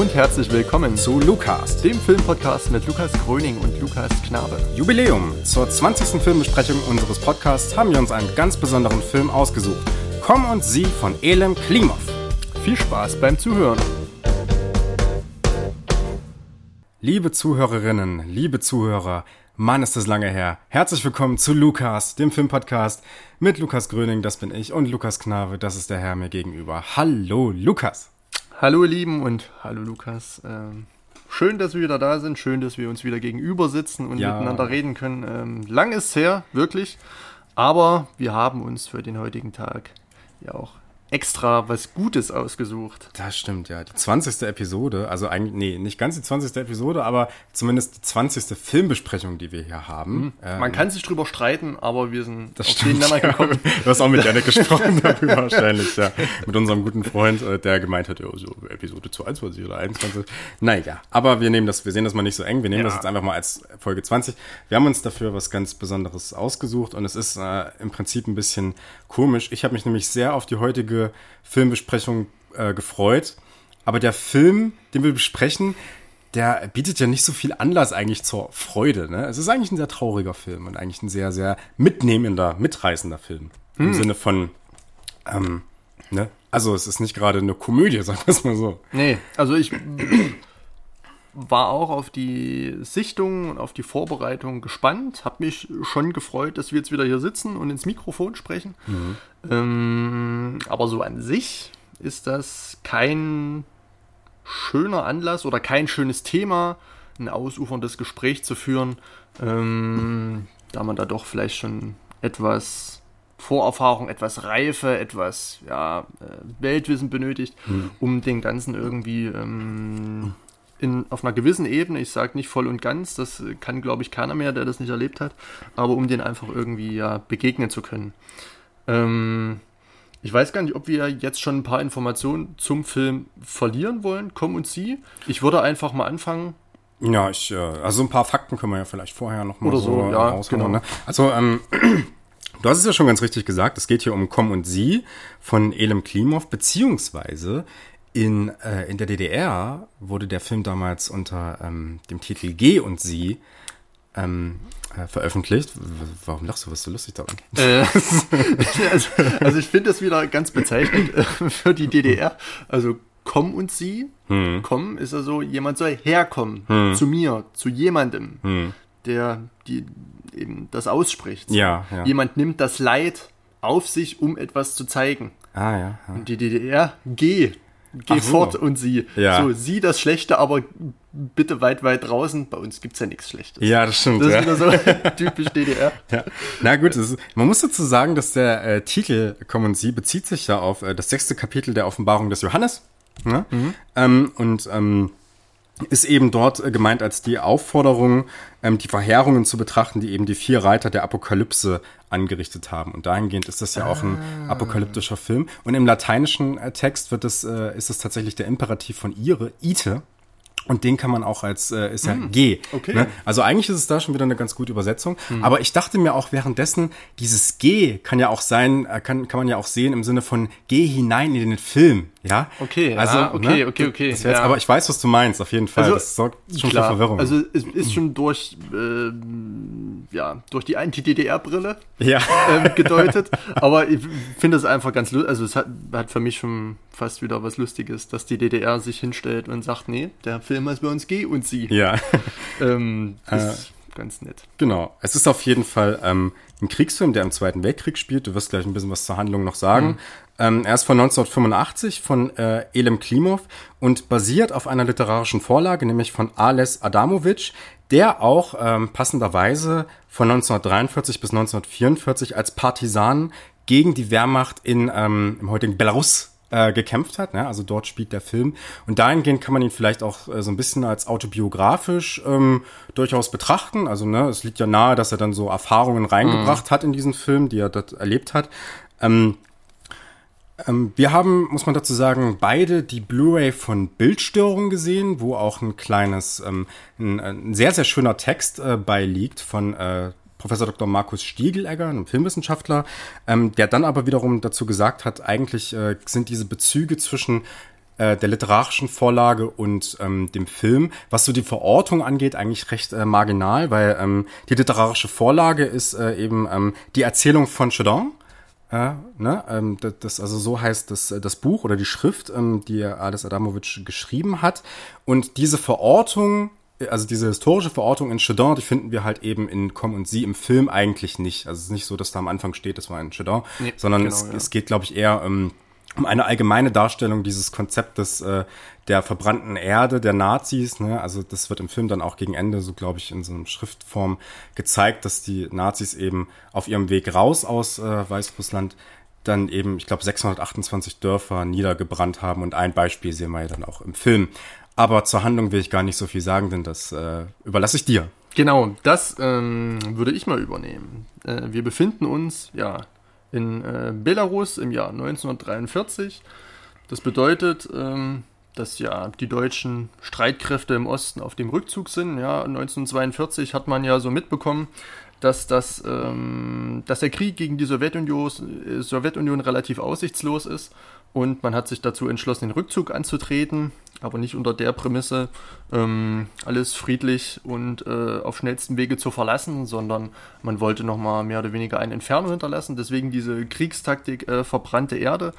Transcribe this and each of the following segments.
Und herzlich willkommen zu Lukas, dem Filmpodcast mit Lukas Gröning und Lukas Knabe. Jubiläum. Zur 20. Filmbesprechung unseres Podcasts haben wir uns einen ganz besonderen Film ausgesucht. Komm und Sie von Elem Klimov. Viel Spaß beim Zuhören. Liebe Zuhörerinnen, liebe Zuhörer, Mann, ist das lange her. Herzlich willkommen zu Lukas, dem Filmpodcast mit Lukas Gröning, das bin ich, und Lukas Knabe, das ist der Herr mir gegenüber. Hallo, Lukas. Hallo, ihr Lieben, und hallo, Lukas. Ähm, schön, dass wir wieder da sind. Schön, dass wir uns wieder gegenüber sitzen und ja. miteinander reden können. Ähm, lang ist es her, wirklich. Aber wir haben uns für den heutigen Tag ja auch extra was Gutes ausgesucht. Das stimmt, ja. Die 20. Episode, also eigentlich, nee, nicht ganz die 20. Episode, aber zumindest die 20. Filmbesprechung, die wir hier haben. Mhm. Man ähm, kann sich drüber streiten, aber wir sind das auf stimmt, den Nenner gekommen. du hast auch mit Janik gesprochen darüber wahrscheinlich, ja. Mit unserem guten Freund, äh, der gemeint hat, ja, so Episode 22 oder 21. Naja, aber wir nehmen das, wir sehen das mal nicht so eng. Wir nehmen ja. das jetzt einfach mal als Folge 20. Wir haben uns dafür was ganz Besonderes ausgesucht und es ist äh, im Prinzip ein bisschen komisch. Ich habe mich nämlich sehr auf die heutige Filmbesprechung äh, gefreut. Aber der Film, den wir besprechen, der bietet ja nicht so viel Anlass eigentlich zur Freude. Ne? Es ist eigentlich ein sehr trauriger Film und eigentlich ein sehr, sehr mitnehmender, mitreißender Film. Hm. Im Sinne von, ähm, ne? Also es ist nicht gerade eine Komödie, sagen wir es mal so. Nee, also ich war auch auf die Sichtung und auf die Vorbereitung gespannt. Hab mich schon gefreut, dass wir jetzt wieder hier sitzen und ins Mikrofon sprechen. Mhm. Ähm, aber so an sich ist das kein schöner Anlass oder kein schönes Thema, ein ausuferndes Gespräch zu führen, ähm, da man da doch vielleicht schon etwas Vorerfahrung, etwas Reife, etwas ja, äh, Weltwissen benötigt, mhm. um den Ganzen irgendwie ähm, in, auf einer gewissen Ebene, ich sage nicht voll und ganz, das kann, glaube ich, keiner mehr, der das nicht erlebt hat, aber um den einfach irgendwie ja begegnen zu können. Ähm, ich weiß gar nicht, ob wir jetzt schon ein paar Informationen zum Film verlieren wollen, Komm und Sie. Ich würde einfach mal anfangen. Ja, ich, äh, also ein paar Fakten können wir ja vielleicht vorher noch mal Oder so, so ja, genau. Ne? Also, ähm, du hast es ja schon ganz richtig gesagt, es geht hier um Komm und Sie von Elem Klimov, beziehungsweise in, äh, in der DDR wurde der Film damals unter ähm, dem Titel G und Sie ähm, äh, veröffentlicht. Warum lachst du? Was ist so lustig daran? Äh, also, also, ich finde das wieder ganz bezeichnend äh, für die DDR. Also komm und sie. Hm. Komm ist also, jemand soll herkommen hm. zu mir, zu jemandem, hm. der die, eben das ausspricht. Ja, ja. Jemand nimmt das Leid auf sich, um etwas zu zeigen. Ah, ja. ja. Und die DDR, geh, Geh so. fort und sieh. Ja. So, sieh das Schlechte, aber bitte weit, weit draußen. Bei uns gibt's ja nichts Schlechtes. Ja, das stimmt. Das ist ja. wieder so typisch DDR. Ja. Na gut, ist, man muss dazu sagen, dass der äh, Titel Komm und Sie bezieht sich ja auf äh, das sechste Kapitel der Offenbarung des Johannes. Ne? Mhm. Ähm, und ähm, ist eben dort äh, gemeint als die Aufforderung, ähm, die Verheerungen zu betrachten, die eben die vier Reiter der Apokalypse angerichtet haben. Und dahingehend ist das ja auch ein ah. apokalyptischer Film. Und im lateinischen äh, Text wird es, äh, ist es tatsächlich der Imperativ von ire, ite, und den kann man auch als, äh, ist ja mm, G. Okay. Ne? Also eigentlich ist es da schon wieder eine ganz gute Übersetzung. Mm. Aber ich dachte mir auch währenddessen, dieses G kann ja auch sein, äh, kann, kann man ja auch sehen im Sinne von Geh hinein in den Film. Ja. Okay, also, ah, okay, ne? okay, okay. Jetzt, ja. Aber ich weiß, was du meinst, auf jeden Fall. Also, das sorgt schon klar, für Verwirrung. Also es ist schon durch, äh, ja, durch die Anti-DDR-Brille ja. ähm, gedeutet. aber ich finde es einfach ganz lustig. Also es hat, hat für mich schon fast wieder was Lustiges, dass die DDR sich hinstellt und sagt, nee, der Film ist bei uns G und Sie. Ja. ähm, ist äh, ganz nett. Genau. Es ist auf jeden Fall ähm, ein Kriegsfilm, der im Zweiten Weltkrieg spielt. Du wirst gleich ein bisschen was zur Handlung noch sagen. Mhm. Ähm, er ist von 1985 von äh, Elem Klimov und basiert auf einer literarischen Vorlage, nämlich von Ales Adamovic, der auch ähm, passenderweise von 1943 bis 1944 als Partisan gegen die Wehrmacht in ähm, im heutigen Belarus äh, gekämpft hat. Ne? Also dort spielt der Film. Und dahingehend kann man ihn vielleicht auch äh, so ein bisschen als autobiografisch ähm, durchaus betrachten. Also ne, es liegt ja nahe, dass er dann so Erfahrungen reingebracht mhm. hat in diesen Film, die er dort erlebt hat. Ähm, wir haben, muss man dazu sagen, beide die Blu-ray von Bildstörung gesehen, wo auch ein kleines, ähm, ein, ein, sehr, sehr schöner Text äh, beiliegt von äh, Professor Dr. Markus Stiegelegger, einem Filmwissenschaftler, ähm, der dann aber wiederum dazu gesagt hat, eigentlich äh, sind diese Bezüge zwischen äh, der literarischen Vorlage und ähm, dem Film. Was so die Verortung angeht, eigentlich recht äh, marginal, weil ähm, die literarische Vorlage ist äh, eben ähm, die Erzählung von Chedon. Äh, ne? ähm, das, das, also so heißt das, das Buch oder die Schrift, ähm, die Ades Adamovic geschrieben hat. Und diese Verortung also diese historische Verortung in Chedon, die finden wir halt eben in Komm und Sie im Film eigentlich nicht. Also es ist nicht so, dass da am Anfang steht, das war ein Chedon, nee, sondern genau, es, ja. es geht, glaube ich, eher ähm, um eine allgemeine Darstellung dieses Konzeptes äh, der verbrannten Erde der Nazis. Ne? Also das wird im Film dann auch gegen Ende, so glaube ich, in so einer Schriftform gezeigt, dass die Nazis eben auf ihrem Weg raus aus äh, Weißrussland dann eben, ich glaube, 628 Dörfer niedergebrannt haben und ein Beispiel sehen wir ja dann auch im Film. Aber zur Handlung will ich gar nicht so viel sagen, denn das äh, überlasse ich dir. Genau, das ähm, würde ich mal übernehmen. Äh, wir befinden uns ja in äh, Belarus im Jahr 1943. Das bedeutet, ähm, dass ja die deutschen Streitkräfte im Osten auf dem Rückzug sind. Ja, 1942 hat man ja so mitbekommen, dass, das, ähm, dass der Krieg gegen die Sowjetunion, äh, Sowjetunion relativ aussichtslos ist und man hat sich dazu entschlossen, den Rückzug anzutreten, aber nicht unter der Prämisse, ähm, alles friedlich und äh, auf schnellstem Wege zu verlassen, sondern man wollte nochmal mehr oder weniger eine Entfernung hinterlassen. Deswegen diese Kriegstaktik äh, verbrannte Erde,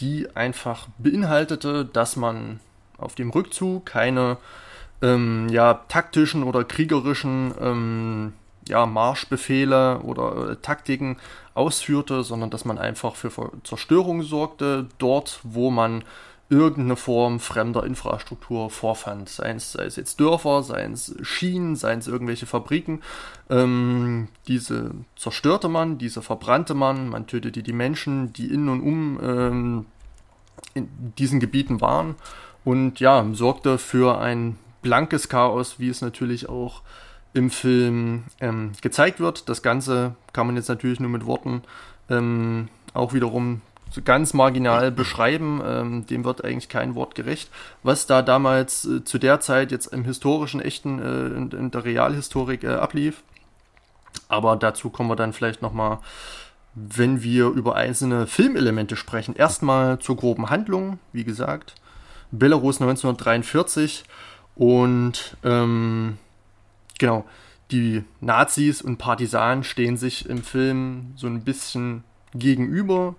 die einfach beinhaltete, dass man auf dem Rückzug keine ähm, ja, taktischen oder kriegerischen ähm, ja, Marschbefehle oder äh, Taktiken ausführte, sondern dass man einfach für Zerstörung sorgte, dort, wo man irgendeine Form fremder Infrastruktur vorfand. Sei es, sei es jetzt Dörfer, seien es Schienen, seien es irgendwelche Fabriken. Ähm, diese zerstörte man, diese verbrannte man, man tötete die Menschen, die in und um ähm, in diesen Gebieten waren und ja, sorgte für ein blankes Chaos, wie es natürlich auch im Film ähm, gezeigt wird. Das Ganze kann man jetzt natürlich nur mit Worten ähm, auch wiederum so ganz marginal beschreiben. Ähm, dem wird eigentlich kein Wort gerecht. Was da damals äh, zu der Zeit jetzt im historischen, echten, äh, in, in, der Realhistorik äh, ablief. Aber dazu kommen wir dann vielleicht nochmal, wenn wir über einzelne Filmelemente sprechen. Erstmal zur groben Handlung, wie gesagt. Belarus 1943 und ähm, Genau. Die Nazis und Partisanen stehen sich im Film so ein bisschen gegenüber.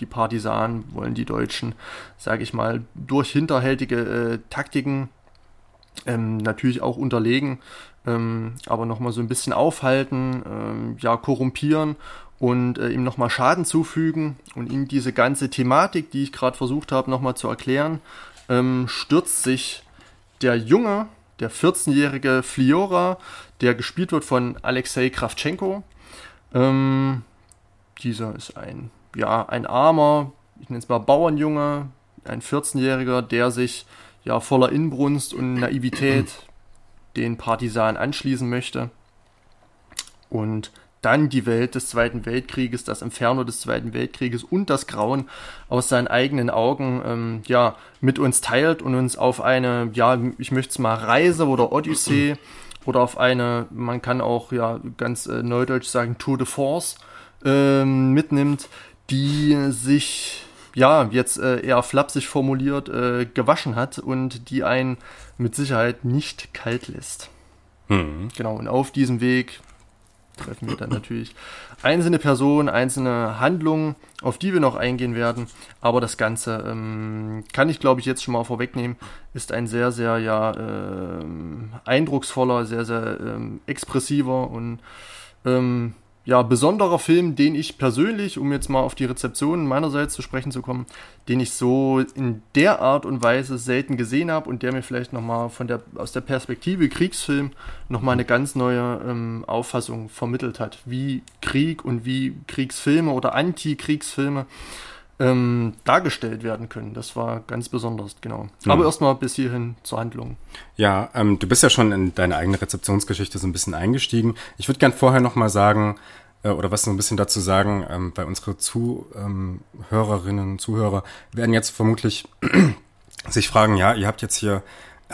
Die Partisanen wollen die Deutschen, sage ich mal, durch hinterhältige äh, Taktiken ähm, natürlich auch unterlegen, ähm, aber nochmal so ein bisschen aufhalten, ähm, ja, korrumpieren und äh, ihm nochmal Schaden zufügen. Und in diese ganze Thematik, die ich gerade versucht habe, nochmal zu erklären, ähm, stürzt sich der Junge, der 14-jährige Fliora, der gespielt wird von Alexei Kravchenko. Ähm, dieser ist ein, ja, ein armer, ich nenne es mal Bauernjunge, ein 14-jähriger, der sich ja voller Inbrunst und Naivität den Partisanen anschließen möchte. Und dann die Welt des Zweiten Weltkrieges, das Inferno des Zweiten Weltkrieges und das Grauen aus seinen eigenen Augen ähm, ja mit uns teilt und uns auf eine, ja, ich möchte es mal Reise oder Odyssee oder auf eine, man kann auch ja ganz äh, neudeutsch sagen, Tour de Force ähm, mitnimmt, die sich ja jetzt äh, eher flapsig formuliert äh, gewaschen hat und die einen mit Sicherheit nicht kalt lässt. Mhm. Genau, und auf diesem Weg treffen wir dann natürlich einzelne Personen, einzelne Handlungen, auf die wir noch eingehen werden. Aber das Ganze ähm, kann ich, glaube ich, jetzt schon mal vorwegnehmen, ist ein sehr, sehr ja ähm, eindrucksvoller, sehr, sehr ähm, expressiver und ähm, ja, besonderer Film, den ich persönlich, um jetzt mal auf die Rezeption meinerseits zu sprechen zu kommen, den ich so in der Art und Weise selten gesehen habe und der mir vielleicht nochmal von der, aus der Perspektive Kriegsfilm nochmal eine ganz neue ähm, Auffassung vermittelt hat, wie Krieg und wie Kriegsfilme oder Anti-Kriegsfilme ähm, dargestellt werden können. Das war ganz besonders, genau. Mhm. Aber erstmal bis hierhin zur Handlung. Ja, ähm, du bist ja schon in deine eigene Rezeptionsgeschichte so ein bisschen eingestiegen. Ich würde gern vorher nochmal sagen, äh, oder was so ein bisschen dazu sagen, ähm, weil unsere Zuhörerinnen ähm, und Zuhörer werden jetzt vermutlich sich fragen, ja, ihr habt jetzt hier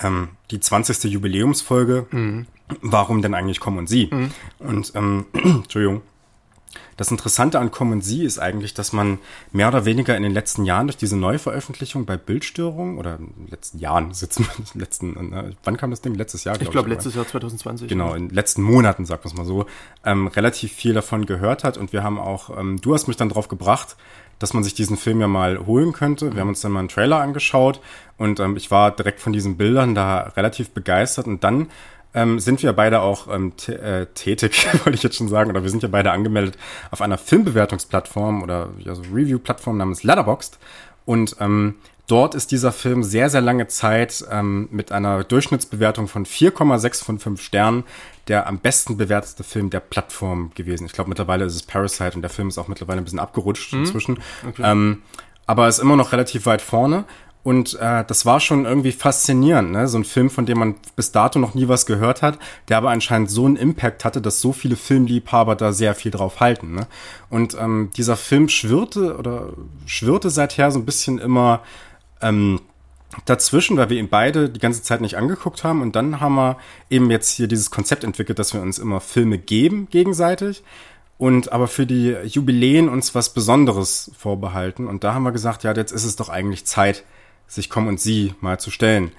ähm, die 20. Jubiläumsfolge, mhm. warum denn eigentlich kommen und sie? Mhm. Und, ähm, Entschuldigung, Das Interessante an Common Sie ist eigentlich, dass man mehr oder weniger in den letzten Jahren durch diese Neuveröffentlichung bei Bildstörungen oder in den letzten Jahren sitzen, letzten, äh, wann kam das Ding? Letztes Jahr, glaube ich. Glaub, letztes Jahr 2020. Genau, in den letzten Monaten, sagt man es mal so, ähm, relativ viel davon gehört hat und wir haben auch, ähm, du hast mich dann drauf gebracht, dass man sich diesen Film ja mal holen könnte. Wir haben uns dann mal einen Trailer angeschaut und ähm, ich war direkt von diesen Bildern da relativ begeistert und dann ähm, sind wir beide auch ähm, äh, tätig, wollte ich jetzt schon sagen, oder wir sind ja beide angemeldet auf einer Filmbewertungsplattform oder ja, so Review-Plattform namens Letterboxd. Und ähm, dort ist dieser Film sehr, sehr lange Zeit ähm, mit einer Durchschnittsbewertung von 4,6 von 5 Sternen der am besten bewertete Film der Plattform gewesen. Ich glaube, mittlerweile ist es Parasite und der Film ist auch mittlerweile ein bisschen abgerutscht mhm. inzwischen. Okay. Ähm, aber ist immer noch relativ weit vorne. Und äh, das war schon irgendwie faszinierend, ne? So ein Film, von dem man bis dato noch nie was gehört hat, der aber anscheinend so einen Impact hatte, dass so viele Filmliebhaber da sehr viel drauf halten. Ne? Und ähm, dieser Film schwirrte oder schwirrte seither so ein bisschen immer ähm, dazwischen, weil wir ihn beide die ganze Zeit nicht angeguckt haben. Und dann haben wir eben jetzt hier dieses Konzept entwickelt, dass wir uns immer Filme geben gegenseitig und aber für die Jubiläen uns was Besonderes vorbehalten. Und da haben wir gesagt, ja, jetzt ist es doch eigentlich Zeit, sich Komm und Sie mal zu stellen.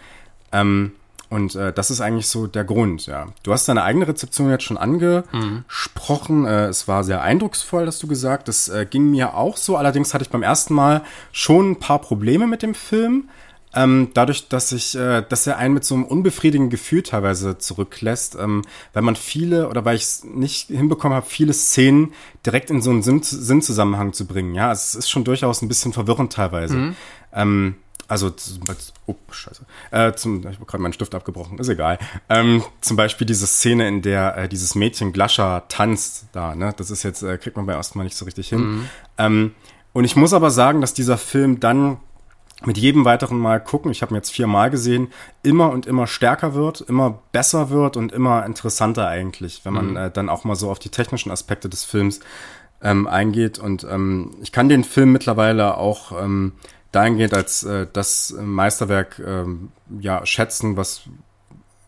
Ähm, und äh, das ist eigentlich so der Grund, ja. Du hast deine eigene Rezeption jetzt schon angesprochen. Mhm. Äh, es war sehr eindrucksvoll, dass du gesagt. Das äh, ging mir auch so. Allerdings hatte ich beim ersten Mal schon ein paar Probleme mit dem Film. Ähm, dadurch, dass ich, äh, dass er einen mit so einem unbefriedigenden Gefühl teilweise zurücklässt, ähm, weil man viele oder weil ich es nicht hinbekommen habe, viele Szenen direkt in so einen Sinn Sinnzusammenhang zu bringen. Ja, es ist schon durchaus ein bisschen verwirrend teilweise. Mhm. Ähm, also, oh, scheiße. Äh, zum, ich habe gerade meinen Stift abgebrochen, ist egal. Ähm, zum Beispiel diese Szene, in der äh, dieses Mädchen Glascher tanzt da, ne? Das ist jetzt, äh, kriegt man bei erstmal nicht so richtig hin. Mhm. Ähm, und ich muss aber sagen, dass dieser Film dann mit jedem weiteren Mal gucken, ich habe ihn jetzt viermal gesehen, immer und immer stärker wird, immer besser wird und immer interessanter eigentlich, wenn man mhm. äh, dann auch mal so auf die technischen Aspekte des Films ähm, eingeht. Und ähm, ich kann den Film mittlerweile auch ähm, dahingehend als äh, das Meisterwerk ähm, ja schätzen, was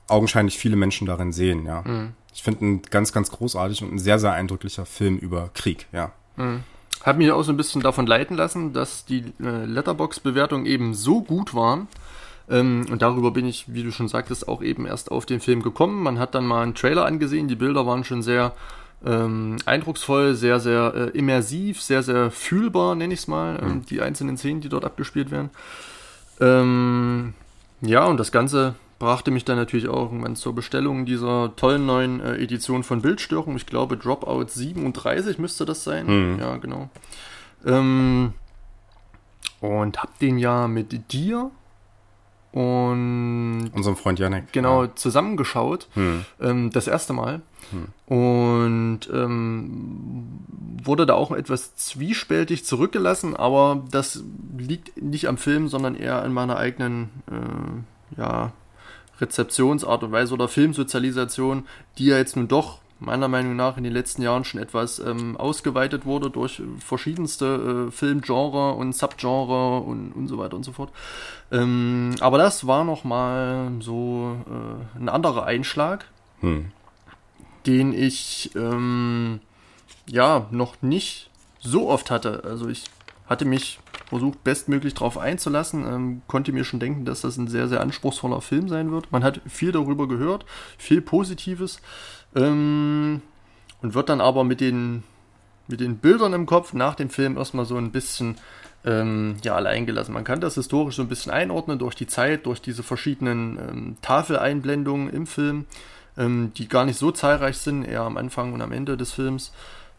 augenscheinlich viele Menschen darin sehen, ja. Mhm. Ich finde ihn ganz, ganz großartig und ein sehr, sehr eindrücklicher Film über Krieg, ja. Mhm. Hat mich auch so ein bisschen davon leiten lassen, dass die äh, Letterbox-Bewertungen eben so gut waren. Ähm, und darüber bin ich, wie du schon sagtest, auch eben erst auf den Film gekommen. Man hat dann mal einen Trailer angesehen, die Bilder waren schon sehr ähm, eindrucksvoll, sehr, sehr äh, immersiv, sehr, sehr fühlbar, nenne ich es mal, ähm, mhm. die einzelnen Szenen, die dort abgespielt werden. Ähm, ja, und das Ganze brachte mich dann natürlich auch irgendwann zur Bestellung dieser tollen neuen äh, Edition von Bildstörung. Ich glaube, Dropout 37 müsste das sein. Mhm. Ja, genau. Ähm, und hab den ja mit dir und unserem Freund Janek genau ja. zusammengeschaut hm. ähm, das erste Mal hm. und ähm, wurde da auch etwas zwiespältig zurückgelassen aber das liegt nicht am Film sondern eher an meiner eigenen äh, ja Rezeptionsart und Weise oder Filmsozialisation die ja jetzt nun doch meiner Meinung nach in den letzten Jahren schon etwas ähm, ausgeweitet wurde durch verschiedenste äh, Filmgenre und Subgenre und, und so weiter und so fort. Ähm, aber das war nochmal so äh, ein anderer Einschlag, hm. den ich ähm, ja noch nicht so oft hatte. Also ich hatte mich versucht, bestmöglich darauf einzulassen, ähm, konnte mir schon denken, dass das ein sehr, sehr anspruchsvoller Film sein wird. Man hat viel darüber gehört, viel Positives. Ähm, und wird dann aber mit den, mit den Bildern im Kopf nach dem Film erstmal so ein bisschen ähm, ja, allein gelassen. Man kann das historisch so ein bisschen einordnen durch die Zeit, durch diese verschiedenen ähm, Tafeleinblendungen im Film, ähm, die gar nicht so zahlreich sind, eher am Anfang und am Ende des Films.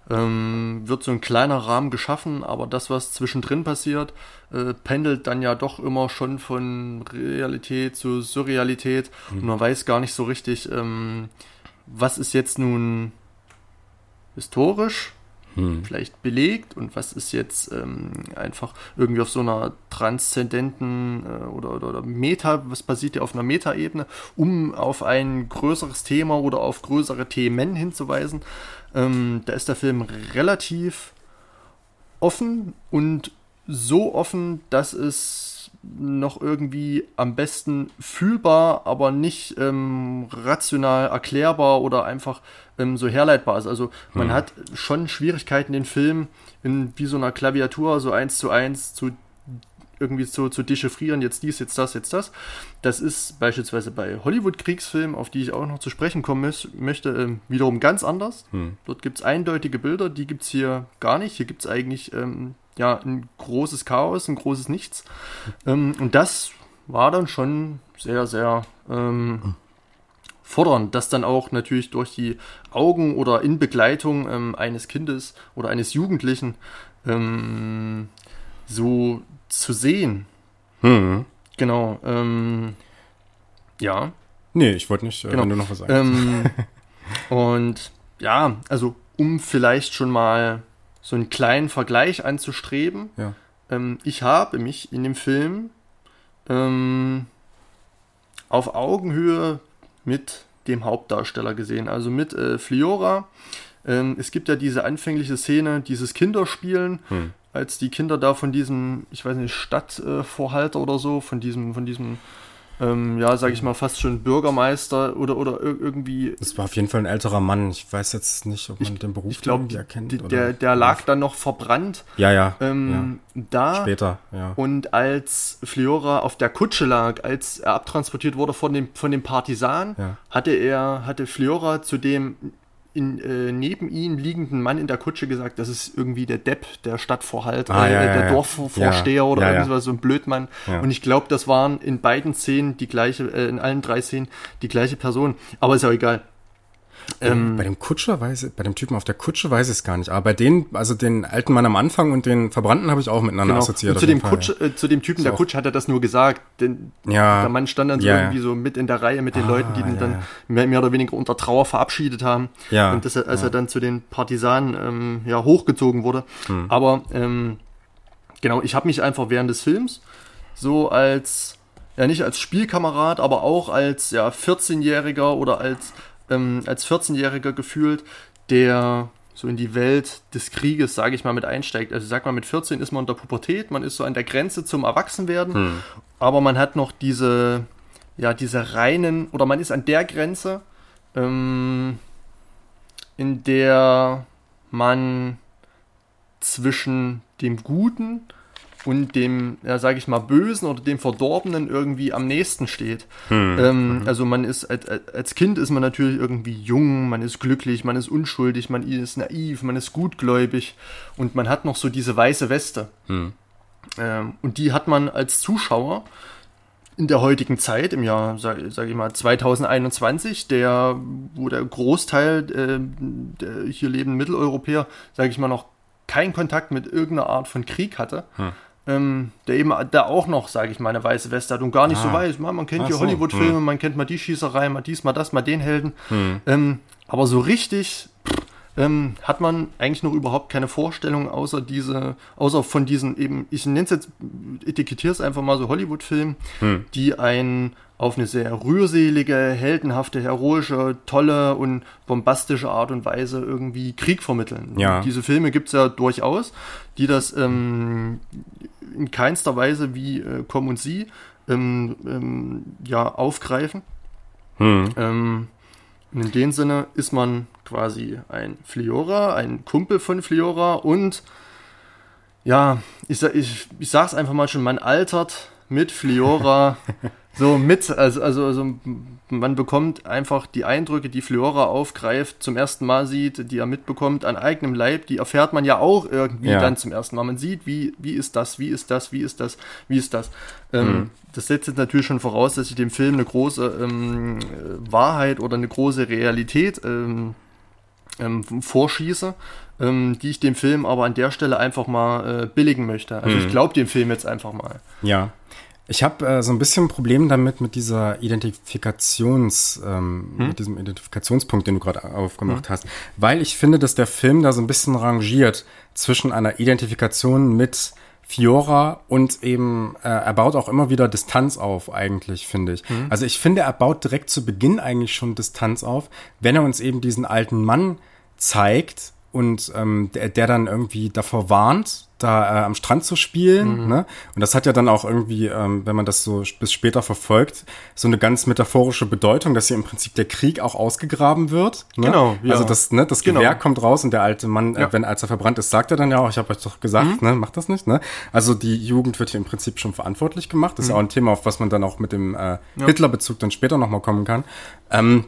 Ähm, wird so ein kleiner Rahmen geschaffen, aber das, was zwischendrin passiert, äh, pendelt dann ja doch immer schon von Realität zu Surrealität mhm. und man weiß gar nicht so richtig, ähm, was ist jetzt nun historisch hm. vielleicht belegt und was ist jetzt ähm, einfach irgendwie auf so einer transzendenten äh, oder, oder, oder, Meta, was basiert ja auf einer Metaebene, um auf ein größeres Thema oder auf größere Themen hinzuweisen. Ähm, da ist der Film relativ offen und so offen, dass es noch irgendwie am besten fühlbar, aber nicht ähm, rational erklärbar oder einfach ähm, so herleitbar ist. Also man Hm. hat schon Schwierigkeiten, den Film in wie so einer Klaviatur so eins zu eins zu irgendwie so zu dechiffrieren, jetzt dies, jetzt das, jetzt das. Das ist beispielsweise bei Hollywood-Kriegsfilmen, auf die ich auch noch zu sprechen kommen mö- möchte, ähm, wiederum ganz anders. Hm. Dort gibt es eindeutige Bilder, die gibt es hier gar nicht. Hier gibt es eigentlich ähm, ja, ein großes Chaos, ein großes Nichts. Ähm, und das war dann schon sehr, sehr ähm, fordernd, das dann auch natürlich durch die Augen oder in Begleitung ähm, eines Kindes oder eines Jugendlichen ähm, so zu sehen. Hm. Genau. Ähm, ja. Nee, ich wollte nicht, äh, Genau. wenn du noch was sagst. Ähm, und ja, also um vielleicht schon mal so einen kleinen Vergleich anzustreben, ja. ähm, ich habe mich in dem Film ähm, auf Augenhöhe mit dem Hauptdarsteller gesehen, also mit äh, Fliora. Ähm, es gibt ja diese anfängliche Szene, dieses Kinderspielen, Hm. Als die Kinder da von diesem, ich weiß nicht, Stadtvorhalter oder so, von diesem, von diesem, ähm, ja, sag ich mal, fast schon Bürgermeister oder, oder ir irgendwie Das war auf jeden Fall ein älterer Mann. Ich weiß jetzt nicht, ob man den Beruf ich glaube, irgendwie erkennt. der, oder- der lag dann noch verbrannt Ja, ja. ähm, ja. da. Später, ja. Und als Fliora auf der Kutsche lag, als er abtransportiert wurde von dem, von dem Partisan, Ja. hatte er, hatte Fliora zu dem in, äh, neben ihm liegenden Mann in der Kutsche gesagt, das ist irgendwie der Depp, der Stadtvorhalter, Ah, äh, ja, der ja. Dorfvorsteher Ja, oder irgendwas, so ein Blödmann. Und ich glaube, das waren in beiden Szenen die gleiche, äh, in allen drei Szenen die gleiche Person. Aber ist ja egal. Ähm, bei dem Kutscher weiß ich, bei dem Typen auf der Kutsche weiß ich es gar nicht. Aber bei den, also den alten Mann am Anfang und den Verbrannten habe ich auch miteinander Genau. assoziiert. Und zu, dem Fall, Kutsche, äh, zu dem Typen der auch- Kutsche hat er das nur gesagt. Denn Ja. der Mann stand dann so Ja, irgendwie so mit in der Reihe mit den Ah, Leuten, die ja, dann. Mehr, mehr oder weniger unter Trauer verabschiedet haben. Ja, Und dass er, als er dann zu den Partisanen ähm, ja, hochgezogen wurde. Hm. Aber ähm, genau, ich habe mich einfach während des Films so als, ja nicht als Spielkamerad, aber auch als ja, 14-Jähriger oder als, ähm, als 14-Jähriger gefühlt, der so in die Welt des Krieges, sage ich mal, mit einsteigt. Also sag mal, mit 14 ist man in der Pubertät, man ist so an der Grenze zum Erwachsenwerden, Hm. aber man hat noch diese, ja, diese reinen, oder man ist an der Grenze, ähm, in der man zwischen dem Guten und dem, ja, sage ich mal, Bösen oder dem Verdorbenen irgendwie am nächsten steht. Hm. Ähm, also man ist, als, als Kind ist man natürlich irgendwie jung, man ist glücklich, man ist unschuldig, man ist naiv, man ist gutgläubig und man hat noch so diese weiße Weste. Hm. Ähm, und die hat man als Zuschauer in der heutigen Zeit, im Jahr, sage sag ich mal, 2021, der, wo der Großteil äh, der hier lebenden Mitteleuropäer, sage ich mal, noch keinen Kontakt mit irgendeiner Art von Krieg hatte, Hm. Ähm, der eben da auch noch, sage ich mal, eine weiße Weste hat und gar nicht so Ah. weiß, man, man kennt Ach hier so, Hollywood-Filme, hm. man kennt mal die Schießerei, mal dies, mal das, mal den Helden. Hm. Ähm, aber so richtig ähm, hat man eigentlich noch überhaupt keine Vorstellung, außer diese, außer von diesen eben, ich nenne es jetzt, etikettiere es einfach mal so Hollywood-Filmen, Hm. die einen auf eine sehr rührselige, heldenhafte, heroische, tolle und bombastische Art und Weise irgendwie Krieg vermitteln. Ja. Diese Filme gibt es ja durchaus, die das ähm, in keinster Weise wie äh, Komm und Sie ähm, ähm, ja, aufgreifen. Hm. Ähm, und in dem Sinne ist man quasi ein Fliora, ein Kumpel von Fliora und ja, ich, ich, ich sag's einfach mal schon, man altert mit Fliora so mit. Also, also, also man bekommt einfach die Eindrücke, die Fliora aufgreift, zum ersten Mal sieht, die er mitbekommt an eigenem Leib, die erfährt man ja auch irgendwie Ja. dann zum ersten Mal. Man sieht, wie, wie ist das, wie ist das, wie ist das, wie ist das. Ähm, Mhm. Das setzt jetzt natürlich schon voraus, dass ich dem Film eine große ähm, äh, Wahrheit oder eine große Realität ähm, ähm, vorschieße, ähm, die ich dem Film aber an der Stelle einfach mal äh, billigen möchte. Also ich Mhm. glaube dem Film jetzt einfach mal. Ja. Ich habe äh, so ein bisschen ein Problem damit, mit dieser Identifikations, ähm, Hm? mit diesem Identifikationspunkt, den du gerade aufgemacht hast. Weil ich finde, dass der Film da so ein bisschen rangiert zwischen einer Identifikation mit Fiora und eben, äh, er baut auch immer wieder Distanz auf, eigentlich, finde ich. Also ich finde, er baut direkt zu Beginn eigentlich schon Distanz auf, wenn er uns eben diesen alten Mann zeigt und ähm, der, der dann irgendwie davor warnt, da äh, am Strand zu spielen. Mhm. Ne? Und das hat ja dann auch irgendwie, ähm, wenn man das so bis später verfolgt, so eine ganz metaphorische Bedeutung, dass hier im Prinzip der Krieg auch ausgegraben wird. Ne? Genau. Ja. Also das, ne, das Genau. Gewehr kommt raus und der alte Mann, Ja. äh, wenn als er verbrannt ist, sagt er dann ja auch, ich habe euch doch gesagt, Mhm. ne, macht das nicht. Ne? Also die Jugend wird hier im Prinzip schon verantwortlich gemacht. Das ist Mhm. ja auch ein Thema, auf was man dann auch mit dem äh, Hitler-Bezug dann später nochmal kommen kann. Ähm,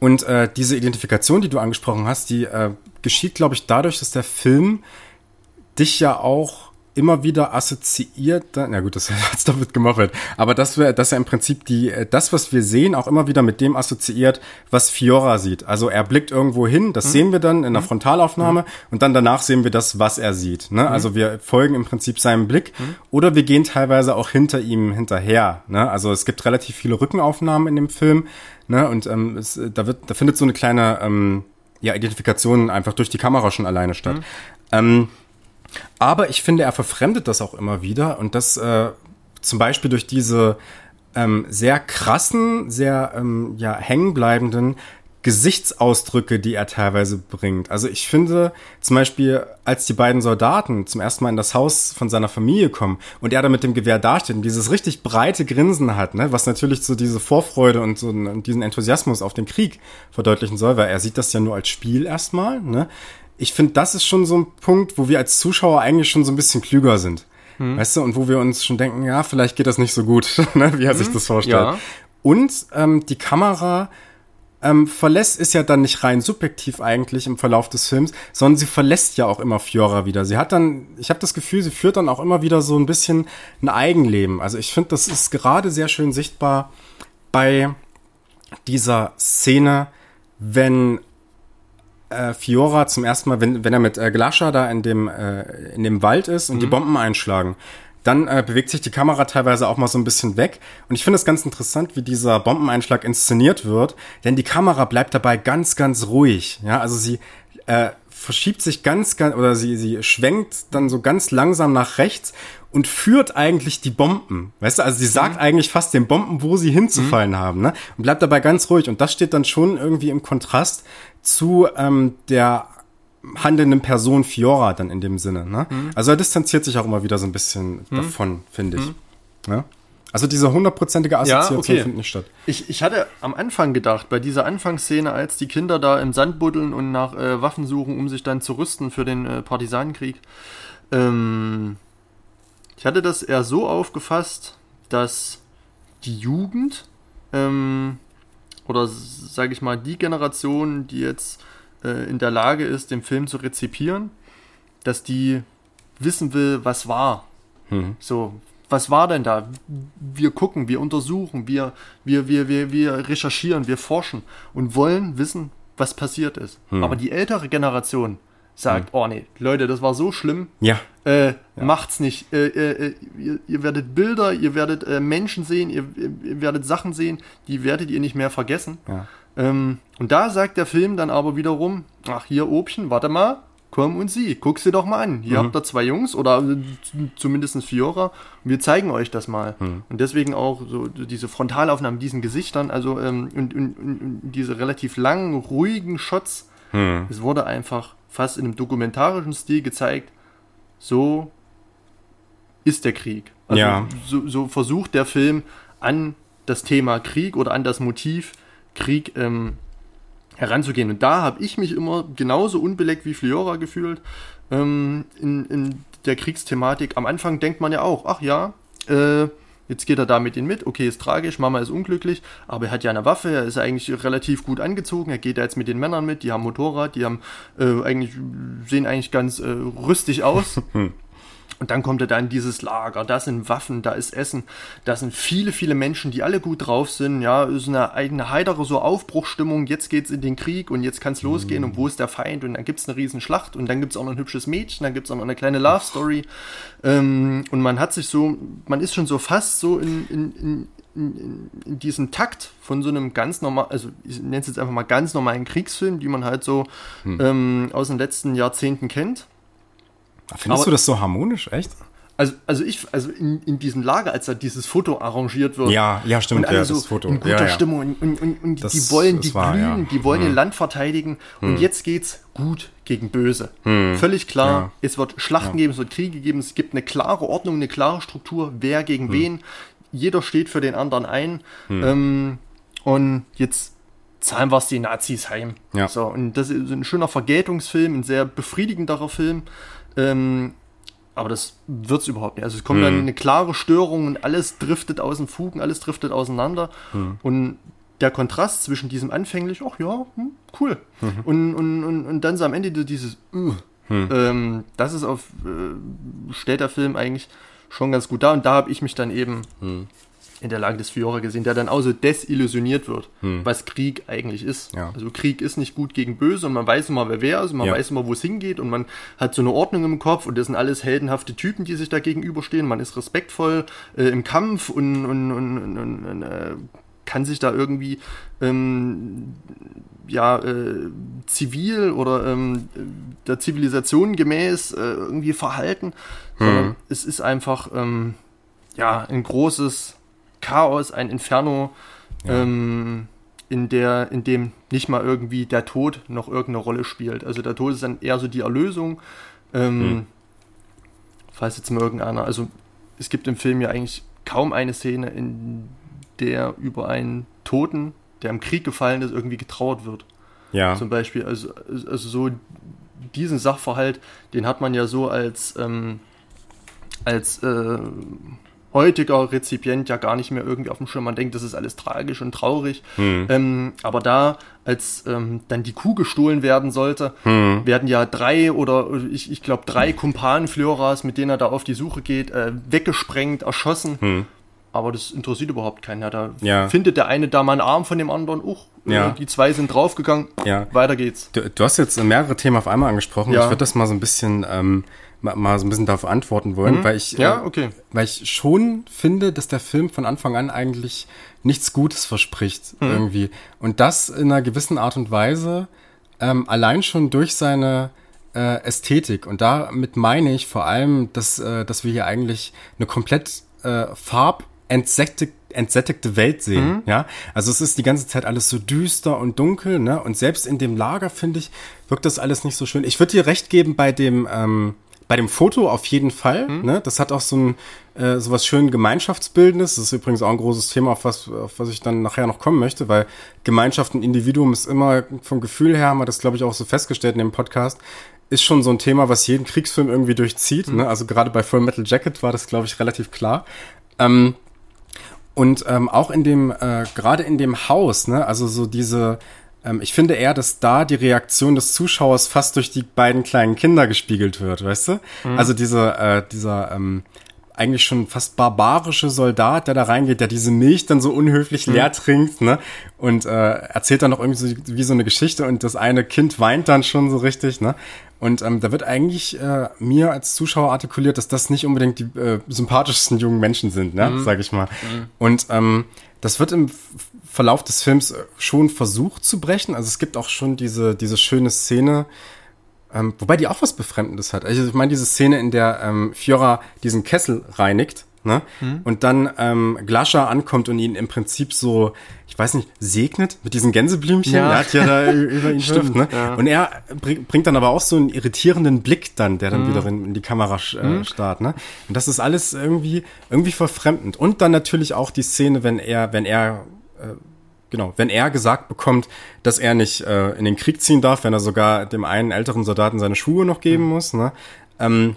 und äh, diese Identifikation, die du angesprochen hast, die äh, geschieht, glaube ich, dadurch, dass der Film dich ja auch immer wieder assoziiert, na gut, das hat's damit gemoppelt, aber dass wir, dass er im Prinzip die, äh, das, was wir sehen, auch immer wieder mit dem assoziiert, was Fiora sieht. Also er blickt irgendwo hin, das sehen wir dann in der Frontalaufnahme und dann danach sehen wir das, was er sieht. Ne? Also wir folgen im Prinzip seinem Blick oder wir gehen teilweise auch hinter ihm hinterher. Ne? Also es gibt relativ viele Rückenaufnahmen in dem Film, ne? Und ähm, es, da wird, da findet so eine kleine ähm, ja, Identifikation einfach durch die Kamera schon alleine statt. Ähm, aber ich finde, er verfremdet das auch immer wieder und das äh, zum Beispiel durch diese ähm, sehr krassen, sehr ähm, ja, hängenbleibenden Gesichtsausdrücke, die er teilweise bringt. Also ich finde zum Beispiel, als die beiden Soldaten zum ersten Mal in das Haus von seiner Familie kommen und er da mit dem Gewehr dasteht und dieses richtig breite Grinsen hat, ne, was natürlich so diese Vorfreude und so diesen Enthusiasmus auf den Krieg verdeutlichen soll, weil er sieht das ja nur als Spiel erstmal, ne. Ich finde, das ist schon so ein Punkt, wo wir als Zuschauer eigentlich schon so ein bisschen klüger sind. Weißt du, und wo wir uns schon denken, ja, vielleicht geht das nicht so gut, ne, wie er sich das vorstellt. ja. Und ähm, die Kamera ähm, verlässt, ist ja dann nicht rein subjektiv eigentlich im Verlauf des Films, sondern sie verlässt ja auch immer Fiora wieder. Sie hat dann, ich habe das Gefühl, sie führt dann auch immer wieder so ein bisschen ein Eigenleben. Also ich finde, das ist gerade sehr schön sichtbar bei dieser Szene, wenn äh, Fiora zum ersten Mal, wenn, wenn er mit äh, Glasha da in dem, äh, in dem Wald ist und die Bomben einschlagen, dann äh, bewegt sich die Kamera teilweise auch mal so ein bisschen weg. Und ich finde es ganz interessant, wie dieser Bombeneinschlag inszeniert wird, denn die Kamera bleibt dabei ganz, ganz ruhig. Ja, also sie äh, verschiebt sich ganz, ganz, oder sie, sie schwenkt dann so ganz langsam nach rechts und führt eigentlich die Bomben. Weißt du, also sie sagt eigentlich fast den Bomben, wo sie hinzufallen haben, ne? Und bleibt dabei ganz ruhig. Und das steht dann schon irgendwie im Kontrast zu ähm, der handelnden Person Fiora dann in dem Sinne. Ne? Also er distanziert sich auch immer wieder so ein bisschen davon, finde ich. Ja? Also diese hundertprozentige Assoziation okay. findet nicht statt. Ich, ich hatte am Anfang gedacht, bei dieser Anfangsszene, als die Kinder da im Sand buddeln und nach äh, Waffen suchen, um sich dann zu rüsten für den äh, Partisanenkrieg, ähm, ich hatte das eher so aufgefasst, dass die Jugend ähm, oder sage ich mal die Generation, die jetzt äh, in der Lage ist, den Film zu rezipieren, dass die wissen will, was war. Mhm. So, was war denn da? Wir gucken, wir untersuchen, wir, wir, wir, wir, wir recherchieren, wir forschen und wollen wissen, was passiert ist. Aber die ältere Generation sagt, oh nee, Leute, das war so schlimm, Ja, äh, macht's nicht. Äh, äh, ihr, ihr werdet Bilder, ihr werdet äh, Menschen sehen, ihr, ihr, ihr werdet Sachen sehen, die werdet ihr nicht mehr vergessen. ja. Ähm, und da sagt der Film dann aber wiederum, ach hier Obchen, warte mal, komm und sieh, guck sie doch mal an. Hier habt ihr zwei Jungs oder äh, zumindest Fiora und wir zeigen euch das mal. Und deswegen auch so diese Frontalaufnahmen diesen Gesichtern, also ähm, und, und, und, und diese relativ langen, ruhigen Shots. Es wurde einfach fast in einem dokumentarischen Stil gezeigt, so ist der Krieg. Also Ja. so, so versucht der Film an das Thema Krieg oder an das Motiv Krieg ähm, heranzugehen. Und da habe ich mich immer genauso unbeleckt wie Fliora gefühlt ähm, in, in der Kriegsthematik. Am Anfang denkt man ja auch, ach ja, äh, jetzt geht er da mit ihnen mit, okay, ist tragisch, Mama ist unglücklich, aber er hat ja eine Waffe, er ist eigentlich relativ gut angezogen, er geht da jetzt mit den Männern mit, die haben Motorrad, die haben äh, eigentlich, sehen eigentlich ganz äh, rüstig aus. Und dann kommt er da in dieses Lager, da sind Waffen, da ist Essen, da sind viele, viele Menschen, die alle gut drauf sind, ja, ist eine eigene heitere so Aufbruchstimmung, jetzt geht's in den Krieg und jetzt kann's losgehen und wo ist der Feind? Und dann gibt's eine riesen Schlacht und dann gibt's auch noch ein hübsches Mädchen, dann gibt's auch noch eine kleine Love Story. Ähm, und man hat sich so, man ist schon so fast so in, in, in in, in diesem Takt von so einem ganz normal, also ich nenne es jetzt einfach mal ganz normalen Kriegsfilm, die man halt so ähm, aus den letzten Jahrzehnten kennt. Findest Aber- du das so harmonisch, echt? also, also ich, also in, in diesem Lager, als da dieses Foto arrangiert wird. Ja, ja, stimmt, und ja, so das Foto. in guter Ja, ja. Stimmung und, und, und, und Das- die wollen, die war, glühen, ja. Hm. die wollen ihr Land verteidigen und jetzt geht's gut gegen böse. Völlig klar, Hm. Es wird Schlachten geben, es wird Kriege geben, es gibt eine klare Ordnung, eine klare Struktur, wer Hm. gegen wen. Jeder steht für den anderen ein. Ähm, und jetzt zahlen wir es die Nazis heim. Ja. So, und das ist ein schöner Vergeltungsfilm, ein sehr befriedigenderer Film. Ähm, aber das wird's überhaupt nicht. Also es kommt dann eine klare Störung und alles driftet aus den Fugen, alles driftet auseinander. Und der Kontrast zwischen diesem anfänglich, ach ja, hm, cool. Und, und, und, und dann so am Ende dieses, uh, ähm, das ist auf, äh, stellt der Film eigentlich schon ganz gut dar. Und da habe ich mich dann eben in der Lage des Fiora gesehen, der dann auch so desillusioniert wird, was Krieg eigentlich ist. Ja. Also Krieg ist nicht gut gegen böse und man weiß immer, wer wer ist und man Ja. weiß immer, wo es hingeht und man hat so eine Ordnung im Kopf und das sind alles heldenhafte Typen, die sich da gegenüberstehen. Man ist respektvoll äh, im Kampf und, und, und, und, äh, kann sich da irgendwie ähm, ja, äh, zivil oder ähm, der Zivilisation gemäß äh, irgendwie verhalten, sondern es ist einfach ähm, ja ein großes Chaos, ein Inferno, ähm, in der, in dem nicht mal irgendwie der Tod noch irgendeine Rolle spielt. Also der Tod ist dann eher so die Erlösung. Ähm, Falls jetzt mal irgendeiner, also es gibt im Film ja eigentlich kaum eine Szene, in der über einen Toten, der im Krieg gefallen ist, irgendwie getrauert wird Ja. zum Beispiel. Also, also so diesen Sachverhalt, den hat man ja so als, ähm, als äh, heutiger Rezipient ja gar nicht mehr irgendwie auf dem Schirm. Man denkt, das ist alles tragisch und traurig. Ähm, aber da, als ähm, dann die Kuh gestohlen werden sollte, werden ja drei oder ich, ich glaube drei Kumpan-Flioras, mit denen er da auf die Suche geht, äh, weggesprengt, erschossen. Aber das interessiert überhaupt keinen. Ja, da Ja. findet der eine da mal einen Arm von dem anderen. Uch, äh, Ja. die zwei sind draufgegangen. Ja. Weiter geht's. Du, du hast jetzt mehrere Themen auf einmal angesprochen. Ich würde das mal so ein bisschen, ähm, mal, mal so ein bisschen darauf antworten wollen, weil ich, Mhm. Ja, äh, okay. weil ich schon finde, dass der Film von Anfang an eigentlich nichts Gutes verspricht Mhm. irgendwie. Und das in einer gewissen Art und Weise ähm, allein schon durch seine äh, Ästhetik. Und damit meine ich vor allem, dass, äh, dass wir hier eigentlich eine komplett äh, farbentsättigte entsättigte Welt sehen, ja. Also es ist die ganze Zeit alles so düster und dunkel, ne? Und selbst in dem Lager, finde ich, wirkt das alles nicht so schön. Ich würde dir recht geben bei dem, ähm, bei dem Foto auf jeden Fall, ne? Das hat auch so ein, äh, so was schön Gemeinschaftsbildendes. Das ist übrigens auch ein großes Thema, auf was, auf was ich dann nachher noch kommen möchte, weil Gemeinschaft und Individuum ist immer vom Gefühl her, haben wir das, glaube ich, auch so festgestellt in dem Podcast, ist schon so ein Thema, was jeden Kriegsfilm irgendwie durchzieht. Ne? Also gerade bei Full Metal Jacket war das, glaube ich, relativ klar. Ähm, und ähm, auch in dem, äh, gerade in dem Haus, ne, also so diese, ähm, ich finde eher, dass da die Reaktion des Zuschauers fast durch die beiden kleinen Kinder gespiegelt wird, weißt du? Also diese, äh, dieser, ähm, eigentlich schon fast barbarische Soldat, der da reingeht, der diese Milch dann so unhöflich leer trinkt, ne? Und äh, erzählt dann noch irgendwie so, wie so eine Geschichte und das eine Kind weint dann schon so richtig, ne? Und ähm, da wird eigentlich äh, mir als Zuschauer artikuliert, dass das nicht unbedingt die äh, sympathischsten jungen Menschen sind, ne? Sag ich mal. Und ähm, das wird im Verlauf des Films schon versucht zu brechen. Also es gibt auch schon diese, diese schöne Szene, ähm, wobei die auch was Befremdendes hat. Also ich meine diese Szene, in der ähm, Fiora diesen Kessel reinigt, ne? Und dann ähm, Glascha ankommt und ihn im Prinzip so, ich weiß nicht, segnet mit diesen Gänseblümchen. Ja. Er hat ja da über ihn Stimmt, Stimmt, ne? ja. Und er bring, bringt dann aber auch so einen irritierenden Blick dann, der dann wieder in, die Kamera äh, starrt, ne? Und das ist alles irgendwie irgendwie verfremdend. Und dann natürlich auch die Szene, wenn er, wenn er Genau, wenn er gesagt bekommt, dass er nicht äh, in den Krieg ziehen darf, wenn er sogar dem einen älteren Soldaten seine Schuhe noch geben muss, ne? Ähm,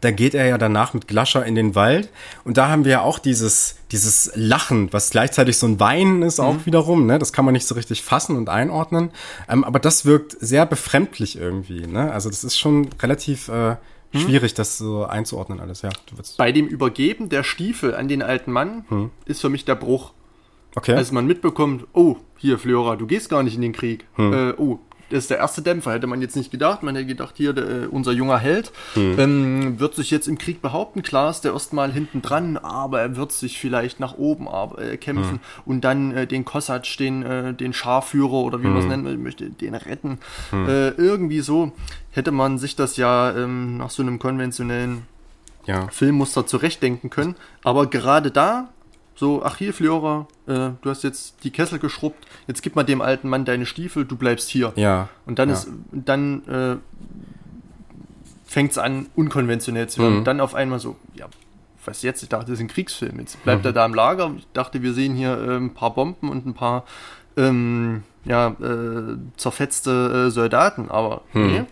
da geht er ja danach mit Glascher in den Wald und da haben wir ja auch dieses dieses Lachen, was gleichzeitig so ein Weinen ist auch wiederum, ne? Das kann man nicht so richtig fassen und einordnen, ähm, aber das wirkt sehr befremdlich irgendwie, ne? Also das ist schon relativ äh, schwierig, das so einzuordnen alles, ja. Bei dem Übergeben der Stiefel an den alten Mann Hm. ist für mich der Bruch. okay. Als man mitbekommt, oh, hier, Flora, du gehst gar nicht in den Krieg. Hm. Äh, oh, ist der erste Dämpfer. Hätte man jetzt nicht gedacht. Man hätte gedacht, hier, der, äh, unser junger Held Hm. ähm, wird sich jetzt im Krieg behaupten. Klar ist der erstmal hinten dran, aber er wird sich vielleicht nach oben äh, kämpfen Hm. und dann äh, den Kossatsch, den, äh, den Scharführer oder wie man es Hm. nennen möchte, den retten. Äh, irgendwie so hätte man sich das ja ähm, nach so einem konventionellen Ja. Filmmuster zurechtdenken können. Aber gerade da, so, ach hier, Flora, äh, du hast jetzt die Kessel geschrubbt, jetzt gib mal dem alten Mann deine Stiefel, du bleibst hier. Ja. Und dann ja. ist, dann äh, fängt es an, unkonventionell zu werden. Mhm. Und dann auf einmal so, ja, was jetzt? Ich dachte, das ist ein Kriegsfilm. Jetzt bleibt Mhm. er da im Lager. Ich dachte, wir sehen hier äh, ein paar Bomben und ein paar ähm, ja, äh, zerfetzte äh, Soldaten. Aber nee.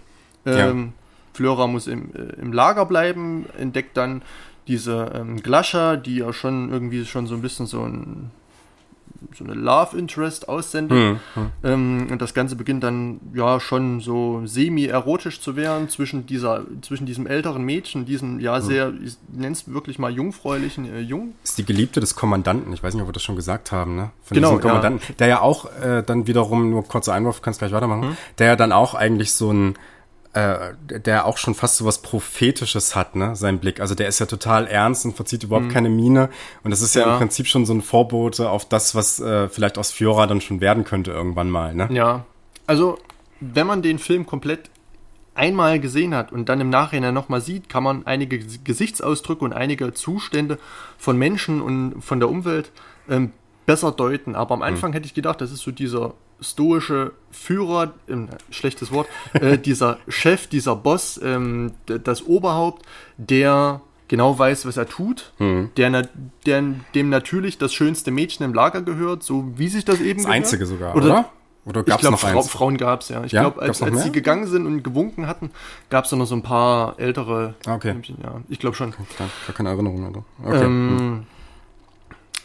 Ähm, Flora muss im, äh, im Lager bleiben, entdeckt dann diese ähm, Glascha, die ja schon irgendwie schon so ein bisschen so ein so eine Love Interest aussendet. Hm, hm. Ähm, und das Ganze beginnt dann ja schon so semi-erotisch zu werden zwischen dieser, zwischen diesem älteren Mädchen, diesem ja sehr, ich nenne es wirklich mal jungfräulichen äh, Jung. Ist die Geliebte des Kommandanten. Ich weiß nicht, ob wir das schon gesagt haben, ne? Von Genau, diesem Kommandanten. Der ja auch äh, dann wiederum, nur kurzer Einwurf, kannst gleich weitermachen, Mhm. der ja dann auch eigentlich so ein äh, der auch schon fast so was Prophetisches hat, ne, sein Blick. Also der ist ja total ernst und verzieht überhaupt keine Miene. Und das ist ja, Mhm. Ja. im Prinzip schon so ein Vorbote auf das, was äh, vielleicht aus Fiora dann schon werden könnte irgendwann mal, ne? Ja. Also, wenn man den Film komplett einmal gesehen hat und dann im Nachhinein nochmal sieht, kann man einige Gesichtsausdrücke und einige Zustände von Menschen und von der Umwelt ähm, besser deuten. Aber am Anfang hätte ich gedacht, das ist so dieser stoische Führer, ähm, schlechtes Wort, äh, dieser Chef, dieser Boss, ähm, das Oberhaupt, der genau weiß, was er tut, der, na, der dem natürlich das schönste Mädchen im Lager gehört, so wie sich das eben Das gehört. einzige sogar, Oder- oder? Oder gab's glaube, noch Frau, eins? Frauen gab es, ja. Ich Ja? glaube, als, als sie gegangen sind und gewunken hatten, gab es noch so ein paar ältere. Ah, okay. Mädchen, Ja, ich glaube schon. Klar, gar keine Erinnerung mehr. Okay. Ähm,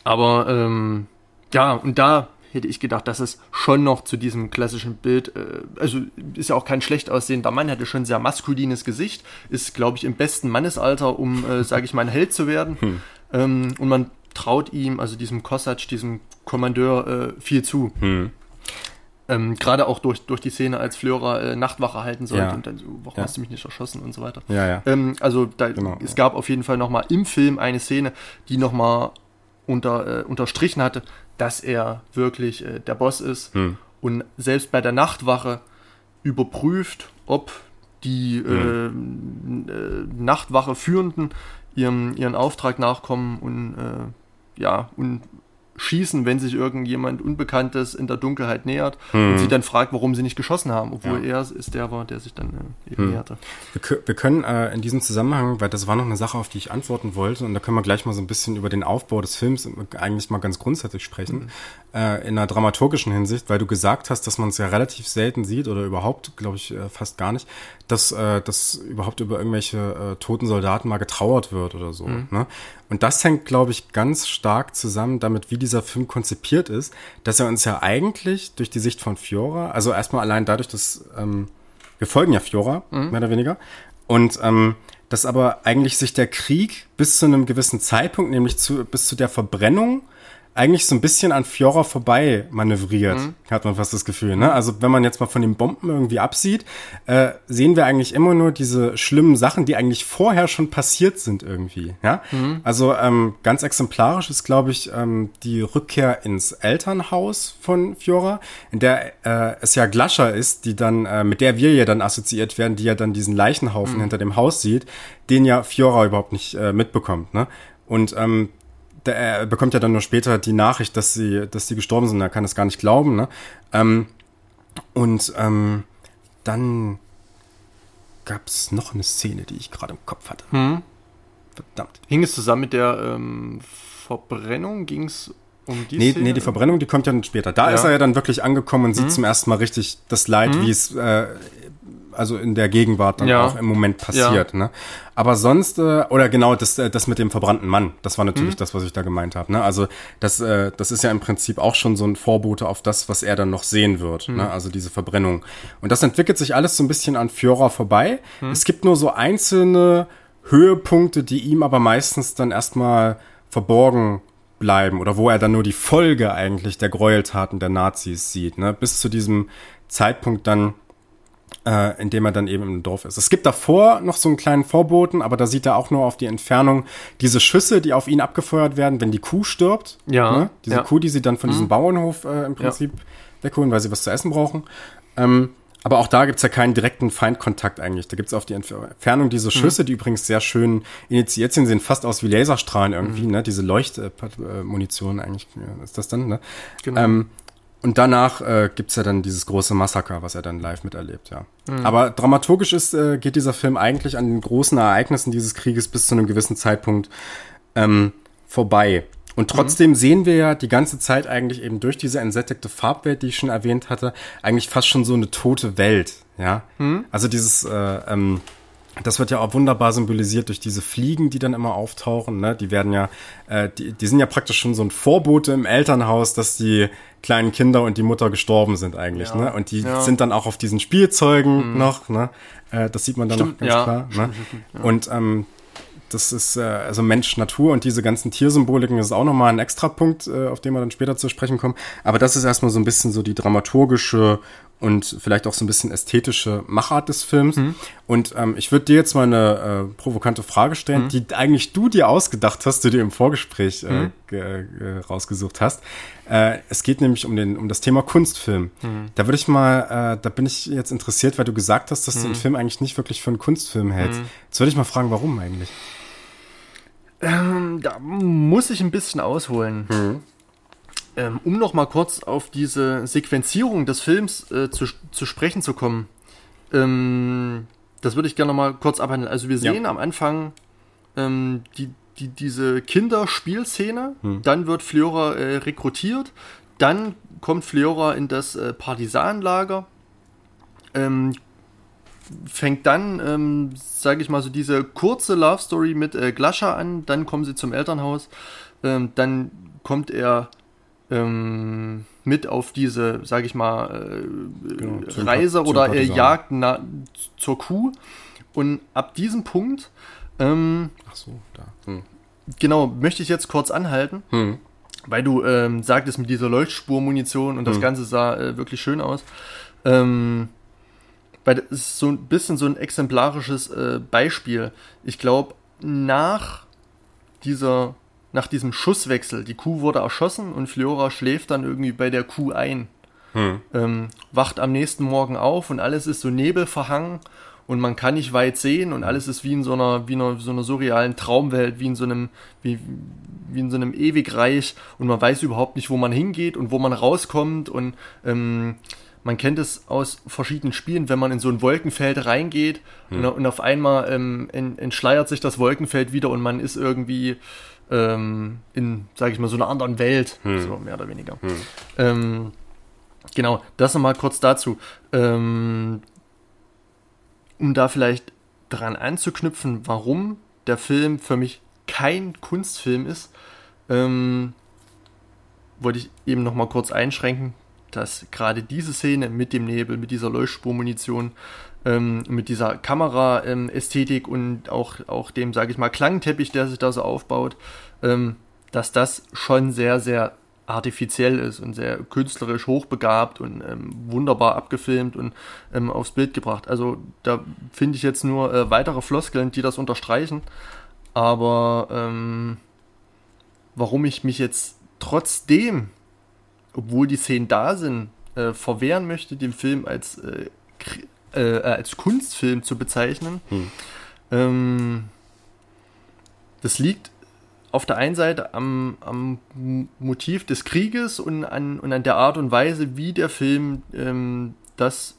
aber ähm, ja, und da hätte ich gedacht, dass es schon noch zu diesem klassischen Bild, äh, also ist ja auch kein schlecht aussehender Mann, hatte schon ein sehr maskulines Gesicht, ist, glaube ich, im besten Mannesalter, um, äh, sage ich mal, ein Held zu werden. Hm. Ähm, und man traut ihm, also diesem Kossac, diesem Kommandeur, äh, viel zu. Hm. Ähm, Gerade auch durch, durch die Szene, als Flora äh, Nachtwache halten sollte Ja. und dann so, warum Ja. hast du mich nicht erschossen und so weiter. Ja, ja. Ähm, also da, Genau, es gab auf jeden Fall nochmal im Film eine Szene, die nochmal unter, äh, unterstrichen hatte, dass er wirklich äh, der Boss ist Hm. und selbst bei der Nachtwache überprüft, ob die Hm. äh, äh, Nachtwache Führenden ihrem, ihren Auftrag nachkommen und äh, ja und schießen, wenn sich irgendjemand Unbekanntes in der Dunkelheit nähert und sie dann fragt, warum sie nicht geschossen haben, obwohl Hm. Ja. er ist der war, der sich dann äh, eben Hm. näherte. Wir, wir können äh, in diesem Zusammenhang, weil das war noch eine Sache, auf die ich antworten wollte, und da können wir gleich mal so ein bisschen über den Aufbau des Films eigentlich mal ganz grundsätzlich sprechen, äh, in einer dramaturgischen Hinsicht, weil du gesagt hast, dass man es ja relativ selten sieht oder überhaupt, glaube ich, äh, fast gar nicht, dass, äh, dass überhaupt über irgendwelche äh, toten Soldaten mal getrauert wird oder so. Ne? Und das hängt, glaube ich, ganz stark zusammen damit, wie dieser Film konzipiert ist, dass er uns ja eigentlich durch die Sicht von Fiora, also erstmal allein dadurch, dass ähm, wir folgen ja Fiora, mehr oder weniger. Und ähm, dass aber eigentlich sich der Krieg bis zu einem gewissen Zeitpunkt, nämlich zu, bis zu der Verbrennung, eigentlich so ein bisschen an Fiora vorbei manövriert, hat man fast das Gefühl. Ne? Also wenn man jetzt mal von den Bomben irgendwie absieht, äh, sehen wir eigentlich immer nur diese schlimmen Sachen, die eigentlich vorher schon passiert sind irgendwie. Ja? Also ähm, ganz exemplarisch ist, glaube ich, ähm, die Rückkehr ins Elternhaus von Fiora, in der äh, es ja Glascha ist, die dann, äh, mit der wir ja dann assoziiert werden, die ja dann diesen Leichenhaufen hinter dem Haus sieht, den ja Fiora überhaupt nicht äh, mitbekommt. Ne? Und ähm, der, er bekommt ja dann nur später die Nachricht, dass sie, dass sie gestorben sind. Er kann es gar nicht glauben. Ne? Ähm, und ähm, dann gab es noch eine Szene, die ich gerade im Kopf hatte. Hm. Verdammt. Hing es zusammen mit der ähm, Verbrennung? Ging es um die Nee, Szene? nee, die Verbrennung, die kommt ja dann später. Da Ja. ist er ja dann wirklich angekommen und sieht zum ersten Mal richtig das Leid, wie es äh, also in der Gegenwart dann Ja. auch im Moment passiert. Ne? Aber sonst, äh, oder genau, das, äh, das mit dem verbrannten Mann, das war natürlich das, was ich da gemeint habe. Ne? Also das, äh, das ist ja im Prinzip auch schon so ein Vorbote auf das, was er dann noch sehen wird. Ne? Also diese Verbrennung. Und das entwickelt sich alles so ein bisschen an Fiora vorbei. Es gibt nur so einzelne Höhepunkte, die ihm aber meistens dann erstmal verborgen bleiben oder wo er dann nur die Folge eigentlich der Gräueltaten der Nazis sieht, ne? bis zu diesem Zeitpunkt dann, äh, in dem er dann eben im Dorf ist. Es gibt davor noch so einen kleinen Vorboten, aber da sieht er auch nur auf die Entfernung diese Schüsse, die auf ihn abgefeuert werden, wenn die Kuh stirbt. Ja, Ne? Diese ja. Kuh, die sie dann von diesem Bauernhof äh, im Prinzip wegholen, weil sie was zu essen brauchen. Ähm, aber auch da gibt's ja keinen direkten Feindkontakt eigentlich. Da gibt's auf die Entfernung diese mhm. Schüsse, mhm. die übrigens sehr schön initiiert sind, sehen fast aus wie Laserstrahlen irgendwie, mhm. ne? Diese Leuchtmunition eigentlich ist das dann, ne? Genau. Ähm, und danach äh, gibt ja dann dieses große Massaker, was er dann live miterlebt, ja. Mhm. Aber dramaturgisch ist, äh, geht dieser Film eigentlich an den großen Ereignissen dieses Krieges bis zu einem gewissen Zeitpunkt ähm, vorbei. Und trotzdem mhm. sehen wir ja die ganze Zeit eigentlich eben durch diese entsättigte Farbwelt, die ich schon erwähnt hatte, eigentlich fast schon so eine tote Welt, ja. Mhm. Also dieses, äh, ähm, das wird ja auch wunderbar symbolisiert durch diese Fliegen, die dann immer auftauchen. Ne? Die werden ja, äh, die, die sind ja praktisch schon so ein Vorbote im Elternhaus, dass die kleinen Kinder und die Mutter gestorben sind eigentlich. Ja. Ne? Und die ja. sind dann auch auf diesen Spielzeugen mhm. noch. Ne? Äh, das sieht man dann Stimmt, noch ganz ja. klar. Ne? Und ähm, das ist äh, also Mensch, Natur und diese ganzen Tiersymboliken ist auch nochmal ein extra Punkt, äh, auf den wir dann später zu sprechen kommen. Aber das ist erstmal so ein bisschen so die dramaturgische und vielleicht auch so ein bisschen ästhetische Machart des Films. Mhm. Und ähm, ich würde dir jetzt mal eine äh, provokante Frage stellen, mhm. die eigentlich du dir ausgedacht hast, die du im Vorgespräch äh, mhm. äh, rausgesucht hast. Äh, es geht nämlich um den um das Thema Kunstfilm. Mhm. Da würde ich mal, äh, da bin ich jetzt interessiert, weil du gesagt hast, dass du den mhm. Film eigentlich nicht wirklich für einen Kunstfilm hältst. Mhm. Jetzt würde ich mal fragen, warum eigentlich? Ähm, da muss ich ein bisschen ausholen. Ähm, um noch mal kurz auf diese Sequenzierung des Films äh, zu, zu sprechen zu kommen. Ähm, das würde ich gerne noch mal kurz abhandeln. Also wir sehen ja. am Anfang ähm, die, die, diese Kinderspielszene, hm. dann wird Fliora äh, rekrutiert, dann kommt Fliora in das äh, Partisanenlager, ähm, fängt dann, ähm, sage ich mal, so diese kurze Love Story mit äh, Glascha an, dann kommen sie zum Elternhaus, ähm, dann kommt er ähm, mit auf diese, sage ich mal, äh, genau, Reise oder äh, Jagd na, zur Kuh. Und ab diesem Punkt, ähm, ach so, da. Hm. Genau, möchte ich jetzt kurz anhalten, hm. weil du ähm, sagtest mit dieser Leuchtspurmunition und das hm. Ganze sah äh, wirklich schön aus. Ähm, weil das ist so ein bisschen so ein exemplarisches äh, Beispiel. Ich glaube, nach dieser nach diesem Schusswechsel, die Kuh wurde erschossen und Fliora schläft dann irgendwie bei der Kuh ein. Hm. Ähm, wacht am nächsten Morgen auf und alles ist so nebelverhangen und man kann nicht weit sehen und alles ist wie in so einer, wie in so einer surrealen Traumwelt, wie in so einem, wie, wie in so einem Ewigreich und man weiß überhaupt nicht, wo man hingeht und wo man rauskommt und ähm, man kennt es aus verschiedenen Spielen, wenn man in so ein Wolkenfeld reingeht hm. und, und, auf einmal ähm, entschleiert sich das Wolkenfeld wieder und man ist irgendwie ähm, in, sage ich mal, so einer anderen Welt, hm. so mehr oder weniger. Hm. Ähm, genau, das nochmal kurz dazu. Ähm, um da vielleicht dran anzuknüpfen, warum der Film für mich kein Kunstfilm ist, ähm, wollte ich eben nochmal kurz einschränken, dass gerade diese Szene mit dem Nebel, mit dieser Leuchtspurmunition ähm, mit dieser Kamera-Ästhetik ähm, und auch, auch dem, sage ich mal, Klangteppich, der sich da so aufbaut, ähm, dass das schon sehr, sehr artifiziell ist und sehr künstlerisch hochbegabt und ähm, wunderbar abgefilmt und ähm, aufs Bild gebracht. Also da finde ich jetzt nur äh, weitere Floskeln, die das unterstreichen. Aber ähm, warum ich mich jetzt trotzdem, obwohl die Szenen da sind, äh, verwehren möchte, den Film als äh, äh, äh, als Kunstfilm zu bezeichnen. Hm. Ähm, das liegt auf der einen Seite am, am, Motiv des Krieges und an, und an der Art und Weise, wie der Film ähm, das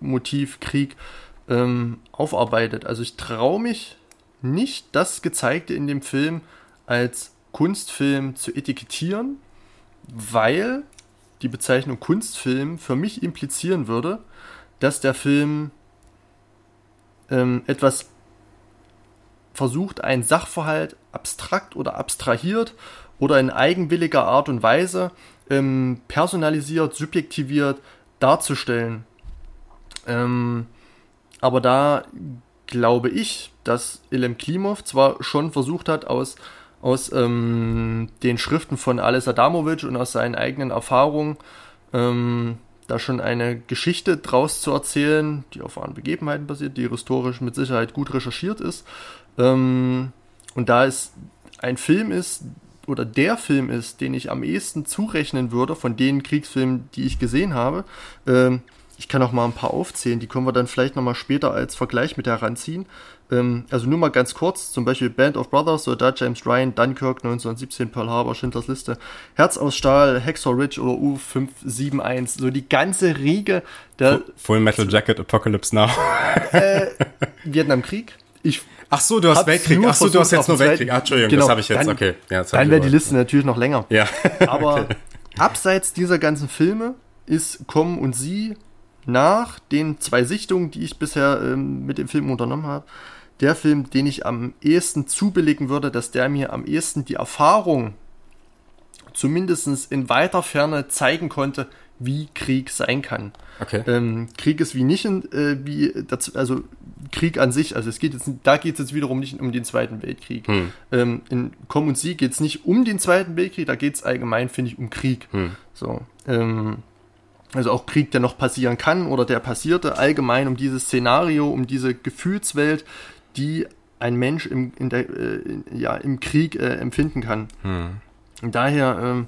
Motiv Krieg ähm, aufarbeitet. Also ich traue mich nicht, das Gezeigte in dem Film als Kunstfilm zu etikettieren, weil die Bezeichnung Kunstfilm für mich implizieren würde, dass der Film ähm, etwas versucht, einen Sachverhalt abstrakt oder abstrahiert oder in eigenwilliger Art und Weise ähm, personalisiert, subjektiviert darzustellen. Ähm, aber da glaube ich, dass Ilem Klimov zwar schon versucht hat, aus, aus ähm, den Schriften von Ales Adamovic und aus seinen eigenen Erfahrungen ähm, da schon eine Geschichte draus zu erzählen, die auf wahren Begebenheiten basiert, die historisch mit Sicherheit gut recherchiert ist. Ähm, und da es ein Film ist, oder der Film ist, den ich am ehesten zurechnen würde von den Kriegsfilmen, die ich gesehen habe, ähm, ich kann auch mal ein paar aufzählen, die können wir dann vielleicht nochmal später als Vergleich mit heranziehen. Ähm, also nur mal ganz kurz, zum Beispiel Band of Brothers, Soldat James Ryan, Dunkirk 1917, Pearl Harbor, Schindlers Liste, Herz aus Stahl, Hexor Ridge oder U571, so die ganze Riege der... Full Metal Jacket, Apocalypse Now. äh, Vietnamkrieg. Ich Ach so, du hast Weltkrieg. Ach so, du hast jetzt nur Weltkrieg. Ach, Entschuldigung, genau, das habe ich jetzt. Dann, okay. Ja, dann wäre die Liste natürlich noch länger. Ja. Aber okay. abseits dieser ganzen Filme ist Kommen und Sie nach den zwei Sichtungen, die ich bisher ähm, mit dem Film unternommen habe, der Film, den ich am ehesten zubilligen würde, dass der mir am ehesten die Erfahrung zumindest in weiter Ferne zeigen konnte, wie Krieg sein kann. Okay. Ähm, Krieg ist wie nicht, äh, wie das, also Krieg an sich, also es geht jetzt, da geht es jetzt wiederum nicht um den Zweiten Weltkrieg. Hm. Ähm, in Komm und Sie geht es nicht um den Zweiten Weltkrieg, da geht es allgemein, finde ich, um Krieg. Hm. So, ähm, also auch Krieg, der noch passieren kann oder der passierte, allgemein um dieses Szenario, um diese Gefühlswelt, die ein Mensch im, der, äh, ja, im Krieg äh, empfinden kann. Hm. Und daher ähm,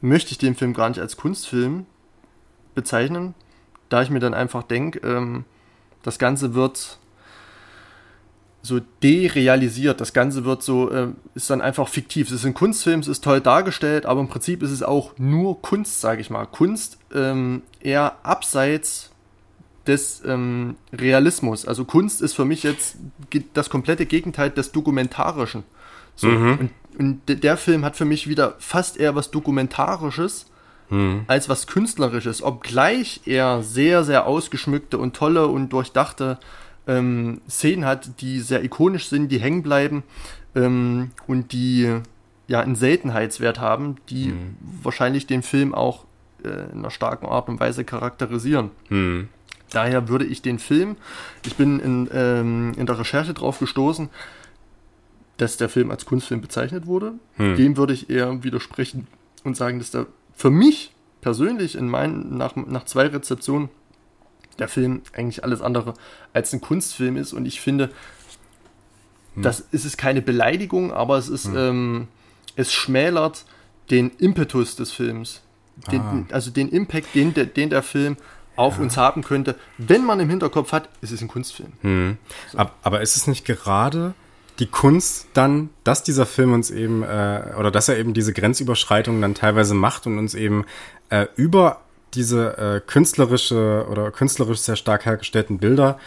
möchte ich den Film gar nicht als Kunstfilm bezeichnen, da ich mir dann einfach denke, ähm, das Ganze wird so derealisiert. Das Ganze wird so, äh, ist dann einfach fiktiv. Es ist ein Kunstfilm, es ist toll dargestellt, aber im Prinzip ist es auch nur Kunst, sage ich mal. Kunst ähm, eher abseits des ähm, Realismus. Also Kunst ist für mich jetzt das komplette Gegenteil des Dokumentarischen. So, mhm. und, und der Film hat für mich wieder fast eher was Dokumentarisches mhm. als was Künstlerisches, obgleich er sehr, sehr ausgeschmückte und tolle und durchdachte ähm, Szenen hat, die sehr ikonisch sind, die hängen bleiben ähm, und die ja einen Seltenheitswert haben, die mhm. wahrscheinlich den Film auch äh, in einer starken Art und Weise charakterisieren. Mhm. Daher würde ich den Film, ich bin in, ähm, in der Recherche drauf gestoßen, dass der Film als Kunstfilm bezeichnet wurde. Hm. Dem würde ich eher widersprechen und sagen, dass der für mich persönlich in meinen, nach, nach zwei Rezeptionen der Film eigentlich alles andere als ein Kunstfilm ist. Und ich finde, hm. das ist es keine Beleidigung, aber es ist, hm. ähm, es schmälert den Impetus des Films. Den, ah. Also den Impact, den, den der Film auf uns haben könnte, wenn man im Hinterkopf hat, es ist ein Kunstfilm. Hm. So. Aber ist es nicht gerade die Kunst dann, dass dieser Film uns eben, äh, oder dass er eben diese Grenzüberschreitungen dann teilweise macht und uns eben äh, über diese äh, künstlerische oder künstlerisch sehr stark hergestellten Bilder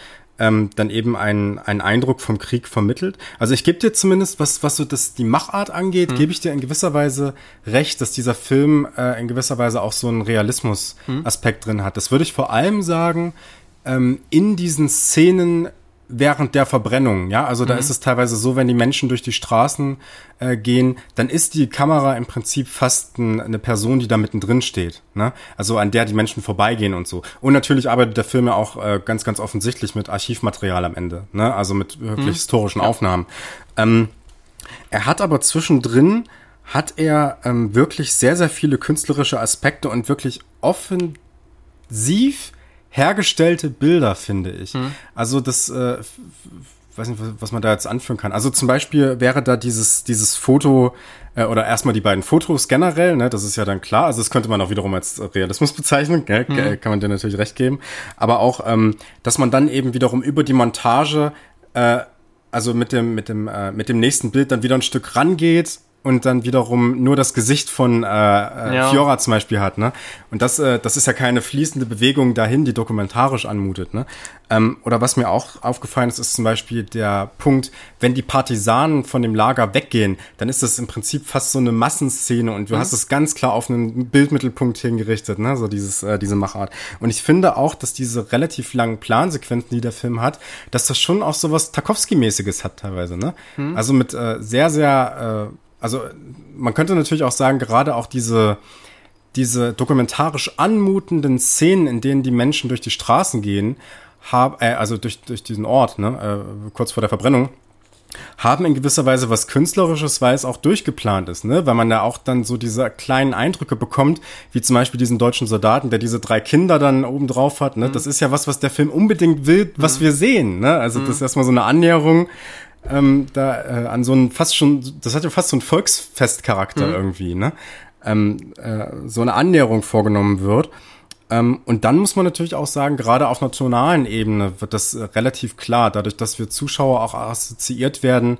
ähm, dann eben einen, einen Eindruck vom Krieg vermittelt. Also ich gebe dir zumindest, was, was so das, die Machart angeht, mhm. gebe ich dir in gewisser Weise recht, dass dieser Film äh, in gewisser Weise auch so einen Realismus-Aspekt mhm. drin hat. Das würde ich vor allem sagen, ähm, in diesen Szenen während der Verbrennung, ja, also da mhm. ist es teilweise so, wenn die Menschen durch die Straßen äh, gehen, dann ist die Kamera im Prinzip fast ein, eine Person, die da mittendrin steht, ne? Also an der die Menschen vorbeigehen und so. Und natürlich arbeitet der Film ja auch äh, ganz, ganz offensichtlich mit Archivmaterial am Ende, ne? Also mit wirklich mhm. historischen ja. Aufnahmen. Ähm, er hat aber zwischendrin hat er ähm, wirklich sehr, sehr viele künstlerische Aspekte und wirklich offensiv hergestellte Bilder, finde ich. Mhm. Also das, äh, weiß nicht, was man da jetzt anführen kann. Also zum Beispiel wäre da dieses, dieses Foto, äh, oder erstmal die beiden Fotos generell, ne, das ist ja dann klar. Also das könnte man auch wiederum als Realismus bezeichnen, gell? Mhm. kann man dir natürlich recht geben. Aber auch, ähm, dass man dann eben wiederum über die Montage äh, also mit dem mit dem äh, mit dem nächsten Bild dann wieder ein Stück rangeht und dann wiederum nur das Gesicht von äh, äh, ja. Fiora zum Beispiel hat, ne? Und das, äh, das ist ja keine fließende Bewegung dahin, die dokumentarisch anmutet, ne? Ähm, oder was mir auch aufgefallen ist, ist zum Beispiel der Punkt, wenn die Partisanen von dem Lager weggehen, dann ist das im Prinzip fast so eine Massenszene und du mhm. hast es ganz klar auf einen Bildmittelpunkt hingerichtet, ne? So dieses, äh, diese Machart. Und ich finde auch, dass diese relativ langen Plansequenzen, die der Film hat, dass das schon auch so was Tarkovsky-mäßiges hat teilweise, ne? Mhm. Also mit äh, sehr, sehr äh, also man könnte natürlich auch sagen, gerade auch diese, diese dokumentarisch anmutenden Szenen, in denen die Menschen durch die Straßen gehen, hab, äh, also durch, durch diesen Ort, ne, äh, kurz vor der Verbrennung, haben in gewisser Weise was Künstlerisches, weil es auch durchgeplant ist, ne? Weil man da auch dann so diese kleinen Eindrücke bekommt, wie zum Beispiel diesen deutschen Soldaten, der diese drei Kinder dann oben drauf hat, ne? Mhm. Das ist ja was, was der Film unbedingt will, was mhm. wir sehen, ne? Also mhm. das ist erstmal so eine Annäherung ähm, da äh, an so ein fast schon, das hat ja fast so einen Volksfestcharakter mhm. irgendwie, ne? Ähm, äh, so eine Annäherung vorgenommen wird. Ähm, und dann muss man natürlich auch sagen, gerade auf einer tonalen Ebene wird das äh, relativ klar, dadurch, dass wir Zuschauer auch assoziiert werden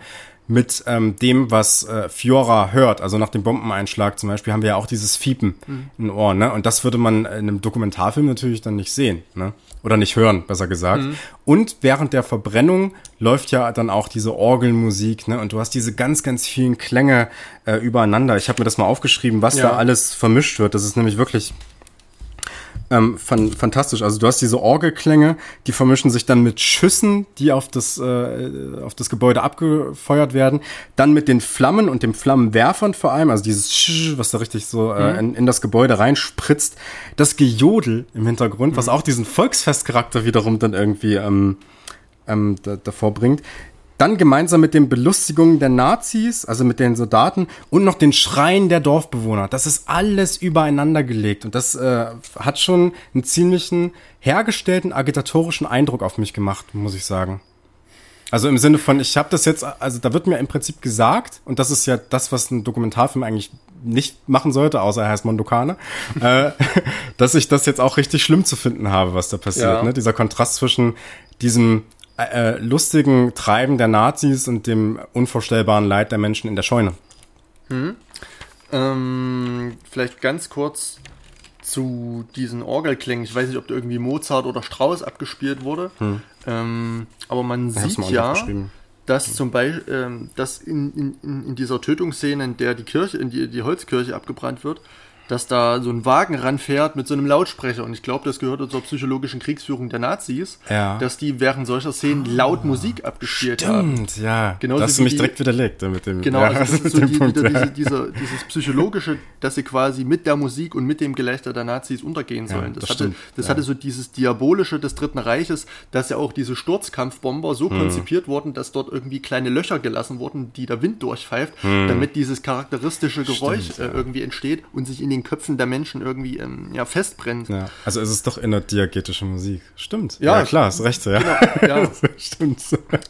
mit ähm, dem, was äh, Fiora hört. Also nach dem Bombeneinschlag zum Beispiel haben wir ja auch dieses Fiepen mhm. in den Ohren. Ne? Und das würde man in einem Dokumentarfilm natürlich dann nicht sehen. Ne? Oder nicht hören, besser gesagt. Mhm. Und während der Verbrennung läuft ja dann auch diese Orgelmusik. Ne? Und du hast diese ganz, ganz vielen Klänge äh, übereinander. Ich habe mir das mal aufgeschrieben, was ja. da alles vermischt wird. Das ist nämlich wirklich ähm, fan fantastisch. Also du hast diese Orgelklänge, die vermischen sich dann mit Schüssen, die auf das, äh, auf das Gebäude abgefeuert werden. Dann mit den Flammen und dem Flammenwerfern vor allem, also dieses Sch, was da richtig so äh, mhm. in, in, das Gebäude reinspritzt. Das Gejodel im Hintergrund, mhm. was auch diesen Volksfestcharakter wiederum dann irgendwie ähm, ähm, da, davor bringt. Dann gemeinsam mit den Belustigungen der Nazis, also mit den Soldaten und noch den Schreien der Dorfbewohner. Das ist alles übereinander gelegt und das äh, hat schon einen ziemlichen hergestellten agitatorischen Eindruck auf mich gemacht, muss ich sagen. Also im Sinne von, ich habe das jetzt, also da wird mir im Prinzip gesagt, und das ist ja das, was ein Dokumentarfilm eigentlich nicht machen sollte, außer er heißt Mondokane, äh, dass ich das jetzt auch richtig schlimm zu finden habe, was da passiert. Ja. Ne? Dieser Kontrast zwischen diesem äh, lustigen Treiben der Nazis und dem unvorstellbaren Leid der Menschen in der Scheune. Hm. Ähm, vielleicht ganz kurz zu diesen Orgelklängen. Ich weiß nicht, ob da irgendwie Mozart oder Strauss abgespielt wurde. Hm. Ähm, aber man sieht ja, dass zum Beispiel, ähm, dass in, in, in dieser Tötungsszene, in der die Kirche, in die, die Holzkirche abgebrannt wird, dass da so ein Wagen ranfährt mit so einem Lautsprecher. Und ich glaube, das gehört zur psychologischen Kriegsführung der Nazis, ja. dass die während solcher Szenen laut Musik abgespielt Stimmt, haben. Stimmt, ja. Genauso das hast du mich die, direkt widerlegt mit dem. Genau, ja, also das ist so die, Punkt, ja. diese, diese, dieses psychologische, dass sie quasi mit der Musik und mit dem Gelächter der Nazis untergehen sollen. das, das, hatte, das hatte so dieses diabolische des Dritten Reiches, dass ja auch diese Sturzkampfbomber so hm. konzipiert wurden, dass dort irgendwie kleine Löcher gelassen wurden, die der Wind durchpfeift, hm. damit dieses charakteristische Geräusch Stimmt, äh, irgendwie entsteht und sich in den den Köpfen der Menschen irgendwie ähm, ja, festbrennt. Ja, also es ist doch innerdiagetische Musik. Stimmt. Ja, ja klar, hast recht. Ja, genau, ja. stimmt.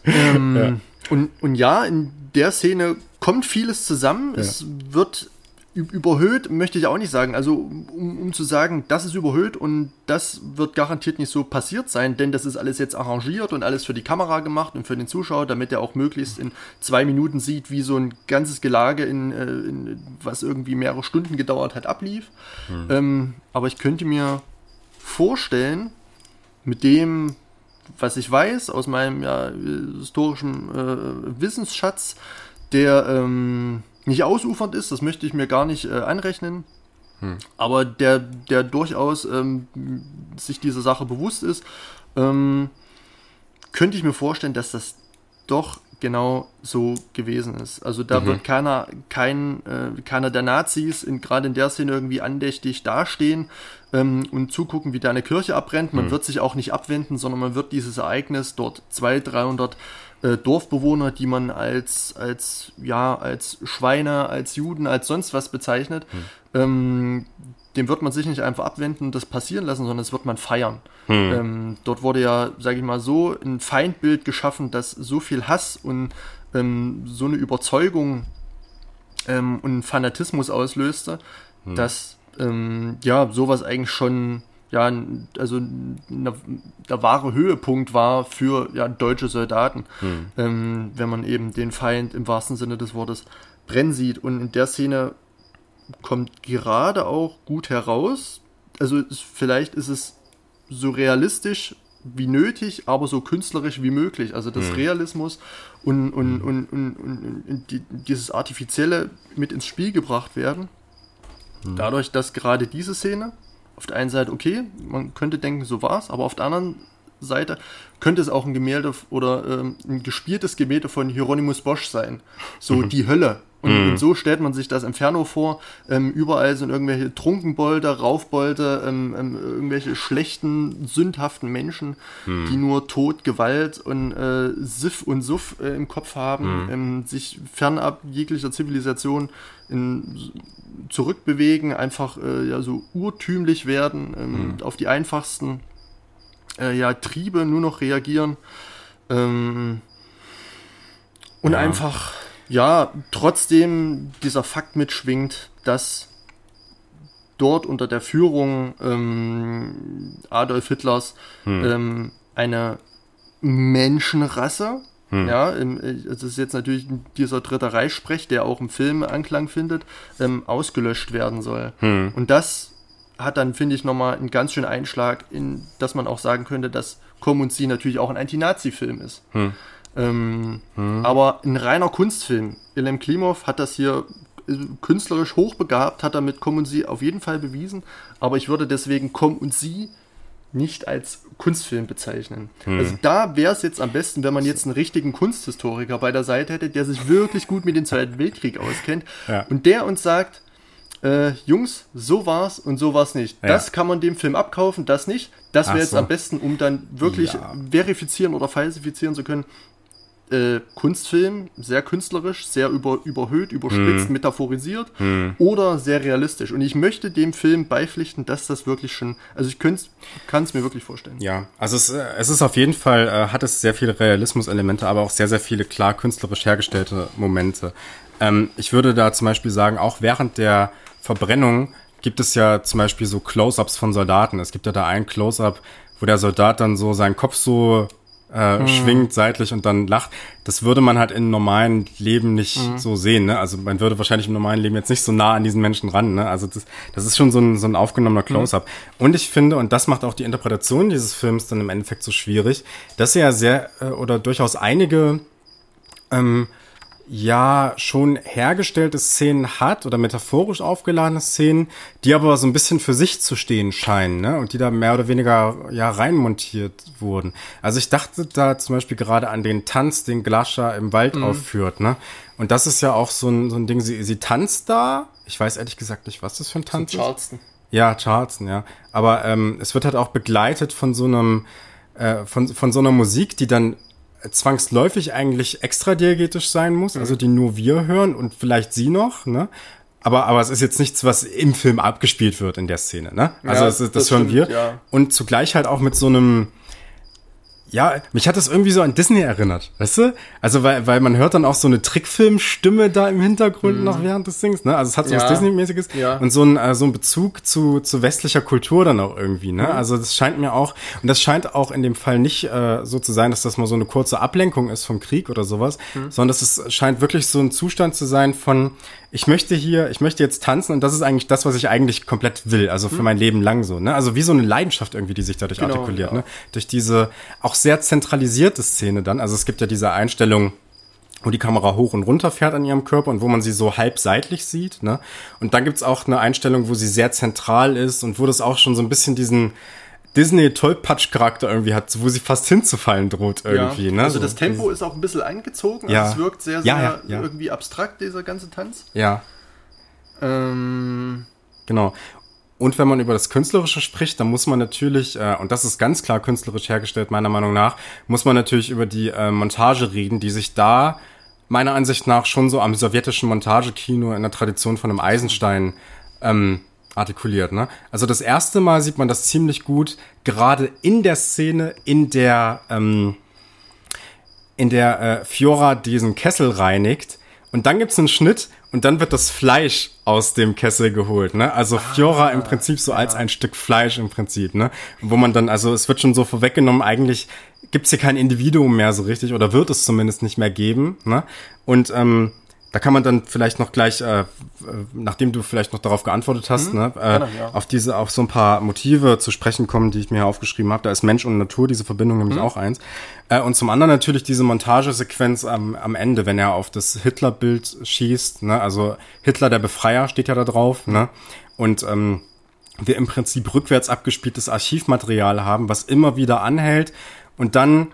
Ähm, ja. Und, und ja, in der Szene kommt vieles zusammen. Es wird überhöht möchte ich auch nicht sagen. Also um, um, zu sagen, das ist überhöht und das wird garantiert nicht so passiert sein, denn das ist alles jetzt arrangiert und alles für die Kamera gemacht und für den Zuschauer, damit er auch möglichst in zwei Minuten sieht, wie so ein ganzes Gelage, in, äh, in was irgendwie mehrere Stunden gedauert hat, ablief. Mhm. Ähm, aber ich könnte mir vorstellen, mit dem, was ich weiß aus meinem ja, historischen äh, Wissensschatz, der ähm, nicht ausufernd ist, das möchte ich mir gar nicht äh, anrechnen. Hm. Aber der, der durchaus ähm, sich dieser Sache bewusst ist, ähm, könnte ich mir vorstellen, dass das doch genau so gewesen ist. Also da mhm. wird keiner, kein, äh, keiner der Nazis in, gerade in der Szene irgendwie andächtig dastehen ähm, und zugucken, wie da eine Kirche abbrennt. Man mhm. wird sich auch nicht abwenden, sondern man wird dieses Ereignis dort 200, 300 äh, Dorfbewohner, die man als, als, ja, als Schweine, als Juden, als sonst was bezeichnet, hm. ähm, dem wird man sich nicht einfach abwenden und das passieren lassen, sondern das wird man feiern. Hm. Ähm, dort wurde ja, sage ich mal so, ein Feindbild geschaffen, das so viel Hass und ähm, so eine Überzeugung ähm, und Fanatismus auslöste, hm. dass ähm, ja sowas eigentlich schon ja, also eine, der wahre Höhepunkt war für ja, deutsche Soldaten, hm. ähm, wenn man eben den Feind im wahrsten Sinne des Wortes brennen sieht. Und in der Szene kommt gerade auch gut heraus. Also es, vielleicht ist es so realistisch wie nötig, aber so künstlerisch wie möglich. Also das hm. Realismus und, und, hm. und, und, und, und die, dieses Artifizielle mit ins Spiel gebracht werden. Hm. Dadurch, dass gerade diese Szene auf der einen Seite okay, man könnte denken, so war's, aber auf der anderen Seite könnte es auch ein Gemälde oder ähm, ein gespieltes Gemälde von Hieronymus Bosch sein. So mhm. die Hölle. Und, mhm. und, so stellt man sich das Inferno vor. Ähm, überall sind irgendwelche Trunkenbolde, Raufbolde, ähm, ähm, irgendwelche schlechten, sündhaften Menschen, mhm. die nur Tod, Gewalt und äh, Siff und Suff äh, im Kopf haben, mhm. ähm, sich fernab jeglicher Zivilisation in, zurückbewegen, einfach äh, ja so urtümlich werden, ähm, mhm. auf die einfachsten äh, ja, Triebe nur noch reagieren ähm, und ja. einfach ja trotzdem dieser Fakt mitschwingt, dass dort unter der Führung ähm, Adolf Hitlers Hm. ähm, eine Menschenrasse, Hm. ja, im, äh, das ist jetzt natürlich dieser Dritte Reich-Sprech, der auch im Film Anklang findet, ähm, ausgelöscht werden soll. Hm. Und das hat dann, finde ich, nochmal einen ganz schönen Einschlag, in, dass man auch sagen könnte, dass Komm und Sie natürlich auch ein Anti-Nazi-Film ist. Hm. Ähm, Aber ein reiner Kunstfilm. Ilem Klimov hat das hier äh, künstlerisch hochbegabt, hat er mit Komm und Sie auf jeden Fall bewiesen. Aber ich würde deswegen Komm und Sie nicht als Kunstfilm bezeichnen. Hm. Also da wäre es jetzt am besten, wenn man jetzt einen richtigen Kunsthistoriker bei der Seite hätte, der sich wirklich gut mit dem Zweiten Weltkrieg auskennt Ja. und der uns sagt, äh, Jungs, so war's und so war's nicht. Ja. Das kann man dem Film abkaufen, das nicht. Das wäre jetzt so. am besten, um dann wirklich Ja. verifizieren oder falsifizieren zu können. Äh, Kunstfilm, sehr künstlerisch, sehr über, überhöht, überspitzt, Hm. metaphorisiert oder sehr realistisch. Und ich möchte dem Film beipflichten, dass das wirklich schon, also ich kann es mir wirklich vorstellen. Ja, also es, äh, es ist auf jeden Fall, äh, hat es sehr viele Realismus-Elemente, aber auch sehr, sehr viele klar künstlerisch hergestellte Momente. Ähm, ich würde da zum Beispiel sagen, auch während der Verbrennung gibt es ja zum Beispiel so Close-Ups von Soldaten. Es gibt ja da ein Close-Up, wo der Soldat dann so seinen Kopf so äh, schwingt seitlich und dann lacht. Das würde man halt im normalen Leben nicht so sehen. Ne? Also man würde wahrscheinlich im normalen Leben jetzt nicht so nah an diesen Menschen ran. Ne? Also das, das ist schon so ein, so ein aufgenommener Close-up. Und ich finde, und das macht auch die Interpretation dieses Films dann im Endeffekt so schwierig, dass er ja sehr äh, oder durchaus einige ähm, ja schon hergestellte Szenen hat oder metaphorisch aufgeladene Szenen, die aber so ein bisschen für sich zu stehen scheinen, ne? Und die da mehr oder weniger ja reinmontiert wurden. Also ich dachte da zum Beispiel gerade an den Tanz, den Glascha im Wald aufführt, ne? Und das ist ja auch so ein, so ein Ding, sie, sie tanzt da. Ich weiß ehrlich gesagt nicht, was das für ein Tanz ist. Charleston. Ja, Charleston, ja. Aber ähm, es wird halt auch begleitet von so einem, äh, von, von so einer Musik, die dann zwangsläufig eigentlich extra diegetisch sein muss, also die nur wir hören und vielleicht sie noch, ne? Aber, aber es ist jetzt nichts, was im Film abgespielt wird in der Szene, ne? Also Ja, es ist, das, das hören stimmt, wir. ja. Und zugleich halt auch mit so einem, ja, mich hat das irgendwie so an Disney erinnert, weißt du? Also weil, weil man hört dann auch so eine Trickfilmstimme da im Hintergrund noch während des Sings, ne? Also es hat so Mhm. Ja. was Disney-mäßiges Ja. und so ein, äh, so ein Bezug zu, zu westlicher Kultur dann auch irgendwie, ne? Also das scheint mir auch, und das scheint auch in dem Fall nicht äh, so zu sein, dass das mal so eine kurze Ablenkung ist vom Krieg oder sowas, sondern dass es scheint wirklich so ein Zustand zu sein von, ich möchte hier, ich möchte jetzt tanzen und das ist eigentlich das, was ich eigentlich komplett will, also für mein Leben lang so, ne? Also wie so eine Leidenschaft irgendwie, die sich dadurch Genau, artikuliert, ja. ne? Durch diese auch sehr zentralisierte Szene dann, also es gibt ja diese Einstellung, wo die Kamera hoch und runter fährt an ihrem Körper und wo man sie so halb seitlich sieht. Ne? Und dann gibt's auch eine Einstellung, wo sie sehr zentral ist und wo das auch schon so ein bisschen diesen Disney-Tollpatsch-Charakter irgendwie hat, wo sie fast hinzufallen droht irgendwie. ja. Ne? Also So- das Tempo ist auch ein bisschen angezogen, Ja. also es wirkt sehr, sehr ja. irgendwie abstrakt, dieser ganze Tanz. Ja, Ähm, genau. Und wenn man über das Künstlerische spricht, dann muss man natürlich, äh, und das ist ganz klar künstlerisch hergestellt, meiner Meinung nach, muss man natürlich über die äh, Montage reden, die sich da meiner Ansicht nach schon so am sowjetischen Montagekino in der Tradition von einem Eisenstein ähm, artikuliert. Ne? Also das erste Mal sieht man das ziemlich gut, gerade in der Szene, in der ähm, in der äh, Fiora diesen Kessel reinigt und dann gibt's einen Schnitt und dann wird das Fleisch aus dem Kessel geholt, ne? Also Fiora im Prinzip so als ein Stück Fleisch im Prinzip, ne? Wo man dann, also es wird schon so vorweggenommen, eigentlich gibt's hier kein Individuum mehr so richtig oder wird es zumindest nicht mehr geben, ne? Und ähm, da kann man dann vielleicht noch gleich, äh, äh, nachdem du vielleicht noch darauf geantwortet hast, ne, äh, gerne, ja. auf diese, auf so ein paar Motive zu sprechen kommen, die ich mir hier aufgeschrieben habe. Da ist Mensch und Natur, diese Verbindung nämlich auch eins. Äh, und zum anderen natürlich diese Montagesequenz am, am Ende, wenn er auf das Hitler-Bild schießt, ne, also Hitler der Befreier steht ja da drauf, ne, und ähm, wir im Prinzip rückwärts abgespieltes Archivmaterial haben, was immer wieder anhält und dann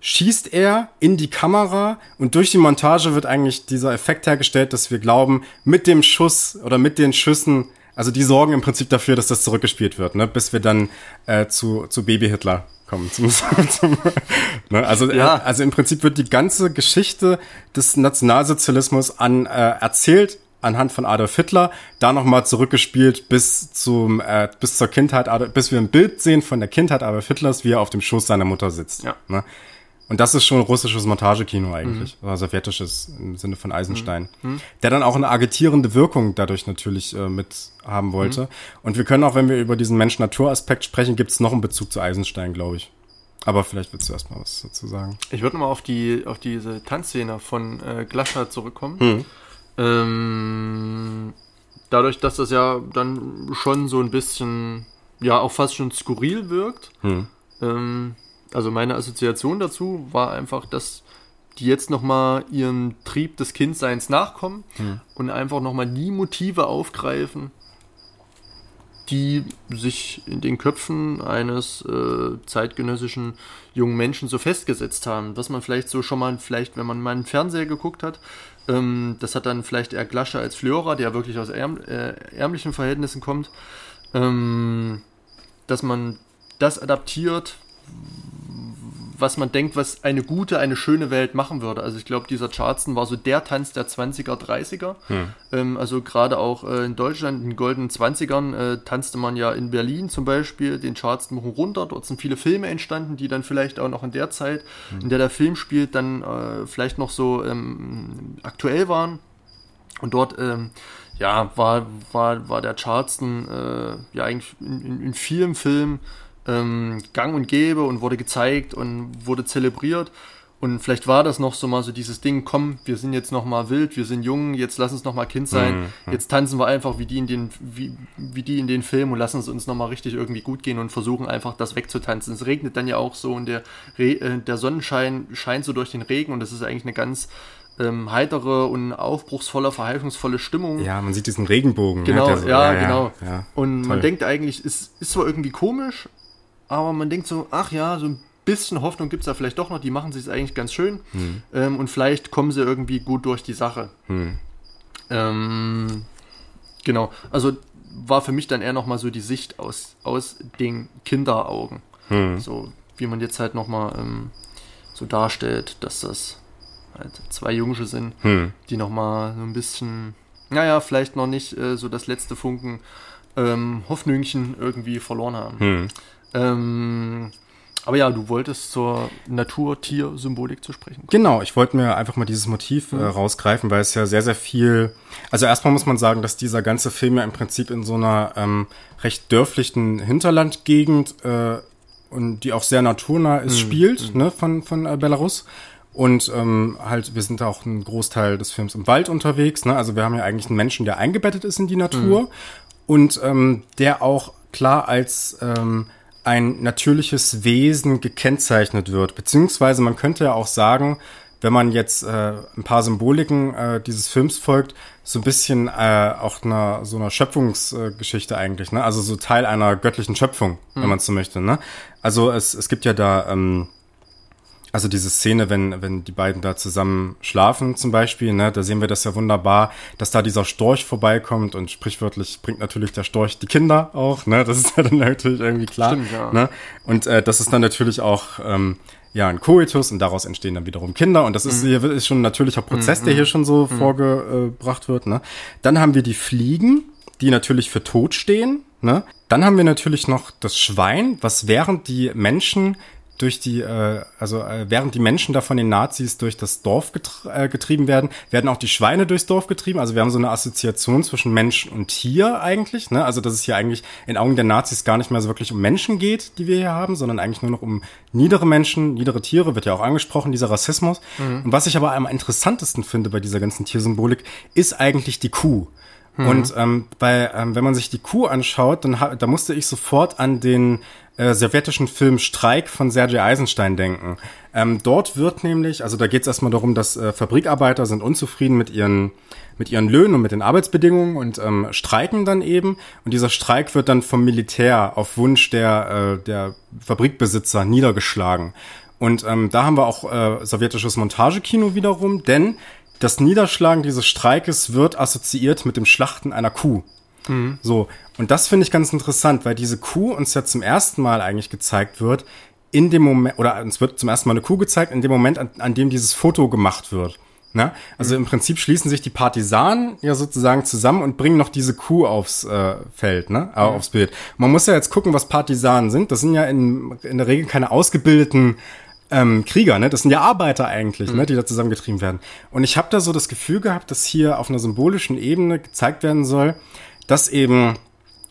schießt er in die Kamera und durch die Montage wird eigentlich dieser Effekt hergestellt, dass wir glauben, mit dem Schuss oder mit den Schüssen, also die sorgen im Prinzip dafür, dass das zurückgespielt wird, ne, bis wir dann äh, zu, zu Baby Hitler kommen. Zum, zum, ne, also, Ja. äh, also im Prinzip wird die ganze Geschichte des Nationalsozialismus an äh, erzählt anhand von Adolf Hitler, da nochmal zurückgespielt bis zum äh, bis zur Kindheit, bis wir ein Bild sehen von der Kindheit Adolf Hitlers, wie er auf dem Schoß seiner Mutter sitzt. Ja. Ne? Und das ist schon russisches Montagekino eigentlich, mhm. oder sowjetisches im Sinne von Eisenstein, mhm. mhm. der dann auch eine agitierende Wirkung dadurch natürlich äh, mit haben wollte. Mhm. Und wir können auch, wenn wir über diesen Mensch-Natur-Aspekt sprechen, gibt es noch einen Bezug zu Eisenstein, glaube ich. Aber vielleicht willst du erstmal was dazu sagen. Ich würde nochmal auf die auf diese Tanzszene von äh, Glascher zurückkommen. Mhm. Ähm, dadurch, dass das ja dann schon so ein bisschen, ja, auch fast schon skurril wirkt. Mhm. Ähm, also meine Assoziation dazu war einfach, dass die jetzt nochmal ihren Trieb des Kindseins nachkommen hm. und einfach nochmal die Motive aufgreifen, die sich in den Köpfen eines äh, zeitgenössischen jungen Menschen so festgesetzt haben. Was man vielleicht so schon mal, vielleicht, wenn man mal einen Fernseher geguckt hat, ähm, das hat dann vielleicht eher Glascher als Flora, der wirklich aus ärm, äh, ärmlichen Verhältnissen kommt, ähm, dass man das adaptiert, was man denkt, was eine gute, eine schöne Welt machen würde. Also ich glaube, dieser Charleston war so der Tanz der 20er, 30er. Hm. Ähm, also gerade auch äh, in Deutschland, in den goldenen 20ern, äh, tanzte man ja in Berlin zum Beispiel den Charleston hoch runter. Dort sind viele Filme entstanden, die dann vielleicht auch noch in der Zeit, hm. in der der Film spielt, dann äh, vielleicht noch so ähm, aktuell waren. Und dort ähm, ja, war, war, war der Charleston äh, ja eigentlich in, in, in vielen Filmen ähm, gang und gäbe und wurde gezeigt und wurde zelebriert. Und vielleicht war das noch so mal so dieses Ding, komm, wir sind jetzt noch mal wild, wir sind jung, jetzt lass uns noch mal Kind sein. Mhm. Jetzt tanzen wir einfach wie die in den wie, wie die in den Filmen und lassen es uns noch mal richtig irgendwie gut gehen und versuchen einfach das wegzutanzen. Es regnet dann ja auch so und der Re äh, der Sonnenschein scheint so durch den Regen und das ist eigentlich eine ganz ähm, heitere und aufbruchsvolle, verheißungsvolle Stimmung. Ja, man sieht diesen Regenbogen. Ne, genau, ne, so, ja, ja, genau. Ja, und toll. man denkt eigentlich, es ist zwar irgendwie komisch, aber man denkt so, ach ja, so ein bisschen Hoffnung gibt es da vielleicht doch noch, die machen sich eigentlich ganz schön hm. ähm, und vielleicht kommen sie irgendwie gut durch die Sache. Hm. Ähm, genau, also war für mich dann eher nochmal so die Sicht aus, aus den Kinderaugen. Hm. So wie man jetzt halt nochmal ähm, so darstellt, dass das halt zwei Junge sind, hm. die nochmal so ein bisschen, naja, vielleicht noch nicht äh, so das letzte Funken ähm, Hoffnüngchen irgendwie verloren haben. Hm. Ähm, aber ja, du wolltest zur Natur-Tier-Symbolik zu sprechen. Genau, ich wollte mir einfach mal dieses Motiv äh, mhm. rausgreifen, weil es ja sehr, sehr viel. Also erstmal muss man sagen, dass dieser ganze Film ja im Prinzip in so einer ähm, recht dörflichen Hinterlandgegend äh, und die auch sehr naturnah ist, mhm. spielt, mhm. ne, von, von äh, Belarus. Und ähm, halt, wir sind auch ein Großteil des Films im Wald unterwegs. Ne? Also wir haben ja eigentlich einen Menschen, der eingebettet ist in die Natur mhm. und ähm, der auch klar als ähm, ein natürliches Wesen gekennzeichnet wird. Beziehungsweise man könnte ja auch sagen, wenn man jetzt äh, ein paar Symboliken äh, dieses Films folgt, so ein bisschen äh, auch einer so einer Schöpfungsgeschichte eigentlich, ne? Also so Teil einer göttlichen Schöpfung, mhm. wenn man so möchte, ne? Also es, es gibt ja da ähm, also diese Szene, wenn, wenn die beiden da zusammen schlafen zum Beispiel, ne, da sehen wir das ja wunderbar, dass da dieser Storch vorbeikommt und sprichwörtlich bringt natürlich der Storch die Kinder auch, ne, das ist ja dann natürlich irgendwie klar. Stimmt, ja. ne? Und äh, das ist dann natürlich auch ähm, ja ein Koitus und daraus entstehen dann wiederum Kinder und das ist, mhm. hier ist schon ein natürlicher Prozess, mhm. der hier schon so mhm. vorgebracht wird. Ne? Dann haben wir die Fliegen, die natürlich für tot stehen. Ne? Dann haben wir natürlich noch das Schwein, was während die Menschen durch die, äh, also äh, während die Menschen da von den Nazis durch das Dorf getr äh, getrieben werden, werden auch die Schweine durchs Dorf getrieben. Also wir haben so eine Assoziation zwischen Mensch und Tier eigentlich. Ne? Also dass es hier eigentlich in Augen der Nazis gar nicht mehr so wirklich um Menschen geht, die wir hier haben, sondern eigentlich nur noch um niedere Menschen, niedere Tiere, wird ja auch angesprochen, dieser Rassismus. Mhm. Und was ich aber am interessantesten finde bei dieser ganzen Tiersymbolik, ist eigentlich die Kuh. Mhm. Und ähm, bei, ähm, wenn man sich die Kuh anschaut, dann da musste ich sofort an den äh, sowjetischen Film Streik von Sergei Eisenstein denken. Ähm, dort wird nämlich, also da geht es erstmal darum, dass äh, Fabrikarbeiter sind unzufrieden mit ihren mit ihren Löhnen und mit den Arbeitsbedingungen und ähm, streiken dann eben. Und dieser Streik wird dann vom Militär auf Wunsch der, äh, der Fabrikbesitzer niedergeschlagen. Und ähm, da haben wir auch äh, sowjetisches Montagekino wiederum, denn das Niederschlagen dieses Streikes wird assoziiert mit dem Schlachten einer Kuh. Mhm. So, und das finde ich ganz interessant, weil diese Kuh uns ja zum ersten Mal eigentlich gezeigt wird, in dem Moment, oder uns wird zum ersten Mal eine Kuh gezeigt, in dem Moment, an, an dem dieses Foto gemacht wird. Ne? Also mhm. im Prinzip schließen sich die Partisanen ja sozusagen zusammen und bringen noch diese Kuh aufs äh, Feld, ne? Äh, mhm. aufs Bild. Man muss ja jetzt gucken, was Partisanen sind. Das sind ja in, in der Regel keine ausgebildeten ähm, Krieger, ne? Das sind ja Arbeiter eigentlich, ne? Die da zusammengetrieben werden. Und ich habe da so das Gefühl gehabt, dass hier auf einer symbolischen Ebene gezeigt werden soll, dass eben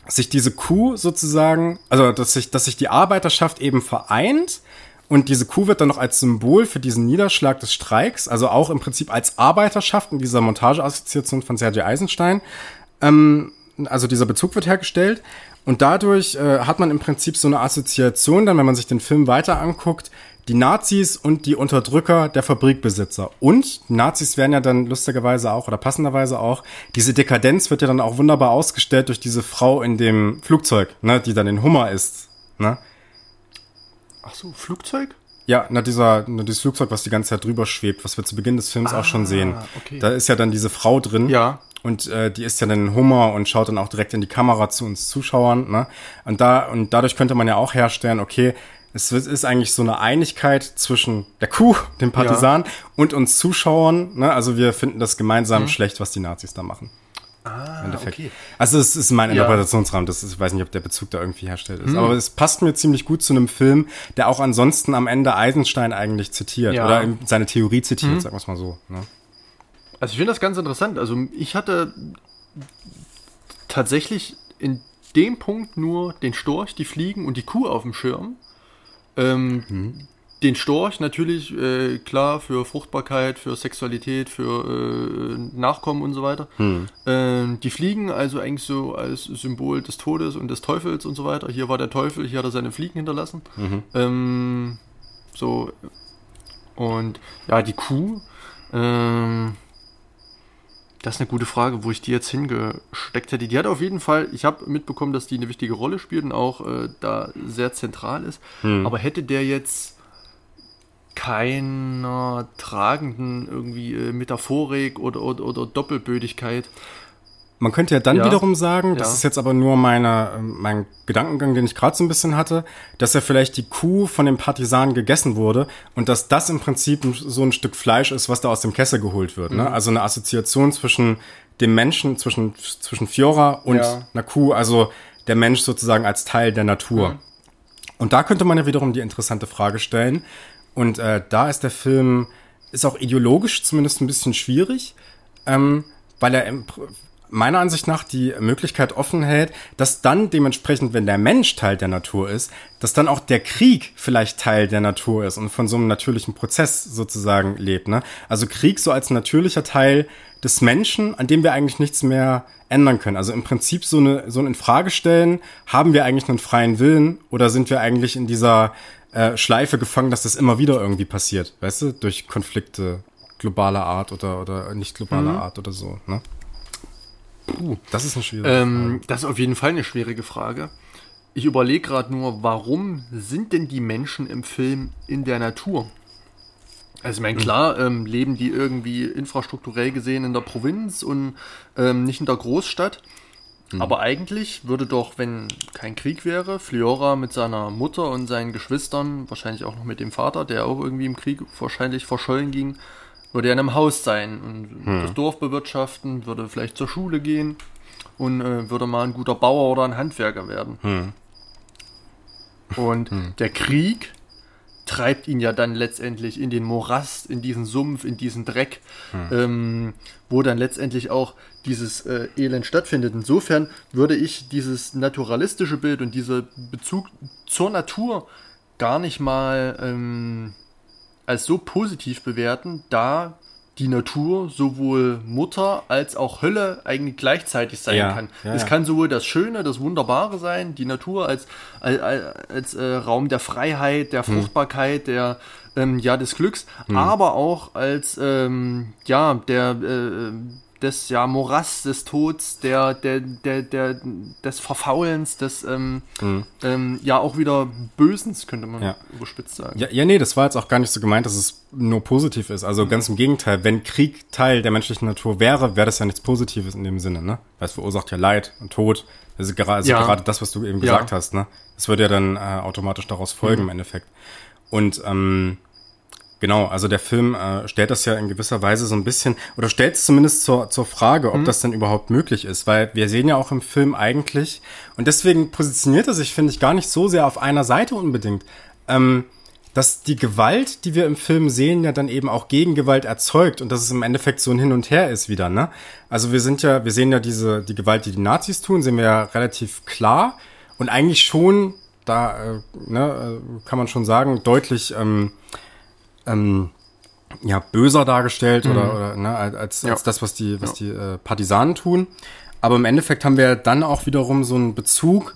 sich diese Kuh sozusagen, also dass sich, dass sich die Arbeiterschaft eben vereint und diese Kuh wird dann noch als Symbol für diesen Niederschlag des Streiks, also auch im Prinzip als Arbeiterschaft in dieser Montageassoziation von Sergei Eisenstein, ähm, also dieser Bezug wird hergestellt. Und dadurch äh, hat man im Prinzip so eine Assoziation, dann, wenn man sich den Film weiter anguckt, die Nazis und die Unterdrücker der Fabrikbesitzer. Und Nazis werden ja dann lustigerweise auch oder passenderweise auch, diese Dekadenz wird ja dann auch wunderbar ausgestellt durch diese Frau in dem Flugzeug, ne, die dann in Hummer ist. Ne? Ach so, Flugzeug? Ja, na dieser, na dieses Flugzeug, was die ganze Zeit drüber schwebt, was wir zu Beginn des Films ah, auch schon ah, sehen. Okay. Da ist ja dann diese Frau drin. Ja. Und äh, die ist ja dann in Hummer und schaut dann auch direkt in die Kamera zu uns Zuschauern. Ne? Und da und dadurch könnte man ja auch herstellen, okay, es ist eigentlich so eine Einigkeit zwischen der Kuh, dem Partisan ja. und uns Zuschauern. Ne? Also wir finden das gemeinsam mhm. schlecht, was die Nazis da machen. Ah, okay. Also es ist mein ja. Interpretationsrahmen, das ist, ich weiß nicht, ob der Bezug da irgendwie herstellt ist. Hm. Aber es passt mir ziemlich gut zu einem Film, der auch ansonsten am Ende Eisenstein eigentlich zitiert ja. oder seine Theorie zitiert, hm. sagen wir es mal so. Ne? Also ich finde das ganz interessant. Also ich hatte tatsächlich in dem Punkt nur den Storch, die Fliegen und die Kuh auf dem Schirm. Ähm, hm. Den Storch natürlich, äh, klar, für Fruchtbarkeit, für Sexualität, für äh, Nachkommen und so weiter. Hm. Ähm, die Fliegen also eigentlich so als Symbol des Todes und des Teufels und so weiter. Hier war der Teufel, hier hat er seine Fliegen hinterlassen. Mhm. Ähm, so. Und ja, die Kuh. Ähm, das ist eine gute Frage, wo ich die jetzt hingesteckt hätte. Die hat auf jeden Fall, ich habe mitbekommen, dass die eine wichtige Rolle spielt und auch äh, da sehr zentral ist. Hm. Aber hätte der jetzt keiner tragenden irgendwie äh, Metaphorik oder, oder, oder Doppelbödigkeit, man könnte ja dann ja. wiederum sagen, das ja. ist jetzt aber nur meine, mein Gedankengang, den ich gerade so ein bisschen hatte, dass ja vielleicht die Kuh von dem Partisanen gegessen wurde und dass das im Prinzip so ein Stück Fleisch ist, was da aus dem Kessel geholt wird. Ne? Mhm. Ne? Also eine Assoziation zwischen dem Menschen, zwischen, zwischen Fiora und ja. einer Kuh, also der Mensch sozusagen als Teil der Natur. Mhm. Und da könnte man ja wiederum die interessante Frage stellen. Und äh, da ist der Film, ist auch ideologisch zumindest ein bisschen schwierig, ähm, weil er im, meiner Ansicht nach die Möglichkeit offen hält, dass dann dementsprechend, wenn der Mensch Teil der Natur ist, dass dann auch der Krieg vielleicht Teil der Natur ist und von so einem natürlichen Prozess sozusagen lebt. Ne? Also Krieg so als natürlicher Teil des Menschen, an dem wir eigentlich nichts mehr ändern können. Also im Prinzip so, eine, so ein Infragestellen, haben wir eigentlich einen freien Willen oder sind wir eigentlich in dieser äh, Schleife gefangen, dass das immer wieder irgendwie passiert, weißt du, durch Konflikte globaler Art oder, oder nicht globaler mhm. Art oder so. Ne? Puh, das ist eine schwierige ähm, Frage. Das ist auf jeden Fall eine schwierige Frage. Ich überlege gerade nur, warum sind denn die Menschen im Film in der Natur? Also ich meine, klar, ähm, leben die irgendwie infrastrukturell gesehen in der Provinz und ähm, nicht in der Großstadt. Mhm. Aber eigentlich würde doch, wenn kein Krieg wäre, Fliora mit seiner Mutter und seinen Geschwistern, wahrscheinlich auch noch mit dem Vater, der auch irgendwie im Krieg wahrscheinlich verschollen ging, würde er in einem Haus sein und hm. das Dorf bewirtschaften, würde vielleicht zur Schule gehen und äh, würde mal ein guter Bauer oder ein Handwerker werden. Hm. Und hm. der Krieg treibt ihn ja dann letztendlich in den Morast, in diesen Sumpf, in diesen Dreck, hm. ähm, wo dann letztendlich auch dieses äh, Elend stattfindet. Insofern würde ich dieses naturalistische Bild und dieser Bezug zur Natur gar nicht mal ähm, als so positiv bewerten, da die Natur sowohl Mutter als auch Hölle eigentlich gleichzeitig sein ja, kann. Ja, es ja. kann sowohl das Schöne, das Wunderbare sein, die Natur als, als, als äh, Raum der Freiheit, der hm. Fruchtbarkeit, hm. der ähm, ja des Glücks, hm. aber auch als ähm, ja der äh, des ja Morass des Todes, der, der, der, der, des Verfaulens, des ähm, mhm. ähm, ja auch wieder Bösens, könnte man ja. überspitzt sagen. Ja, ja, nee, das war jetzt auch gar nicht so gemeint, dass es nur positiv ist. Also mhm. ganz im Gegenteil, wenn Krieg Teil der menschlichen Natur wäre, wäre das ja nichts Positives in dem Sinne, ne? Weil es verursacht ja Leid und Tod. Das ist gerade, also ja. gerade das, was du eben gesagt ja. hast, ne? Das würde ja dann äh, automatisch daraus folgen mhm. im Endeffekt. Und ähm, Genau, also der Film äh, stellt das ja in gewisser Weise so ein bisschen, oder stellt es zumindest zur, zur Frage, ob mhm. das denn überhaupt möglich ist, weil wir sehen ja auch im Film eigentlich, und deswegen positioniert er sich, finde ich, gar nicht so sehr auf einer Seite unbedingt. Ähm, dass die Gewalt, die wir im Film sehen, ja dann eben auch Gegengewalt erzeugt und dass es im Endeffekt so ein Hin und Her ist wieder, ne? Also wir sind ja, wir sehen ja diese, die Gewalt, die die Nazis tun, sehen wir ja relativ klar und eigentlich schon, da, äh, ne, äh, kann man schon sagen, deutlich, ähm, ähm, ja, böser dargestellt mhm. oder, oder ne, als, ja. als das, was die, was die äh, Partisanen tun. Aber im Endeffekt haben wir dann auch wiederum so einen Bezug,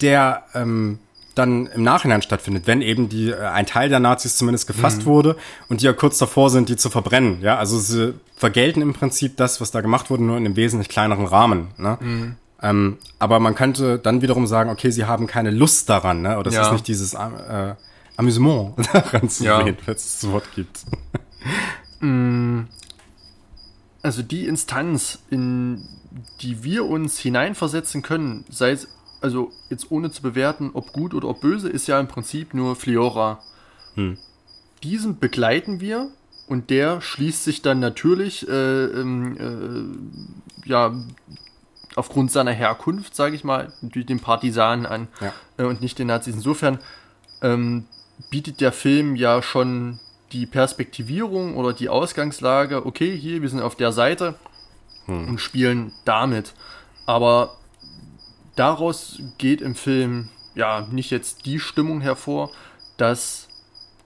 der ähm, dann im Nachhinein stattfindet, wenn eben die äh, ein Teil der Nazis zumindest gefasst mhm. wurde und die ja kurz davor sind, die zu verbrennen. Ja, also sie vergelten im Prinzip das, was da gemacht wurde, nur in einem wesentlich kleineren Rahmen. Ne? Mhm. Ähm, aber man könnte dann wiederum sagen, okay, sie haben keine Lust daran, ne? Oder es ja. ist nicht dieses äh, Amüsement daran zu ja. sehen, wenn es das Wort gibt. Mm. Also die Instanz, in die wir uns hineinversetzen können, sei es also jetzt ohne zu bewerten, ob gut oder ob böse, ist ja im Prinzip nur Fliora. Hm. Diesen begleiten wir und der schließt sich dann natürlich äh, ähm, äh, ja aufgrund seiner Herkunft, sage ich mal, natürlich den Partisanen an ja. äh, und nicht den Nazis. Insofern ähm, bietet der Film ja schon die Perspektivierung oder die Ausgangslage, okay, hier, wir sind auf der Seite hm. und spielen damit. Aber daraus geht im Film ja nicht jetzt die Stimmung hervor, dass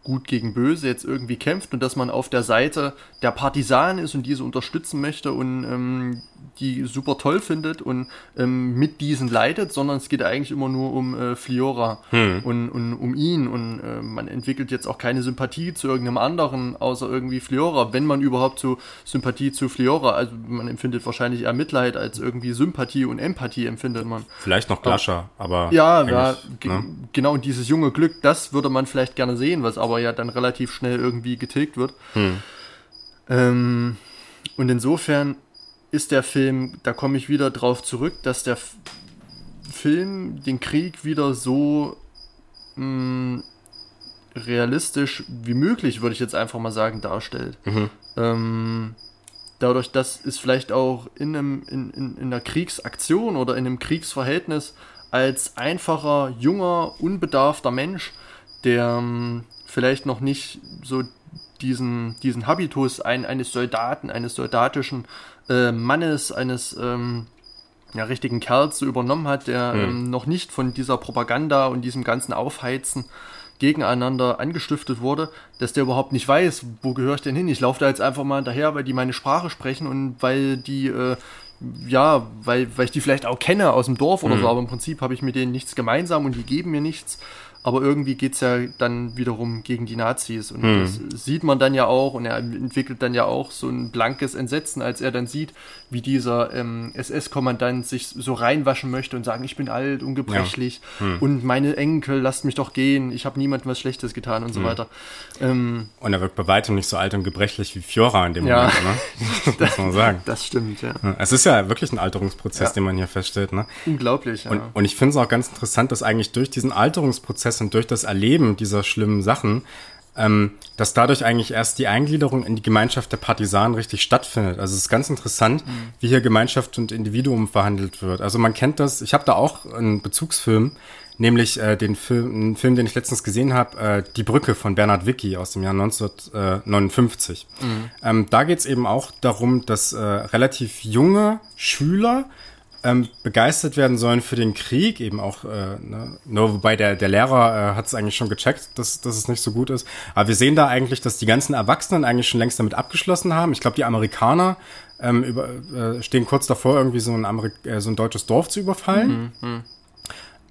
gut gegen böse jetzt irgendwie kämpft und dass man auf der Seite der Partisanen ist und diese unterstützen möchte und ähm, die super toll findet und ähm, mit diesen leidet, sondern es geht eigentlich immer nur um äh, Fliora hm. und, und um ihn und äh, man entwickelt jetzt auch keine Sympathie zu irgendeinem anderen, außer irgendwie Fliora, wenn man überhaupt so Sympathie zu Fliora, also man empfindet wahrscheinlich eher Mitleid als irgendwie Sympathie und Empathie empfindet man. Vielleicht noch Glascher, aber, ja, ja ne? genau und dieses junge Glück, das würde man vielleicht gerne sehen, was aber ja dann relativ schnell irgendwie getilgt wird. Hm. Ähm, und insofern ist der Film, da komme ich wieder drauf zurück, dass der F Film den Krieg wieder so mh, mm, realistisch wie möglich, würde ich jetzt einfach mal sagen, darstellt. Mhm. Ähm, dadurch, dass es vielleicht auch in, einem, in, in, in einer Kriegsaktion oder in einem Kriegsverhältnis als einfacher, junger, unbedarfter Mensch, der ähm, vielleicht noch nicht so diesen, diesen Habitus ein, eines Soldaten, eines soldatischen äh, Mannes, eines ähm, ja, richtigen Kerls so übernommen hat, der mhm. ähm, noch nicht von dieser Propaganda und diesem ganzen Aufheizen gegeneinander angestiftet wurde, dass der überhaupt nicht weiß, wo gehöre ich denn hin? Ich laufe da jetzt einfach mal hinterher, weil die meine Sprache sprechen und weil die, äh, ja, weil, weil ich die vielleicht auch kenne aus dem Dorf oder mhm. so, aber im Prinzip habe ich mit denen nichts gemeinsam und die geben mir nichts aber irgendwie geht es ja dann wiederum gegen die Nazis. Und hm. das sieht man dann ja auch und er entwickelt dann ja auch so ein blankes Entsetzen, als er dann sieht, wie dieser ähm, SS-Kommandant sich so reinwaschen möchte und sagen, ich bin alt, ungebrechlich ja. hm. und meine Enkel, lasst mich doch gehen, ich habe niemandem was Schlechtes getan und so hm. weiter. Ähm, und er wirkt bei weitem nicht so alt und gebrechlich wie Fiora in dem ja. Moment, ne? Das muss man sagen. Das stimmt, ja. Es ist ja wirklich ein Alterungsprozess, ja. den man hier feststellt, ne? Unglaublich, ja. Und, und ich finde es auch ganz interessant, dass eigentlich durch diesen Alterungsprozess Prozess und durch das Erleben dieser schlimmen Sachen, ähm, dass dadurch eigentlich erst die Eingliederung in die Gemeinschaft der Partisanen richtig stattfindet. Also es ist ganz interessant, mhm. wie hier Gemeinschaft und Individuum verhandelt wird. Also man kennt das, ich habe da auch einen Bezugsfilm, nämlich äh, den Film, einen Film, den ich letztens gesehen habe, äh, Die Brücke von Bernhard Wicki aus dem Jahr 1959. Mhm. Ähm, da geht es eben auch darum, dass äh, relativ junge Schüler ähm, begeistert werden sollen für den Krieg, eben auch, äh, ne? nur wobei der, der Lehrer äh, hat es eigentlich schon gecheckt, dass, dass es nicht so gut ist. Aber wir sehen da eigentlich, dass die ganzen Erwachsenen eigentlich schon längst damit abgeschlossen haben. Ich glaube, die Amerikaner ähm, über, äh, stehen kurz davor, irgendwie so ein, Amerik äh, so ein deutsches Dorf zu überfallen. Mhm, mh.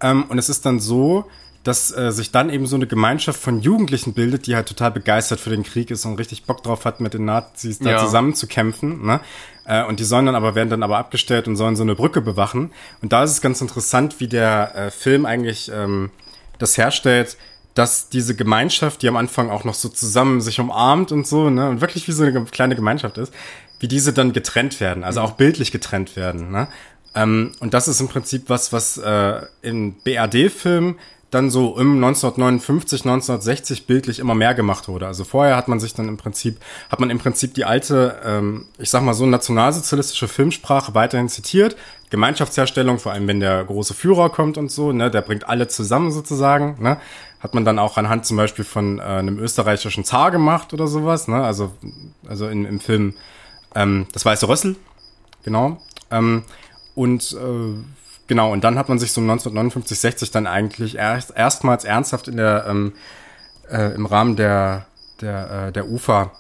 ähm, und es ist dann so, dass äh, sich dann eben so eine Gemeinschaft von Jugendlichen bildet, die halt total begeistert für den Krieg ist und richtig Bock drauf hat, mit den Nazis da ja. zusammen zu kämpfen. Ne? Äh, und die sollen dann aber, werden dann aber abgestellt und sollen so eine Brücke bewachen. Und da ist es ganz interessant, wie der äh, Film eigentlich ähm, das herstellt, dass diese Gemeinschaft, die am Anfang auch noch so zusammen sich umarmt und so, ne, und wirklich wie so eine kleine Gemeinschaft ist, wie diese dann getrennt werden, also auch bildlich getrennt werden, ne? Ähm, und das ist im Prinzip was, was äh, in BRD-Filmen dann so im 1959, 1960 bildlich immer mehr gemacht wurde. Also vorher hat man sich dann im Prinzip, hat man im Prinzip die alte, ähm, ich sag mal so nationalsozialistische Filmsprache weiterhin zitiert. Gemeinschaftsherstellung, vor allem wenn der große Führer kommt und so, ne, der bringt alle zusammen sozusagen, ne, hat man dann auch anhand zum Beispiel von äh, einem österreichischen Zar gemacht oder sowas, ne, also, also in, im Film ähm, Das Weiße Rössel, genau, ähm, und äh, genau, und dann hat man sich so 1959, 60 dann eigentlich erst, erstmals ernsthaft in der, ähm, äh, im Rahmen der, der, äh, der UFA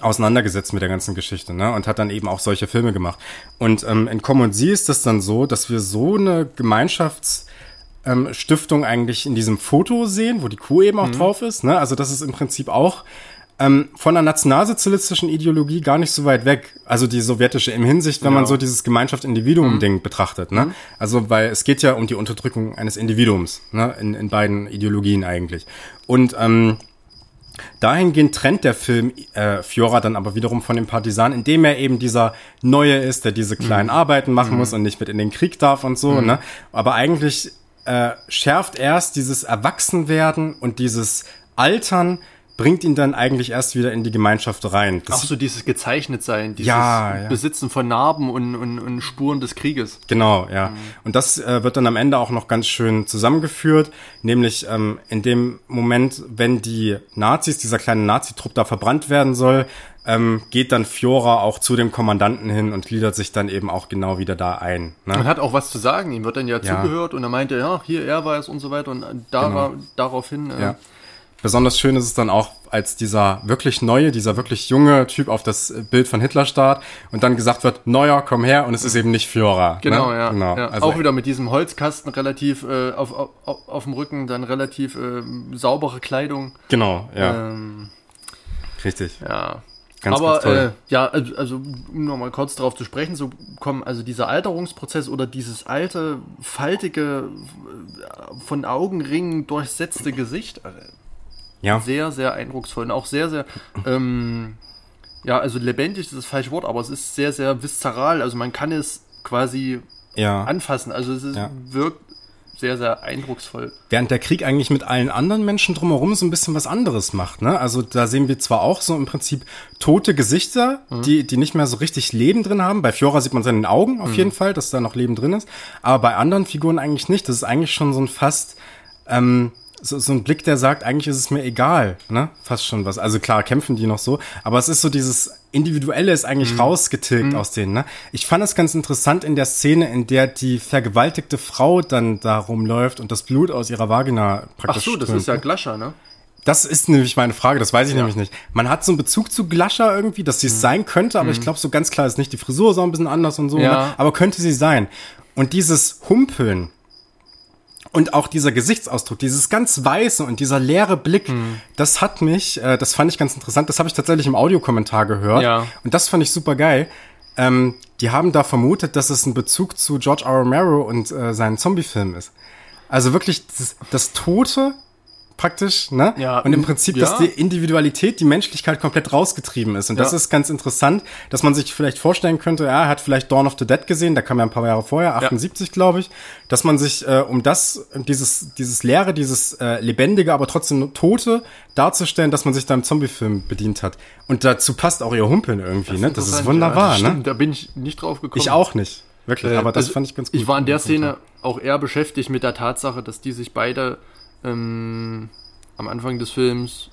auseinandergesetzt mit der ganzen Geschichte, ne? Und hat dann eben auch solche Filme gemacht. Und ähm, in Common Sie ist das dann so, dass wir so eine Gemeinschaftsstiftung ähm, eigentlich in diesem Foto sehen, wo die Kuh eben auch mhm. drauf ist, ne? Also das ist im Prinzip auch ähm, von der nationalsozialistischen Ideologie gar nicht so weit weg. Also die sowjetische im Hinsicht, wenn ja. man so dieses Gemeinschaft-Individuum-Ding mhm. betrachtet. Ne? Mhm. Also weil es geht ja um die Unterdrückung eines Individuums ne? in, in beiden Ideologien eigentlich. Und ähm, Dahingehend trennt der Film äh, Fiora dann aber wiederum von dem Partisan, indem er eben dieser Neue ist, der diese kleinen mhm. Arbeiten machen mhm. muss und nicht mit in den Krieg darf und so. Mhm. Ne? Aber eigentlich äh, schärft erst dieses Erwachsenwerden und dieses Altern bringt ihn dann eigentlich erst wieder in die Gemeinschaft rein. Das Auch so dieses Gezeichnet-Sein, dieses ja, ja. Besitzen von Narben und, und, und, Spuren des Krieges. Genau, ja. Mhm. Und das äh, wird dann am Ende auch noch ganz schön zusammengeführt, nämlich ähm, in dem Moment, wenn die Nazis, dieser kleine Nazi-Trupp da verbrannt werden soll, ähm, geht dann Fiora auch zu dem Kommandanten hin und gliedert sich dann eben auch genau wieder da ein. Ne? Man hat auch was zu sagen, ihm wird dann ja, ja. zugehört und er meinte, ja, hier, er war es und so weiter und da genau. war, daraufhin... Äh, ja Besonders schön ist es dann auch, als dieser wirklich neue, dieser wirklich junge Typ auf das Bild von Hitler starrt und dann gesagt wird, neuer, komm her, und es ist eben nicht Führer. Ne? Genau, ne? ja. genau. ja. Also auch wieder mit diesem Holzkasten relativ äh, auf, auf, auf dem Rücken, dann relativ äh, saubere Kleidung. Genau, ja. Ähm, Richtig. Ja. Ganz, Aber ganz toll. Äh, ja, also, also um nochmal kurz darauf zu sprechen zu kommen, also dieser Alterungsprozess oder dieses alte, faltige, äh, von Augenringen durchsetzte Gesicht, ja. Sehr, sehr eindrucksvoll und auch sehr, sehr, ähm, ja, also lebendig ist das falsche Wort, aber es ist sehr, sehr viszeral. Also man kann es quasi ja. anfassen. Also es ist, ja. wirkt sehr, sehr eindrucksvoll. Während der Krieg eigentlich mit allen anderen Menschen drumherum so ein bisschen was anderes macht. Ne? Also da sehen wir zwar auch so im Prinzip tote Gesichter, mhm. die, die nicht mehr so richtig Leben drin haben. Bei Fiora sieht man seinen Augen auf mhm. jeden Fall, dass da noch Leben drin ist. Aber bei anderen Figuren eigentlich nicht. Das ist eigentlich schon so ein fast ähm, so, so ein Blick, der sagt, eigentlich ist es mir egal, ne? Fast schon was. Also klar, kämpfen die noch so, aber es ist so dieses Individuelle ist eigentlich mhm. rausgetilgt mhm. aus denen, ne? Ich fand es ganz interessant in der Szene, in der die vergewaltigte Frau dann da rumläuft und das Blut aus ihrer Vagina praktisch Ach so, das strömt. ist ja Glascher, ne? Das ist nämlich meine Frage, das weiß ich ja. nämlich nicht. Man hat so einen Bezug zu Glascher irgendwie, dass sie es mhm. sein könnte, aber mhm. ich glaube, so ganz klar ist nicht. Die Frisur ist auch ein bisschen anders und so, ja. ne? aber könnte sie sein. Und dieses Humpeln, und auch dieser Gesichtsausdruck, dieses ganz weiße und dieser leere Blick, hm. das hat mich, äh, das fand ich ganz interessant. Das habe ich tatsächlich im Audiokommentar gehört. Ja. Und das fand ich super geil. Ähm, die haben da vermutet, dass es ein Bezug zu George R. Romero und äh, seinen Zombie-Film ist. Also wirklich das, das Tote praktisch, ne? Ja, und im Prinzip, ja. dass die Individualität, die Menschlichkeit komplett rausgetrieben ist. Und ja. das ist ganz interessant, dass man sich vielleicht vorstellen könnte, ja, er hat vielleicht Dawn of the Dead gesehen, da kam ja ein paar Jahre vorher, 78, ja. glaube ich, dass man sich äh, um das, dieses, dieses Leere, dieses äh, Lebendige, aber trotzdem Tote darzustellen, dass man sich da im Zombie-Film bedient hat. Und dazu passt auch ihr Humpeln irgendwie, das ne? Das ist wunderbar, das stimmt, ne? Da bin ich nicht drauf gekommen. Ich auch nicht. Wirklich, äh, aber das also fand ich ganz gut. Ich war in der Szene auch eher beschäftigt mit der Tatsache, dass die sich beide ähm, am Anfang des Films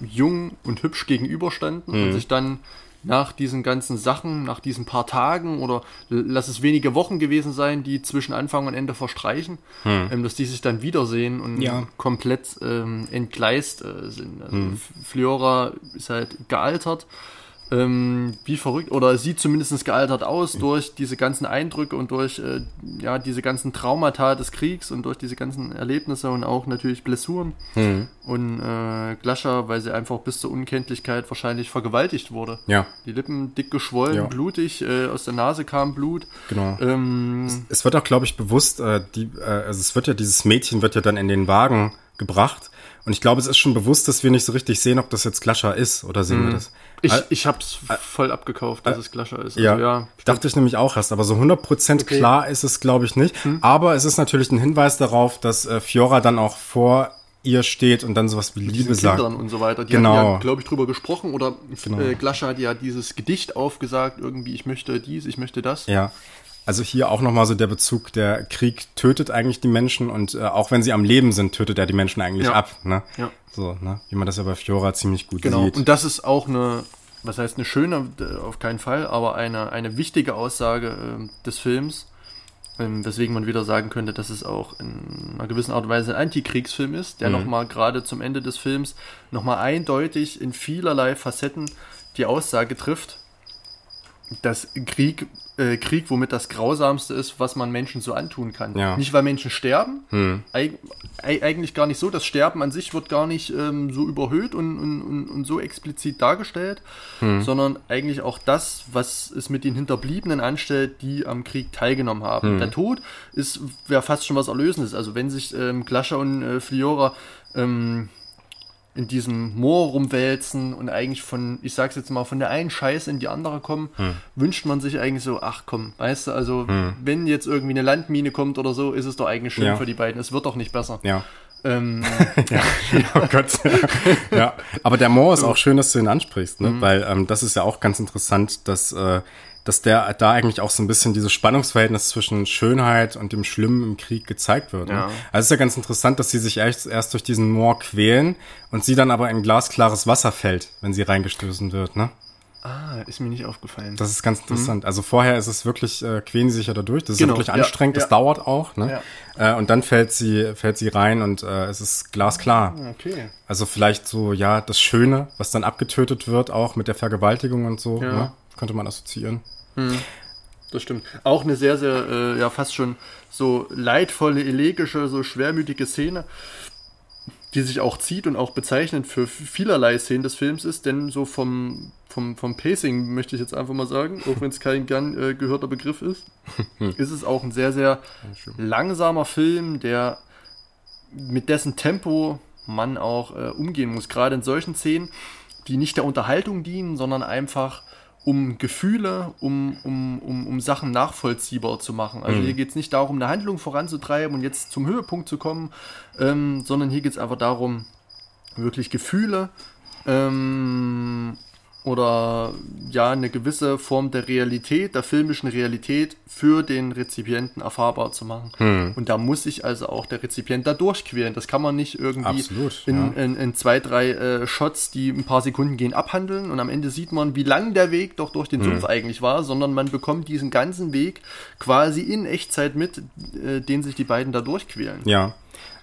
jung und hübsch gegenüberstanden mhm. und sich dann nach diesen ganzen Sachen, nach diesen paar Tagen oder lass es wenige Wochen gewesen sein, die zwischen Anfang und Ende verstreichen, hm. ähm, dass die sich dann wiedersehen und ja. komplett ähm, entgleist äh, sind. Also hm. Fliora ist halt gealtert ähm, wie verrückt, oder sieht zumindest gealtert aus durch diese ganzen Eindrücke und durch äh, ja, diese ganzen Traumata des Kriegs und durch diese ganzen Erlebnisse und auch natürlich Blessuren. Mhm. Und äh, Glascher, weil sie einfach bis zur Unkenntlichkeit wahrscheinlich vergewaltigt wurde. Ja. Die Lippen dick geschwollen, ja. blutig, äh, aus der Nase kam Blut. Genau. Ähm, es, es, wird auch, glaube ich, bewusst, äh, die, äh, also es wird ja, dieses Mädchen wird ja dann in den Wagen gebracht Und ich glaube, es ist schon bewusst, dass wir nicht so richtig sehen, ob das jetzt Glascher ist oder sehen wir das. Ich, ich hab's voll abgekauft, dass es Glascher ist. Ja, Also, ja. dachte ich nämlich auch erst, aber so 100% Okay. klar ist es, glaube ich, nicht. Aber es ist natürlich ein Hinweis darauf, dass äh, Fiora dann auch vor ihr steht und dann sowas wie Liebe diesen sagt. Kindern und so weiter. Die Genau. haben ja, glaube ich, drüber gesprochen oder Genau. äh, Glascher hat ja dieses Gedicht aufgesagt, irgendwie, ich möchte dies, ich möchte das. Ja. Also hier auch nochmal so der Bezug, der Krieg tötet eigentlich die Menschen und äh, auch wenn sie am Leben sind, tötet er die Menschen eigentlich Ja. ab. Ne? Ja. So, ne? Wie man das ja bei Fiora ziemlich gut Genau. sieht. Und das ist auch eine, was heißt eine schöne, äh, auf keinen Fall, aber eine, eine wichtige Aussage ähm, des Films, ähm, weswegen man wieder sagen könnte, dass es auch in einer gewissen Art und Weise ein Antikriegsfilm ist, der nochmal gerade zum Ende des Films nochmal eindeutig in vielerlei Facetten die Aussage trifft, dass Krieg, äh, Krieg womit das Grausamste ist, was man Menschen so antun kann. Ja. Nicht, weil Menschen sterben, Eig ei- eigentlich gar nicht so. Das Sterben an sich wird gar nicht ähm, so überhöht und, und, und, so explizit dargestellt, sondern eigentlich auch das, was es mit den Hinterbliebenen anstellt, die am Krieg teilgenommen haben. Der Tod ist wäre fast schon was Erlösendes. Also wenn sich ähm, Glascher und äh, Fliora ähm, in diesem Moor rumwälzen und eigentlich von, ich sag's jetzt mal, von der einen Scheiße in die andere kommen, wünscht man sich eigentlich so, ach komm, weißt du, also wenn jetzt irgendwie eine Landmine kommt oder so, ist es doch eigentlich schön Ja. für die beiden. Es wird doch nicht besser. Ja. Ähm, Oh Gott. ja. Aber der Moor ist auch schön, dass du ihn ansprichst, Mhm. ne? Weil ähm, das ist ja auch ganz interessant, dass, äh, dass der da eigentlich auch so ein bisschen dieses Spannungsverhältnis zwischen Schönheit und dem Schlimmen im Krieg gezeigt wird. Ne? Ja. Also es ist ja ganz interessant, dass sie sich erst, erst durch diesen Moor quälen und sie dann aber in glasklares Wasser fällt, wenn sie reingestoßen wird, ne? ah, ist mir nicht aufgefallen. Das ist ganz interessant. Also vorher ist es wirklich, äh, quälen sie sich ja da durch. Das ist Mhm. Genau, ja wirklich ja, anstrengend, das ja. dauert auch. Ne? Äh, und dann fällt sie, fällt sie rein und äh, es ist glasklar. okay. Also vielleicht so, ja, das Schöne, was dann abgetötet wird, auch mit der Vergewaltigung und so, Ja. ne? Könnte man assoziieren. Das stimmt. Auch eine sehr, sehr, äh, ja, fast schon so leidvolle, elegische, so schwermütige Szene, die sich auch zieht und auch bezeichnend für vielerlei Szenen des Films ist, denn so vom, vom, vom Pacing möchte ich jetzt einfach mal sagen, auch wenn es kein gern äh, gehörter Begriff ist, ist es auch ein sehr, sehr langsamer Film, der mit dessen Tempo man auch äh, umgehen muss. Gerade in solchen Szenen, die nicht der Unterhaltung dienen, sondern einfach um Gefühle, um, um, um, um Sachen nachvollziehbar zu machen. Also hier geht es nicht darum, eine Handlung voranzutreiben und jetzt zum Höhepunkt zu kommen, ähm, sondern hier geht es einfach darum, wirklich Gefühle ähm, oder ja eine gewisse Form der Realität, der filmischen Realität für den Rezipienten erfahrbar zu machen. Hm. Und da muss sich also auch der Rezipient da durchquälen. Das kann man nicht irgendwie Absolut, in, ja. in, in zwei, drei äh, Shots, die ein paar Sekunden gehen, abhandeln und am Ende sieht man, wie lang der Weg doch durch den Hm. Sumpf eigentlich war, sondern man bekommt diesen ganzen Weg quasi in Echtzeit mit, äh, den sich die beiden da durchquälen. Ja.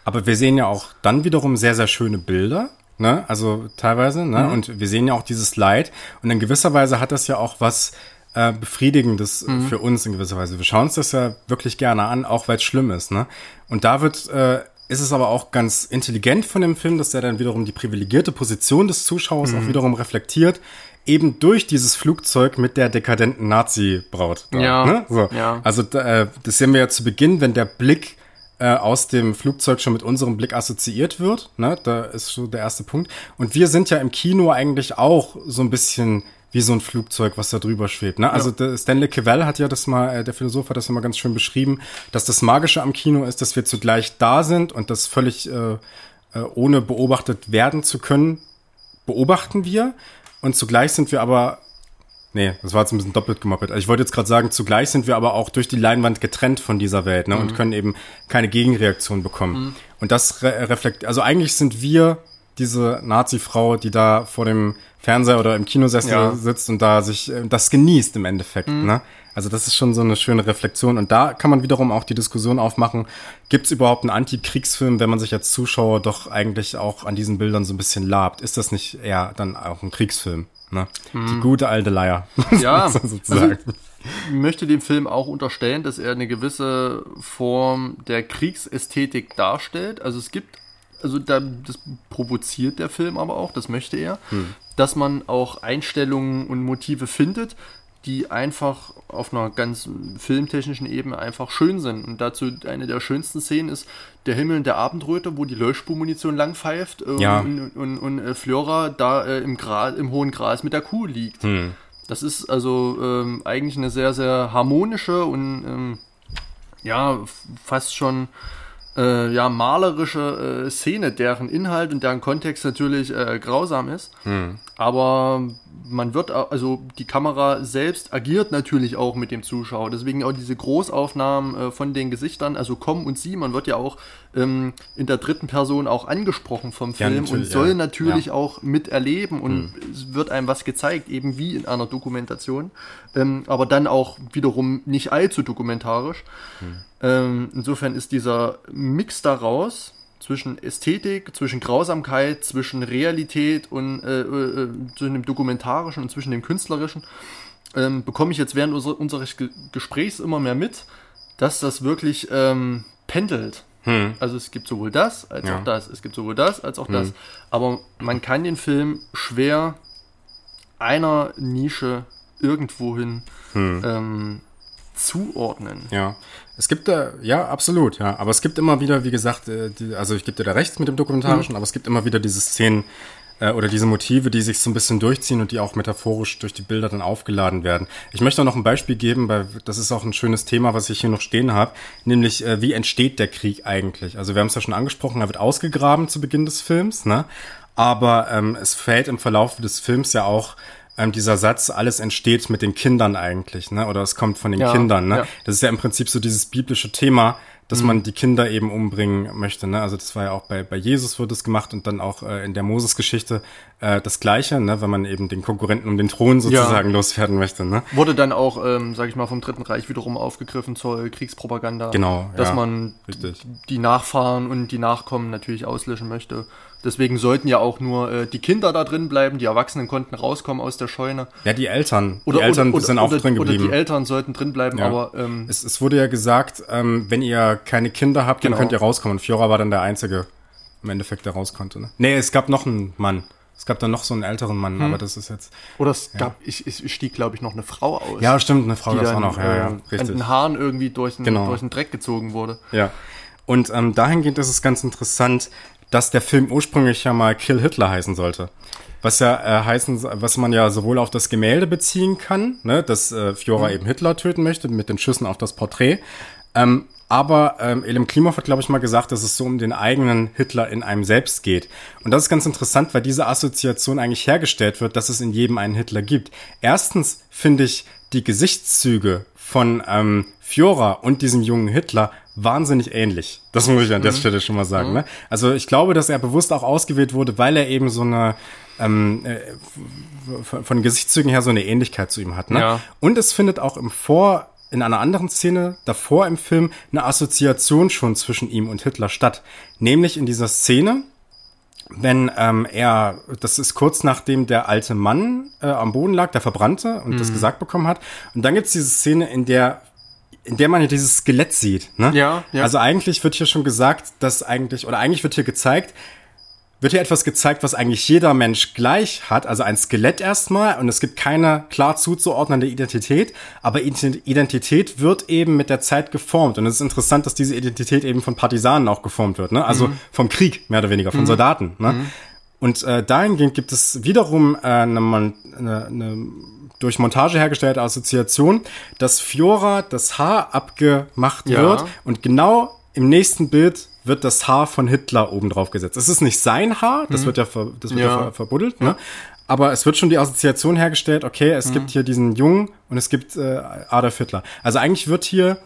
Aber wir sehen ja auch dann wiederum sehr, sehr schöne Bilder. Ne? Also teilweise, ne? Mhm. Und wir sehen ja auch dieses Leid. Und in gewisser Weise hat das ja auch was äh, Befriedigendes äh, Mhm. für uns in gewisser Weise. Wir schauen uns das ja wirklich gerne an, auch weil es schlimm ist. Ne? Und da wird, äh, ist es aber auch ganz intelligent von dem Film, dass der dann wiederum die privilegierte Position des Zuschauers Mhm. auch wiederum reflektiert, eben durch dieses Flugzeug mit der dekadenten Nazi-Braut. Ja, Ne? So. ja. Also äh, das sehen wir ja zu Beginn, wenn der Blick äh, aus dem Flugzeug schon mit unserem Blick assoziiert wird. Ne? Da ist so der erste Punkt. Und wir sind ja im Kino eigentlich auch so ein bisschen wie so ein Flugzeug, was da drüber schwebt. Ne? Also der Stanley Cavell hat ja das mal, äh, der Philosoph hat das ja mal ganz schön beschrieben, dass das Magische am Kino ist, dass wir zugleich da sind und das völlig äh, äh, ohne beobachtet werden zu können, beobachten wir. Und zugleich sind wir aber Nee, das war jetzt ein bisschen doppelt gemoppelt. Also ich wollte jetzt gerade sagen, zugleich sind wir aber auch durch die Leinwand getrennt von dieser Welt ne, und können eben keine Gegenreaktion bekommen. Und das re reflektiert, also eigentlich sind wir diese Nazi-Frau, die da vor dem Fernseher oder im Kinosessel Ja. sitzt und da sich äh, das genießt im Endeffekt. Ne? Also das ist schon so eine schöne Reflexion. Und da kann man wiederum auch die Diskussion aufmachen, gibt es überhaupt einen Antikriegsfilm, wenn man sich als Zuschauer doch eigentlich auch an diesen Bildern so ein bisschen labt? Ist das nicht eher dann auch ein Kriegsfilm? Ne? Die gute alte Leier. Ja, sozusagen. also ich möchte dem Film auch unterstellen, dass er eine gewisse Form der Kriegsästhetik darstellt. Also es gibt, also da, das provoziert der Film aber auch, das möchte er, dass man auch Einstellungen und Motive findet, die einfach auf einer ganz filmtechnischen Ebene einfach schön sind. Und dazu eine der schönsten Szenen ist der Himmel in der Abendröte, wo die Löschspurmunition lang pfeift äh, Ja. und, und, und äh, Flora da äh, im, Gras, im hohen Gras mit der Kuh liegt. Hm. Das ist also ähm, eigentlich eine sehr, sehr harmonische und ähm, ja, fast schon äh, ja, malerische äh, Szene, deren Inhalt und deren Kontext natürlich äh, grausam ist. Aber man wird, also die Kamera selbst agiert natürlich auch mit dem Zuschauer. Deswegen auch diese Großaufnahmen äh, von den Gesichtern, also komm und sie, man wird ja auch ähm, in der dritten Person auch angesprochen vom Ja, Film und natürlich, soll ja. natürlich Ja. auch miterleben und es wird einem was gezeigt, eben wie in einer Dokumentation, ähm, aber dann auch wiederum nicht allzu dokumentarisch. Ähm, insofern ist dieser Mix daraus zwischen Ästhetik, zwischen Grausamkeit, zwischen Realität und äh, äh, zwischen dem Dokumentarischen und zwischen dem Künstlerischen, ähm, bekomme ich jetzt während unser, unseres Ge Gesprächs immer mehr mit, dass das wirklich ähm, pendelt. Also es gibt sowohl das als Ja. auch das. Es gibt sowohl das als auch das. Aber man kann den Film schwer einer Nische irgendwohin ähm, zuordnen. Ja. Es gibt da, ja, absolut, ja. Aber es gibt immer wieder, wie gesagt, äh, die, also ich gebe dir da recht mit dem Dokumentarischen, aber es gibt immer wieder diese Szenen äh, oder diese Motive, die sich so ein bisschen durchziehen und die auch metaphorisch durch die Bilder dann aufgeladen werden. Ich möchte auch noch ein Beispiel geben, weil das ist auch ein schönes Thema, was ich hier noch stehen habe, nämlich äh, wie entsteht der Krieg eigentlich? Also wir haben es ja schon angesprochen, er wird ausgegraben zu Beginn des Films, ne? Aber ähm, es fällt im Verlauf des Films ja auch ähm, dieser Satz, alles entsteht mit den Kindern eigentlich, ne? Oder es kommt von den Ja, Kindern, ne? ja. Das ist ja im Prinzip so dieses biblische Thema, dass Mhm. man die Kinder eben umbringen möchte. Ne? Also das war ja auch bei, bei Jesus wird es gemacht und dann auch äh, in der Moses-Geschichte äh, das Gleiche, ne? wenn man eben den Konkurrenten um den Thron sozusagen loswerden möchte. Ne? Wurde dann auch, ähm, sag ich mal, vom Dritten Reich wiederum aufgegriffen zur Kriegspropaganda. Genau, Dass ja, man richtig. die Nachfahren und die Nachkommen natürlich auslöschen möchte. Deswegen sollten ja auch nur äh, die Kinder da drin bleiben, die Erwachsenen konnten rauskommen aus der Scheune. Ja, die Eltern, Oder, die Eltern oder, sind oder, auch oder, drin Oder geblieben. die Eltern sollten drin bleiben, Ja. aber ähm, es, es wurde ja gesagt, ähm, wenn ihr keine Kinder habt, Genau. dann könnt ihr rauskommen. Und Fiora war dann der Einzige im Endeffekt, der raus konnte. Ne? Nee, es gab noch einen Mann. Es gab dann noch so einen älteren Mann, Hm. aber das ist jetzt. oder es gab, ich, ich stieg, glaube ich, noch eine Frau aus. Ja, stimmt, eine Frau dann auch noch. Ja, ja, äh, an richtig. den Haaren irgendwie durch den, Genau. durch den Dreck gezogen wurde. Ja. Und ähm, dahingehend ist es ganz interessant, dass der Film ursprünglich ja mal Kill Hitler heißen sollte. Was ja äh, heißen, was man ja sowohl auf das Gemälde beziehen kann, ne, dass äh, Fiora eben Hitler töten möchte mit den Schüssen auf das Porträt. Ähm, aber ähm, Elim Klimov hat, glaube ich, mal gesagt, dass es so um den eigenen Hitler in einem selbst geht. Und das ist ganz interessant, weil diese Assoziation eigentlich hergestellt wird, dass es in jedem einen Hitler gibt. Erstens finde ich die Gesichtszüge von ähm, Fiora und diesem jungen Hitler wahnsinnig ähnlich. Das muss ich an der Stelle schon mal sagen. Ne? Also ich glaube, dass er bewusst auch ausgewählt wurde, weil er eben so eine ähm, äh, von, von Gesichtszügen her so eine Ähnlichkeit zu ihm hat. Ne? Ja. Und es findet auch im Vor in einer anderen Szene davor im Film eine Assoziation schon zwischen ihm und Hitler statt. Nämlich in dieser Szene, wenn ähm, er, das ist kurz nachdem der alte Mann äh, am Boden lag, der Verbrannte und Mhm. das gesagt bekommen hat. Und dann gibt's diese Szene, in der in der man ja dieses Skelett sieht. Ne? Ja, ja. Also eigentlich wird hier schon gesagt, dass eigentlich, oder eigentlich wird hier gezeigt, wird hier etwas gezeigt, was eigentlich jeder Mensch gleich hat, also ein Skelett erstmal und es gibt keine klar zuzuordnende Identität, aber Ident- Identität wird eben mit der Zeit geformt und es ist interessant, dass diese Identität eben von Partisanen auch geformt wird, ne? also vom Krieg mehr oder weniger, von Soldaten. Ne? Und äh, dahingehend gibt es wiederum äh, eine, eine, eine durch Montage hergestellte Assoziation, dass Fiora das Haar abgemacht Ja. wird und genau im nächsten Bild wird das Haar von Hitler oben drauf gesetzt. Es ist nicht sein Haar, das wird ja, ver, das wird ja. Ja. ver, verbuddelt, ne? aber es wird schon die Assoziation hergestellt, okay, es gibt hier diesen Jungen und es gibt äh, Adolf Hitler. Also eigentlich wird hier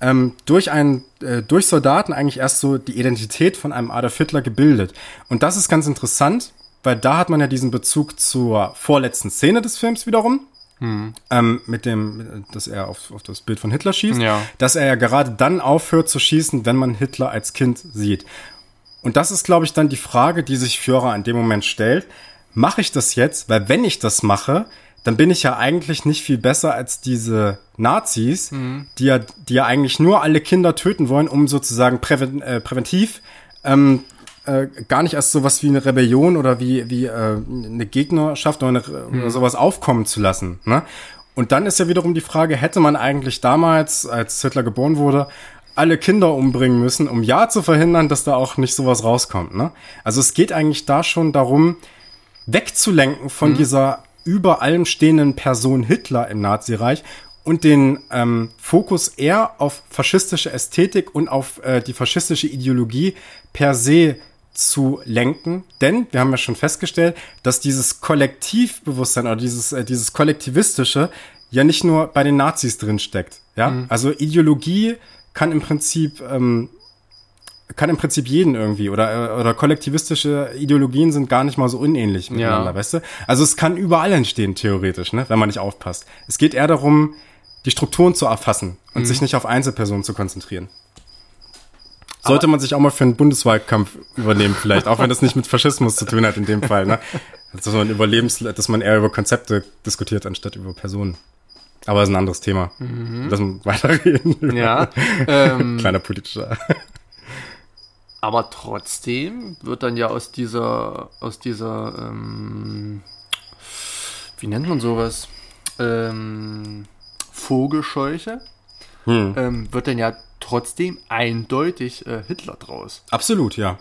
ähm, durch einen, äh, durch Soldaten eigentlich erst so die Identität von einem Adolf Hitler gebildet. Und das ist ganz interessant, weil da hat man ja diesen Bezug zur vorletzten Szene des Films wiederum. Ähm, mit dem, dass er auf, auf das Bild von Hitler schießt, Ja. dass er ja gerade dann aufhört zu schießen, wenn man Hitler als Kind sieht. Und das ist, glaube ich, dann die Frage, die sich Führer in dem Moment stellt. Mache ich das jetzt? Weil wenn ich das mache, dann bin ich ja eigentlich nicht viel besser als diese Nazis, die, ja, die ja eigentlich nur alle Kinder töten wollen, um sozusagen präven, äh, präventiv ähm, äh, gar nicht erst sowas wie eine Rebellion oder wie, wie äh, eine Gegnerschaft oder, eine, oder sowas aufkommen zu lassen. Ne? Und dann ist ja wiederum die Frage, hätte man eigentlich damals, als Hitler geboren wurde, alle Kinder umbringen müssen, um ja zu verhindern, dass da auch nicht sowas rauskommt. Ne? Also es geht eigentlich da schon darum, wegzulenken von mhm. dieser über allem stehenden Person Hitler im Nazireich und den ähm, Fokus eher auf faschistische Ästhetik und auf äh, die faschistische Ideologie per se zu lenken. Denn wir haben ja schon festgestellt, dass dieses Kollektivbewusstsein oder dieses, äh, dieses Kollektivistische ja nicht nur bei den Nazis drin steckt. Ja, mhm. also Ideologie kann im Prinzip ähm, kann im Prinzip jeden irgendwie oder äh, oder kollektivistische Ideologien sind gar nicht mal so unähnlich miteinander, ja. weißt du? Also es kann überall entstehen theoretisch, ne, wenn man nicht aufpasst. Es geht eher darum, die Strukturen zu erfassen und mhm. sich nicht auf Einzelpersonen zu konzentrieren. Sollte man sich auch mal für einen Bundeswahlkampf übernehmen, vielleicht, auch wenn das nicht mit Faschismus zu tun hat in dem Fall, ne? Dass man Überlebens, dass man eher über Konzepte diskutiert, anstatt über Personen. Aber das ist ein anderes Thema. Mhm. Lass uns weiterreden. Ja. Ähm, Kleiner politischer. Aber trotzdem wird dann ja aus dieser, aus dieser, ähm, wie nennt man sowas? Ähm, Vogelscheuche, hm. ähm, wird dann ja trotzdem eindeutig äh, Hitler draus. Absolut, ja.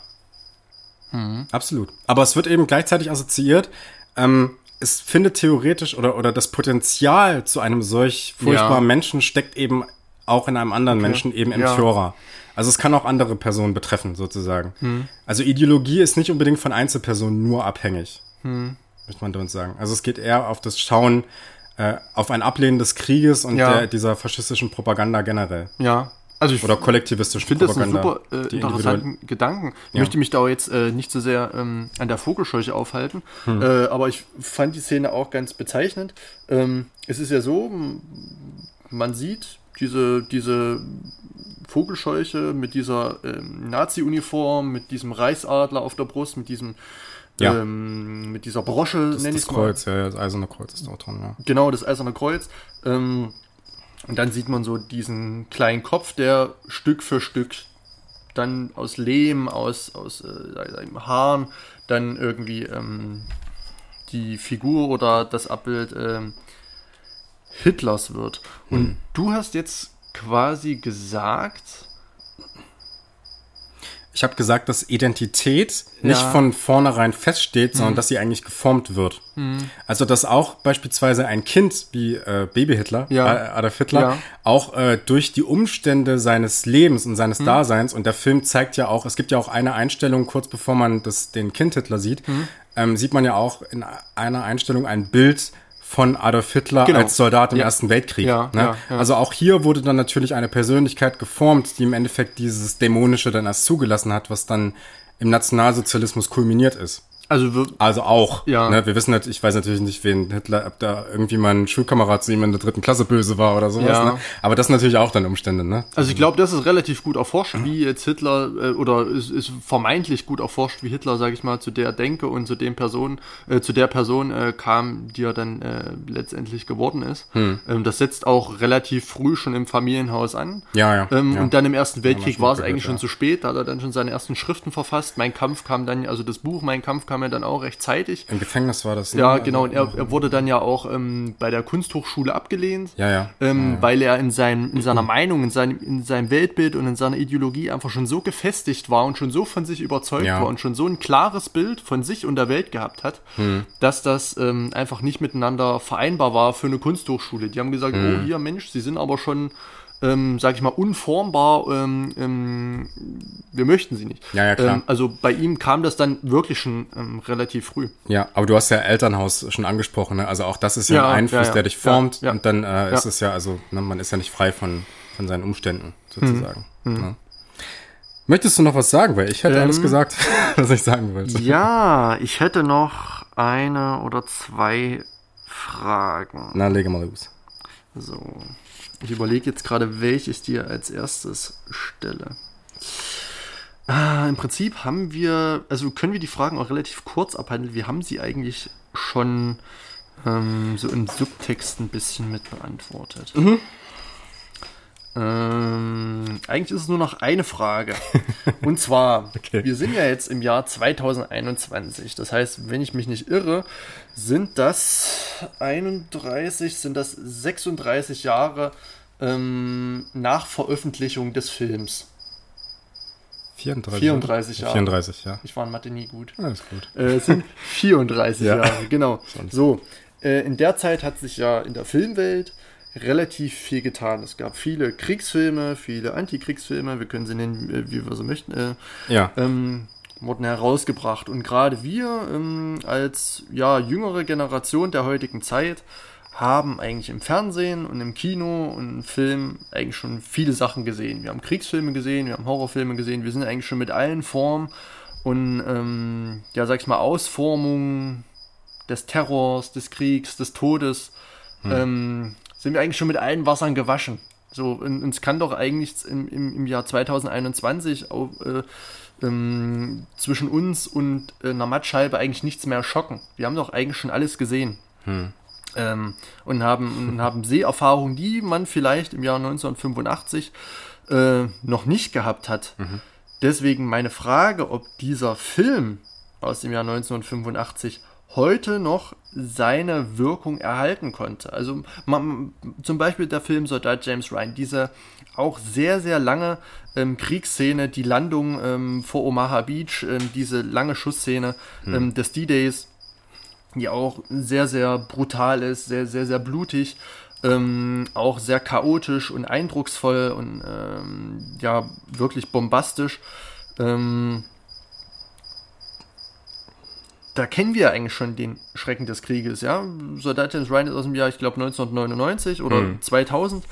Hm. Absolut. Aber es wird eben gleichzeitig assoziiert, ähm, es findet theoretisch oder, oder das Potenzial zu einem solch furchtbaren ja. Menschen steckt eben auch in einem anderen okay. Menschen, eben im ja. Führer. Also es kann auch andere Personen betreffen, sozusagen. Hm. Also Ideologie ist nicht unbedingt von Einzelpersonen nur abhängig, hm. möchte man uns sagen. Also es geht eher auf das Schauen, äh, auf ein Ablehnen des Krieges und ja. der, dieser faschistischen Propaganda generell. Ja. Also ich Oder kollektivistischen finde das einen super äh, interessanten Gedanken. Ich ja. möchte mich da jetzt äh, nicht so sehr ähm, an der Vogelscheuche aufhalten, hm. äh, aber ich fand die Szene auch ganz bezeichnend. Ähm, es ist ja so, man sieht diese, diese Vogelscheuche mit dieser ähm, Nazi-Uniform, mit diesem Reichsadler auf der Brust, mit diesem ja. ähm, mit dieser Brosche, nenne ich. Das Kreuz, ja, das eiserne Kreuz ist dort dran, ja. Genau, das eiserne Kreuz. Ähm, und dann sieht man so diesen kleinen Kopf, der Stück für Stück dann aus Lehm, aus, aus äh, Haaren, dann irgendwie ähm, die Figur oder das Abbild ähm, Hitlers wird. Und hm. du hast jetzt quasi gesagt, ich habe gesagt, dass Identität nicht ja. von vornherein feststeht, sondern mhm. dass sie eigentlich geformt wird. Mhm. Also dass auch beispielsweise ein Kind wie äh, Baby Hitler, ja. äh, Adolf Hitler, ja. auch äh, durch die Umstände seines Lebens und seines mhm. Daseins, und der Film zeigt ja auch, es gibt ja auch eine Einstellung, kurz bevor man das, den Kind Hitler sieht, mhm. ähm, sieht man ja auch in einer Einstellung ein Bild von Adolf Hitler genau. als Soldat im ja. Ersten Weltkrieg. Ja, ne? ja, Also auch hier wurde dann natürlich eine Persönlichkeit geformt, die im Endeffekt dieses Dämonische dann erst zugelassen hat, was dann im Nationalsozialismus kulminiert ist. Also, also auch. Ja. Ne, wir wissen natürlich, ich weiß natürlich nicht, wen Hitler, ob da irgendwie mal ein Schulkamerad zu ihm in der dritten Klasse böse war oder sowas. Ja. Ne? Aber das natürlich auch dann Umstände. Ne? Also ich glaube, das ist relativ gut erforscht, wie jetzt Hitler äh, oder ist, ist vermeintlich gut erforscht, wie Hitler, sage ich mal, zu der Denke und zu dem Person, äh, zu der Person äh, kam, die er dann äh, letztendlich geworden ist. Hm. Ähm, das setzt auch relativ früh schon im Familienhaus an. Ja, ja. Ähm, ja. Und dann im Ersten Weltkrieg war es eigentlich schon zu spät. Da hat er dann schon seine ersten Schriften verfasst. Mein Kampf kam dann, also das Buch Mein Kampf kam kam ja dann auch rechtzeitig. Im Gefängnis war das. Ne? Ja, genau. Und er, er, wurde dann ja auch ähm, bei der Kunsthochschule abgelehnt. Ja, ja. Ähm, ja, ja. Weil er in, seinem, in seiner Meinung, in seinem, in seinem Weltbild und in seiner Ideologie einfach schon so gefestigt war und schon so von sich überzeugt war und schon so ein klares Bild von sich und der Welt gehabt hat, hm. dass das ähm, einfach nicht miteinander vereinbar war für eine Kunsthochschule. Die haben gesagt, hm. oh hier Mensch, Sie sind aber schon ähm, sag ich mal, unformbar, ähm, ähm, wir möchten sie nicht. Ja, ja, klar. Ähm, also bei ihm kam das dann wirklich schon ähm, relativ früh. Ja, aber du hast ja Elternhaus schon angesprochen, ne? Also auch das ist ja, ja ein Einfluss, der dich formt und dann äh, ist es ja, also ne, man ist ja nicht frei von, von seinen Umständen sozusagen. Hm. Ne? Möchtest du noch was sagen? Weil ich hätte alles ähm, gesagt, was ich sagen wollte. Ja, ich hätte noch eine oder zwei Fragen. Na, lege mal los. So. Ich überlege jetzt gerade, welche ich dir als erstes stelle. Ah, Im Prinzip haben wir, also können wir die Fragen auch relativ kurz abhandeln. Wir haben sie eigentlich schon ähm, so im Subtext ein bisschen mit beantwortet. Mhm. Ähm, eigentlich ist es nur noch eine Frage. Und zwar, Okay. wir sind ja jetzt im Jahr 2021. Das heißt, wenn ich mich nicht irre, sind das 31, sind das 36 Jahre ähm, nach Veröffentlichung des Films. 34. 34 Jahre. 34, ja. Ich war in Mathe nie gut. Alles gut. Äh, sind 34 Ja. Jahre, genau. So, äh, in der Zeit hat sich ja in der Filmwelt relativ viel getan. Es gab viele Kriegsfilme, viele Antikriegsfilme, wir können sie nennen, äh, wie wir sie möchten, äh, Ja. ähm, wurden herausgebracht. Und gerade wir ähm, als ja, jüngere Generation der heutigen Zeit haben eigentlich im Fernsehen und im Kino und im Film eigentlich schon viele Sachen gesehen. Wir haben Kriegsfilme gesehen, wir haben Horrorfilme gesehen, wir sind eigentlich schon mit allen Formen und ähm, ja, sag ich mal, Ausformungen des Terrors, des Kriegs, des Todes, ähm, sind wir eigentlich schon mit allen Wassern gewaschen. So, und uns kann doch eigentlich im, im, im Jahr 2021 auch, äh, ähm, zwischen uns und äh, einer Mattscheibe eigentlich nichts mehr schocken. Wir haben doch eigentlich schon alles gesehen. Ähm, und haben, und haben Seherfahrungen, die man vielleicht im Jahr 1985 äh, noch nicht gehabt hat. Deswegen meine Frage, ob dieser Film aus dem Jahr 1985 heute noch seine Wirkung erhalten konnte. Also man, zum Beispiel der Film Soldat James Ryan, diese auch sehr, sehr lange ähm, Kriegsszene, die Landung ähm, vor Omaha Beach, ähm, diese lange Schussszene ähm, des D-Days, die auch sehr, sehr brutal ist, sehr, sehr, sehr blutig, ähm, auch sehr chaotisch und eindrucksvoll und ähm, ja, wirklich bombastisch. Ähm, da kennen wir eigentlich schon den Schrecken des Krieges, ja. Soldat James Ryan ist aus dem Jahr, ich glaube, 1999 oder 2000.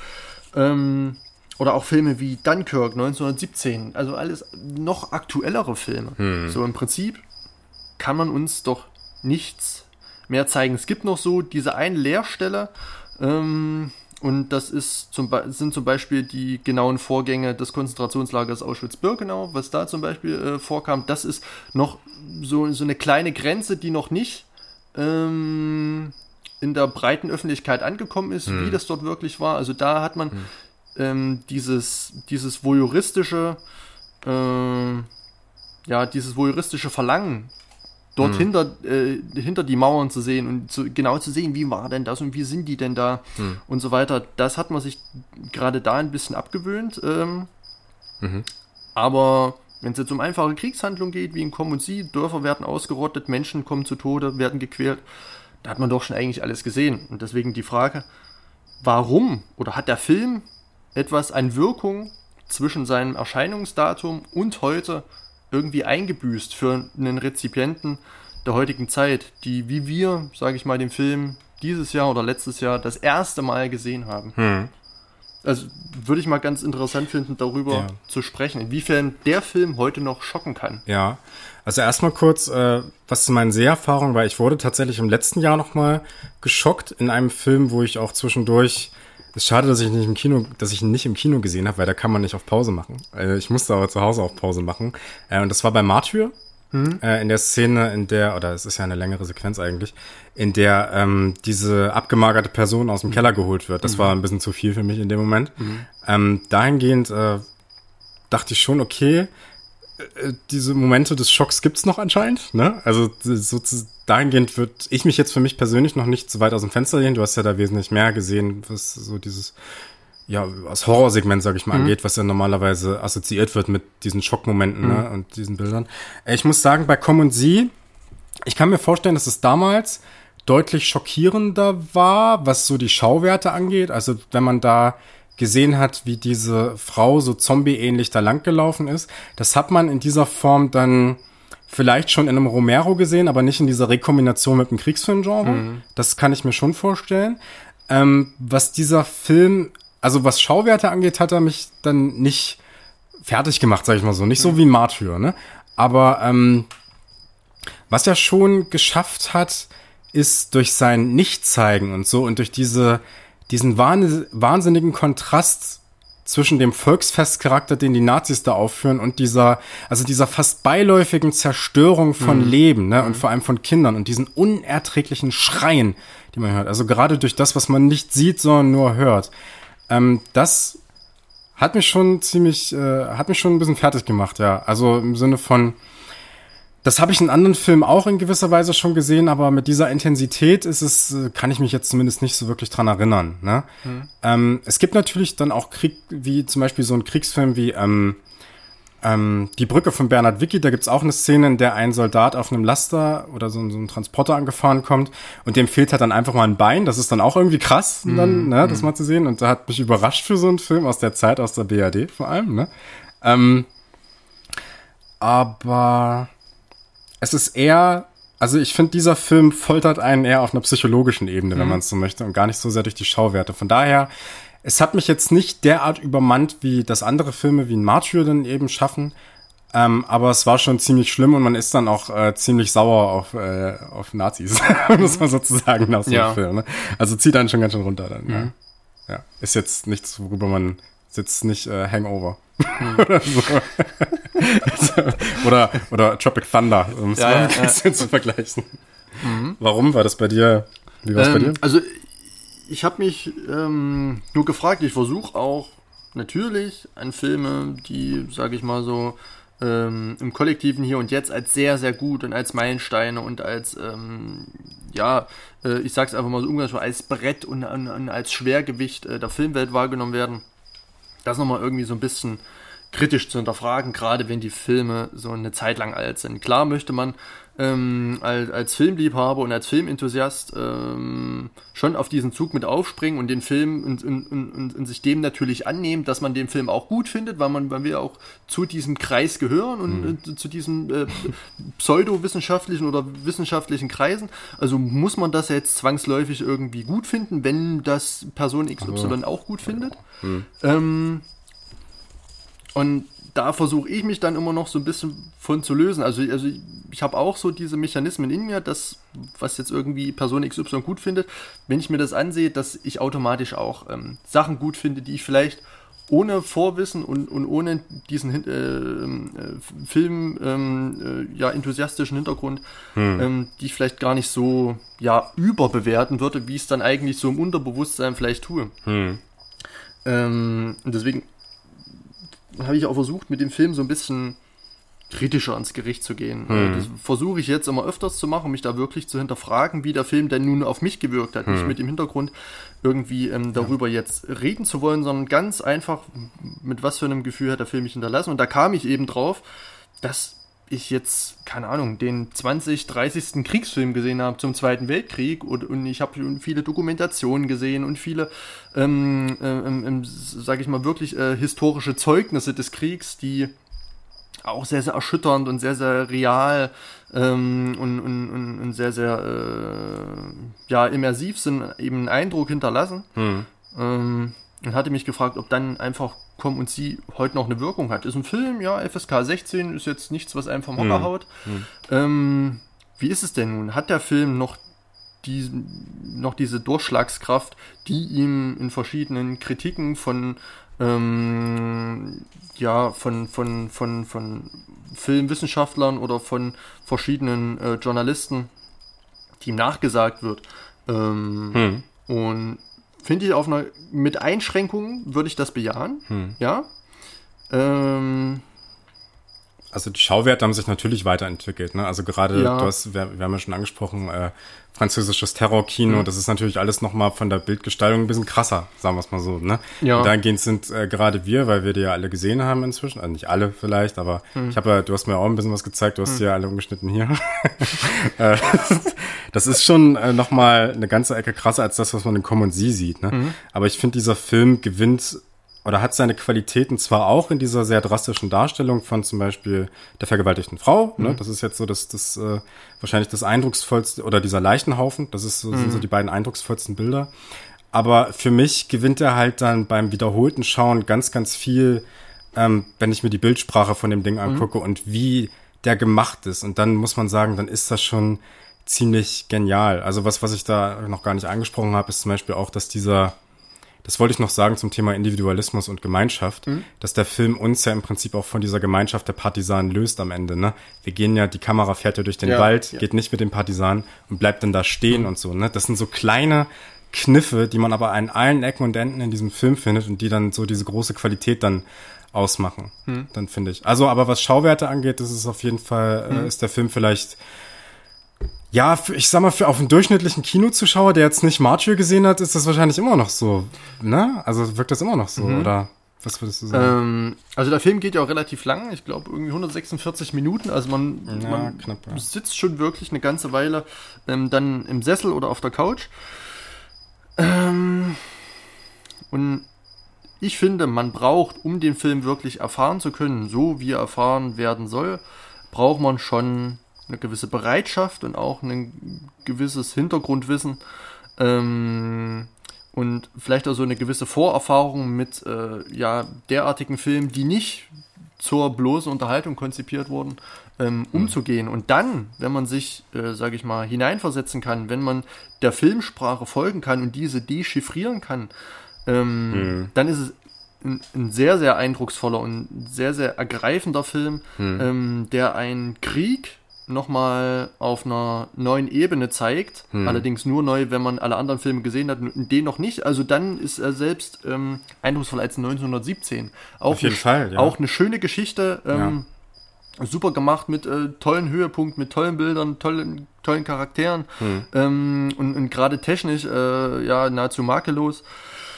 Ähm, oder auch Filme wie Dunkirk 1917. Also alles noch aktuellere Filme. So im Prinzip kann man uns doch nichts mehr zeigen. Es gibt noch so diese eine Leerstelle, ähm, und das ist zum, sind zum Beispiel die genauen Vorgänge des Konzentrationslagers Auschwitz-Birkenau, was da zum Beispiel äh, vorkam. Das ist noch so, so eine kleine Grenze, die noch nicht ähm, in der breiten Öffentlichkeit angekommen ist, wie das dort wirklich war. Also da hat man ähm, dieses, dieses voyeuristische, äh, ja, dieses voyeuristische Verlangen, dort hinter, äh, hinter die Mauern zu sehen und zu, genau zu sehen, wie war denn das und wie sind die denn da und so weiter. Das hat man sich gerade da ein bisschen abgewöhnt. Ähm, Aber wenn es jetzt um einfache Kriegshandlung geht, wie in Komm und Sie, Dörfer werden ausgerottet, Menschen kommen zu Tode, werden gequält, da hat man doch schon eigentlich alles gesehen. Und deswegen die Frage, warum oder hat der Film etwas an Wirkung zwischen seinem Erscheinungsdatum und heute irgendwie eingebüßt für einen Rezipienten der heutigen Zeit, die wie wir, sage ich mal, den Film dieses Jahr oder letztes Jahr das erste Mal gesehen haben. Also würde ich mal ganz interessant finden, darüber Ja. zu sprechen, inwiefern der Film heute noch schocken kann. Ja, also erstmal kurz, äh, was zu meinen Seherfahrungen war. Ich wurde tatsächlich im letzten Jahr nochmal geschockt in einem Film, wo ich auch zwischendurch. Es ist schade, dass ich nicht im Kino, dass ich ihn nicht im Kino gesehen habe, weil da kann man nicht auf Pause machen. Äh, ich musste aber zu Hause auf Pause machen. Äh, und das war bei Martyr. Äh, in der Szene, in der, oder es ist ja eine längere Sequenz eigentlich, in der ähm, diese abgemagerte Person aus dem Keller geholt wird. Das war ein bisschen zu viel für mich in dem Moment. Ähm, dahingehend äh, dachte ich schon, okay, diese Momente des Schocks gibt's noch anscheinend. Ne? Also so dahingehend würde ich mich jetzt für mich persönlich noch nicht so weit aus dem Fenster lehnen. Du hast ja da wesentlich mehr gesehen, was so dieses ja, das Horrorsegment, sag ich mal, angeht, was ja normalerweise assoziiert wird mit diesen Schockmomenten ne, und diesen Bildern. Äh, Ich muss sagen, bei Komm und Sie, ich kann mir vorstellen, dass es damals deutlich schockierender war, was so die Schauwerte angeht. Also wenn man da gesehen hat, wie diese Frau so zombie-ähnlich da langgelaufen ist, das hat man in dieser Form dann vielleicht schon in einem Romero gesehen, aber nicht in dieser Rekombination mit dem Kriegsfilmgenre. Das kann ich mir schon vorstellen. Ähm, was dieser Film, also was Schauwerte angeht, hat er mich dann nicht fertig gemacht, sag ich mal so. Nicht so wie ein Martyr, ne? Aber ähm, was er schon geschafft hat, ist durch sein Nichtzeigen und so und durch diese, diesen wahn- wahnsinnigen Kontrast zwischen dem Volksfestcharakter, den die Nazis da aufführen und dieser, also dieser fast beiläufigen Zerstörung von Leben, ne, und vor allem von Kindern und diesen unerträglichen Schreien, die man hört. Also gerade durch das, was man nicht sieht, sondern nur hört. Ähm, das hat mich schon ziemlich, äh, hat mich schon ein bisschen fertig gemacht, ja. Also im Sinne von, das habe ich in anderen Filmen auch in gewisser Weise schon gesehen, aber mit dieser Intensität ist es, äh, kann ich mich jetzt zumindest nicht so wirklich dran erinnern. Ne? Hm. Ähm, es gibt natürlich dann auch Krieg, wie zum Beispiel so ein Kriegsfilm wie ähm, ähm, Die Brücke von Bernhard Wicki, da gibt's auch eine Szene, in der ein Soldat auf einem Laster oder so, so einem Transporter angefahren kommt und dem fehlt halt dann einfach mal ein Bein. Das ist dann auch irgendwie krass, mm, dann, ne, mm. das mal zu sehen. Und da hat mich überrascht für so einen Film aus der Zeit, aus der BRD vor allem. Ne? Ähm, aber es ist eher also ich finde, dieser Film foltert einen eher auf einer psychologischen Ebene, wenn mhm. man es so möchte, und gar nicht so sehr durch die Schauwerte. Von daher es hat mich jetzt nicht derart übermannt, wie das andere Filme wie ein Martyr dann eben schaffen. Ähm, aber es war schon ziemlich schlimm und man ist dann auch äh, ziemlich sauer auf, äh, auf Nazis, muss man sozusagen nach so einem ja. Film. Ne? Also zieht einen schon ganz schön runter dann. Mhm. Ja. ja. Ist jetzt nichts, worüber man sitzt, nicht äh, Hangover. Mhm. oder oder, oder Tropic Thunder, um es ja, mal ein bisschen ja. zu vergleichen. Mhm. Warum war das bei dir? Wie war es ähm, bei dir? Also ich habe mich ähm, nur gefragt, ich versuche auch natürlich an Filme, die, sage ich mal so, ähm, im Kollektiven hier und jetzt als sehr, sehr gut und als Meilensteine und als, ähm, ja, äh, ich sag's einfach mal so umgangssprachlich, als Brett und, und, und, als Schwergewicht äh, der Filmwelt wahrgenommen werden. Das nochmal irgendwie so ein bisschen kritisch zu hinterfragen, gerade wenn die Filme so eine Zeit lang alt sind. Klar möchte man ähm, als, als Filmliebhaber und als Filmenthusiast ähm, schon auf diesen Zug mit aufspringen und den Film und, und, und, und, sich dem natürlich annehmen, dass man den Film auch gut findet, weil man, weil wir auch zu diesem Kreis gehören und mhm. zu diesen äh, pseudowissenschaftlichen oder wissenschaftlichen Kreisen. Also muss man das jetzt zwangsläufig irgendwie gut finden, wenn das Person XY ja. auch gut findet. Mhm. Ähm, und da versuche ich mich dann immer noch so ein bisschen von zu lösen. Also, also ich, habe auch so diese Mechanismen in mir, dass, was jetzt irgendwie Person XY gut findet, wenn ich mir das ansehe, dass ich automatisch auch ähm, Sachen gut finde, die ich vielleicht ohne Vorwissen und, und ohne diesen äh, äh, Film ähm, äh, ja enthusiastischen Hintergrund, hm. ähm, die ich vielleicht gar nicht so ja überbewerten würde, wie ich es dann eigentlich so im Unterbewusstsein vielleicht tue. Hm. Ähm, und deswegen habe ich auch versucht, mit dem Film so ein bisschen kritischer ans Gericht zu gehen. Hm. Das versuche ich jetzt immer öfters zu machen, mich da wirklich zu hinterfragen, wie der Film denn nun auf mich gewirkt hat. Hm. Nicht mit dem Hintergrund, irgendwie ähm, darüber ja. jetzt reden zu wollen, sondern ganz einfach, mit was für einem Gefühl hat der Film mich hinterlassen. Und da kam ich eben drauf, dass ich jetzt, keine Ahnung, den 20, 30. Kriegsfilm gesehen habe zum Zweiten Weltkrieg und, und ich habe viele Dokumentationen gesehen und viele, ähm, ähm, ähm, sage ich mal, wirklich äh, historische Zeugnisse des Kriegs, die auch sehr, sehr erschütternd und sehr, sehr real ähm, und, und, und, und, sehr, sehr äh, ja, immersiv sind, eben einen Eindruck hinterlassen. Hm. Ähm, und hatte mich gefragt, ob dann einfach Komm und Sie heute noch eine Wirkung hat. Ist ein Film, ja, FSK 16 ist jetzt nichts, was einem vom Hocker hm. haut. Hm. Ähm, wie ist es denn nun? Hat der Film noch, die, noch diese Durchschlagskraft, die ihm in verschiedenen Kritiken von ähm, ja, von, von, von, von Filmwissenschaftlern oder von verschiedenen äh, Journalisten, die ihm nachgesagt wird. Ähm, hm. Und finde ich auf einer, mit Einschränkungen würde ich das bejahen. Hm. Ja. Ähm, also die Schauwerte haben sich natürlich weiterentwickelt. Ne? Also gerade, ja. du hast, wir, wir, haben ja schon angesprochen, äh, französisches Terrorkino, mhm. das ist natürlich alles nochmal von der Bildgestaltung ein bisschen krasser, sagen wir es mal so. Ne? Ja. Und dahingehend sind äh, gerade wir, weil wir die ja alle gesehen haben inzwischen, also nicht alle vielleicht, aber mhm. ich habe ja, du hast mir auch ein bisschen was gezeigt, du hast mhm. ja alle umgeschnitten hier. Äh, das ist schon äh, nochmal eine ganze Ecke krasser als das, was man in Common Sie sieht. Ne? Mhm. Aber ich finde, dieser Film gewinnt oder hat seine Qualitäten zwar auch in dieser sehr drastischen Darstellung von zum Beispiel der vergewaltigten Frau, ne? mhm. ne? das ist jetzt so das, das äh, wahrscheinlich das eindrucksvollste, oder dieser Leichenhaufen, das ist, mhm. sind so die beiden eindrucksvollsten Bilder. Aber für mich gewinnt er halt dann beim wiederholten Schauen ganz, ganz viel, ähm, wenn ich mir die Bildsprache von dem Ding mhm. angucke mhm. und wie der gemacht ist. Und dann muss man sagen, dann ist das schon ziemlich genial. Also was, was ich da noch gar nicht angesprochen habe, ist zum Beispiel auch, dass dieser das wollte ich noch sagen zum Thema Individualismus und Gemeinschaft, mhm. dass der Film uns ja im Prinzip auch von dieser Gemeinschaft der Partisanen löst am Ende. Ne? Wir gehen ja, die Kamera fährt ja durch den ja, Wald, ja. geht nicht mit den Partisanen und bleibt dann da stehen mhm. und so. Ne? Das sind so kleine Kniffe, die man aber an allen Ecken und Enden in diesem Film findet und die dann so diese große Qualität dann ausmachen, hm. dann finde ich. Also, aber was Schauwerte angeht, ist auf jeden Fall, hm. äh, ist der Film vielleicht ja, für, ich sag mal, für auf einen durchschnittlichen Kinozuschauer, der jetzt nicht Martyr gesehen hat, ist das wahrscheinlich immer noch so, ne? Also wirkt das immer noch so, mhm. oder? Was würdest du sagen? Ähm, also der Film geht ja auch relativ lang, ich glaube irgendwie 146 Minuten, also man, ja, man knapp, ja. sitzt schon wirklich eine ganze Weile ähm, dann im Sessel oder auf der Couch. Ähm, und ich finde, man braucht, um den Film wirklich erfahren zu können, so wie er erfahren werden soll, braucht man schon eine gewisse Bereitschaft und auch ein gewisses Hintergrundwissen ähm, und vielleicht auch so eine gewisse Vorerfahrung mit äh, ja, derartigen Filmen, die nicht zur bloßen Unterhaltung konzipiert wurden, ähm, mhm. umzugehen. Und dann, wenn man sich, äh, sage ich mal, hineinversetzen kann, wenn man der Filmsprache folgen kann und diese dechiffrieren kann, ähm, mhm. dann ist es ein, ein, sehr, sehr eindrucksvoller und sehr, sehr ergreifender Film, mhm. ähm, der einen Krieg nochmal auf einer neuen Ebene zeigt. Hm. Allerdings nur neu, wenn man alle anderen Filme gesehen hat und den noch nicht. Also dann ist er selbst ähm, eindrucksvoll als 1917. Auch auf jeden eine, Fall, ja. Auch eine schöne Geschichte. Ähm, ja. Super gemacht mit äh, tollen Höhepunkten, mit tollen Bildern, tollen, tollen Charakteren hm. ähm, und, und gerade technisch äh, ja nahezu makellos.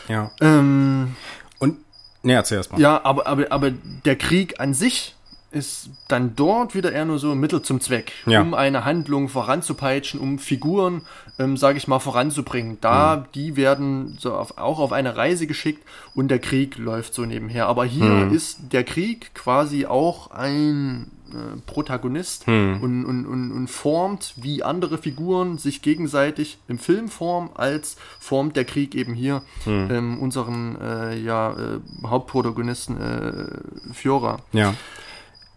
Ja. Ähm, und nee, erzähl erst mal. Ja, aber, aber, aber der Krieg an sich ist dann dort wieder eher nur so Mittel zum Zweck, ja. um eine Handlung voranzupeitschen, um Figuren, ähm, sage ich mal, voranzubringen. Da, mhm. die werden so auf, auch auf eine Reise geschickt und der Krieg läuft so nebenher. Aber hier mhm. ist der Krieg quasi auch ein äh, Protagonist mhm. und, und, und, und, formt, wie andere Figuren sich gegenseitig im Film formen, als formt der Krieg eben hier mhm. ähm, unseren äh, ja, äh, Hauptprotagonisten äh, Fiora. Ja.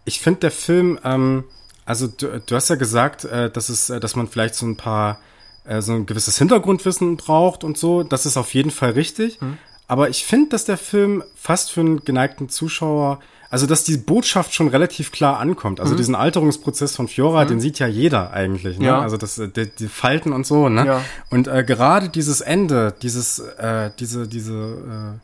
Ich finde der Film, ähm, also du, du, hast ja gesagt, äh, dass es, äh, dass man vielleicht so ein paar, äh, so ein gewisses Hintergrundwissen braucht und so. Das ist auf jeden Fall richtig. Mhm. Aber ich finde, dass der Film fast für einen geneigten Zuschauer, also dass die Botschaft schon relativ klar ankommt. Also mhm. diesen Alterungsprozess von Fiora, mhm. den sieht ja jeder eigentlich. Ne? Ja. Also das, äh, die, die Falten und so. Ne? Ja. Und äh, gerade dieses Ende, dieses, äh, diese, diese äh,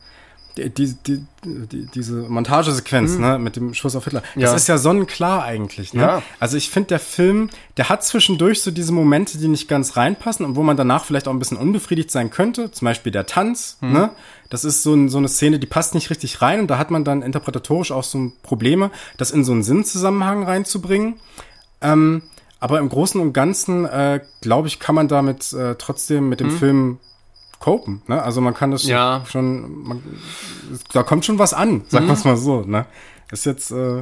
die, die, die, diese Montagesequenz, mhm. ne, mit dem Schuss auf Hitler, das ist ja sonnenklar eigentlich, ne? Ja. Also ich finde, der Film, der hat zwischendurch so diese Momente, die nicht ganz reinpassen und wo man danach vielleicht auch ein bisschen unbefriedigt sein könnte. Zum Beispiel der Tanz, mhm. ne? Das ist so, ein, so eine Szene, die passt nicht richtig rein und da hat man dann interpretatorisch auch so Probleme, das in so einen Sinnzusammenhang reinzubringen. Ähm, aber im Großen und Ganzen, äh, glaube ich, kann man damit äh, trotzdem mit dem mhm. Film copen. Ne? Also man kann das ja. schon, man, da kommt schon was an, sagen mhm. wir es mal so. Ne? Ist jetzt, äh,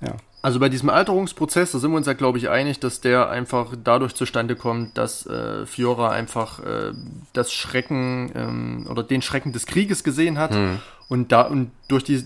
ja. Also bei diesem Alterungsprozess, da sind wir uns ja, glaube ich, einig, dass der einfach dadurch zustande kommt, dass äh, Fiora einfach äh, das Schrecken ähm, oder den Schrecken des Krieges gesehen hat mhm. Und da und durch die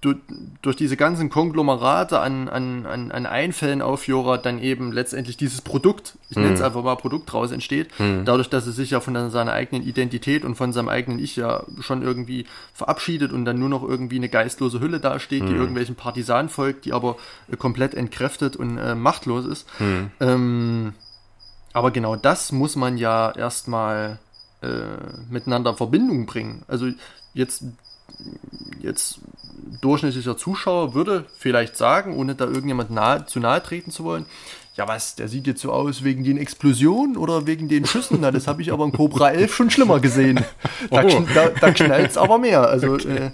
durch, durch diese ganzen Konglomerate an, an, an, Einfällen auf Jora dann eben letztendlich dieses Produkt, ich hm. nenne es mhm. einfach mal Produkt raus entsteht, hm. dadurch, dass er sich ja von seiner eigenen Identität und von seinem eigenen Ich ja schon irgendwie verabschiedet und dann nur noch irgendwie eine geistlose Hülle dasteht, hm. die mhm. irgendwelchen Partisanen folgt, die aber äh, komplett entkräftet und äh, machtlos ist. Mhm. Ähm, aber genau das muss man ja erstmal äh, miteinander in Verbindung bringen. Also jetzt jetzt durchschnittlicher Zuschauer würde vielleicht sagen, ohne da irgendjemand nahe, zu nahe treten zu wollen, ja was, der sieht jetzt so aus wegen den Explosionen oder wegen den Schüssen. Na, das habe ich aber in Cobra 11 schon schlimmer gesehen. Da, oh. da, da knallt es aber mehr. Also, okay. äh,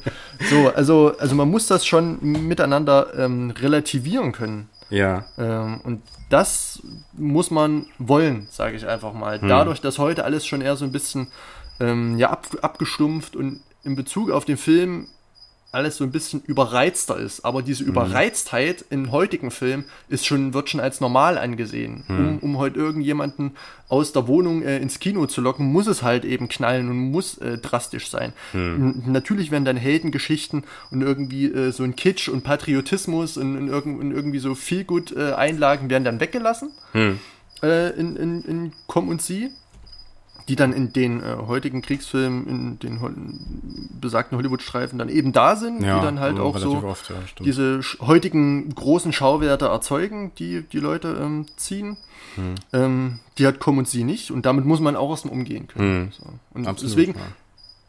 so, also, also man muss das schon miteinander ähm, relativieren können. Ja. Ähm, und das muss man wollen, sage ich einfach mal. Hm. Dadurch, dass heute alles schon eher so ein bisschen ähm, ja, ab, abgestumpft und in Bezug auf den Film alles so ein bisschen überreizter ist. Aber diese mhm. Überreiztheit im heutigen Film ist schon, wird schon als normal angesehen. Mhm. Um, um heute irgendjemanden aus der Wohnung äh, ins Kino zu locken, muss es halt eben knallen und muss äh, drastisch sein. Mhm. Natürlich werden dann Heldengeschichten und irgendwie äh, so ein Kitsch und Patriotismus und, und, irg und irgendwie so viel gut Einlagen werden dann weggelassen mhm. äh, in, in, in Komm und Sie die dann in den äh, heutigen Kriegsfilmen, in den ho besagten Hollywood-Streifen dann eben da sind, Ja, die dann halt also auch so oft, ja, diese heutigen großen Schauwerte erzeugen, die die Leute ähm, ziehen. Hm. Ähm, die hat Com und sie nicht und damit muss man auch erstmal umgehen können. So. Und Hm. Absolut, deswegen ja.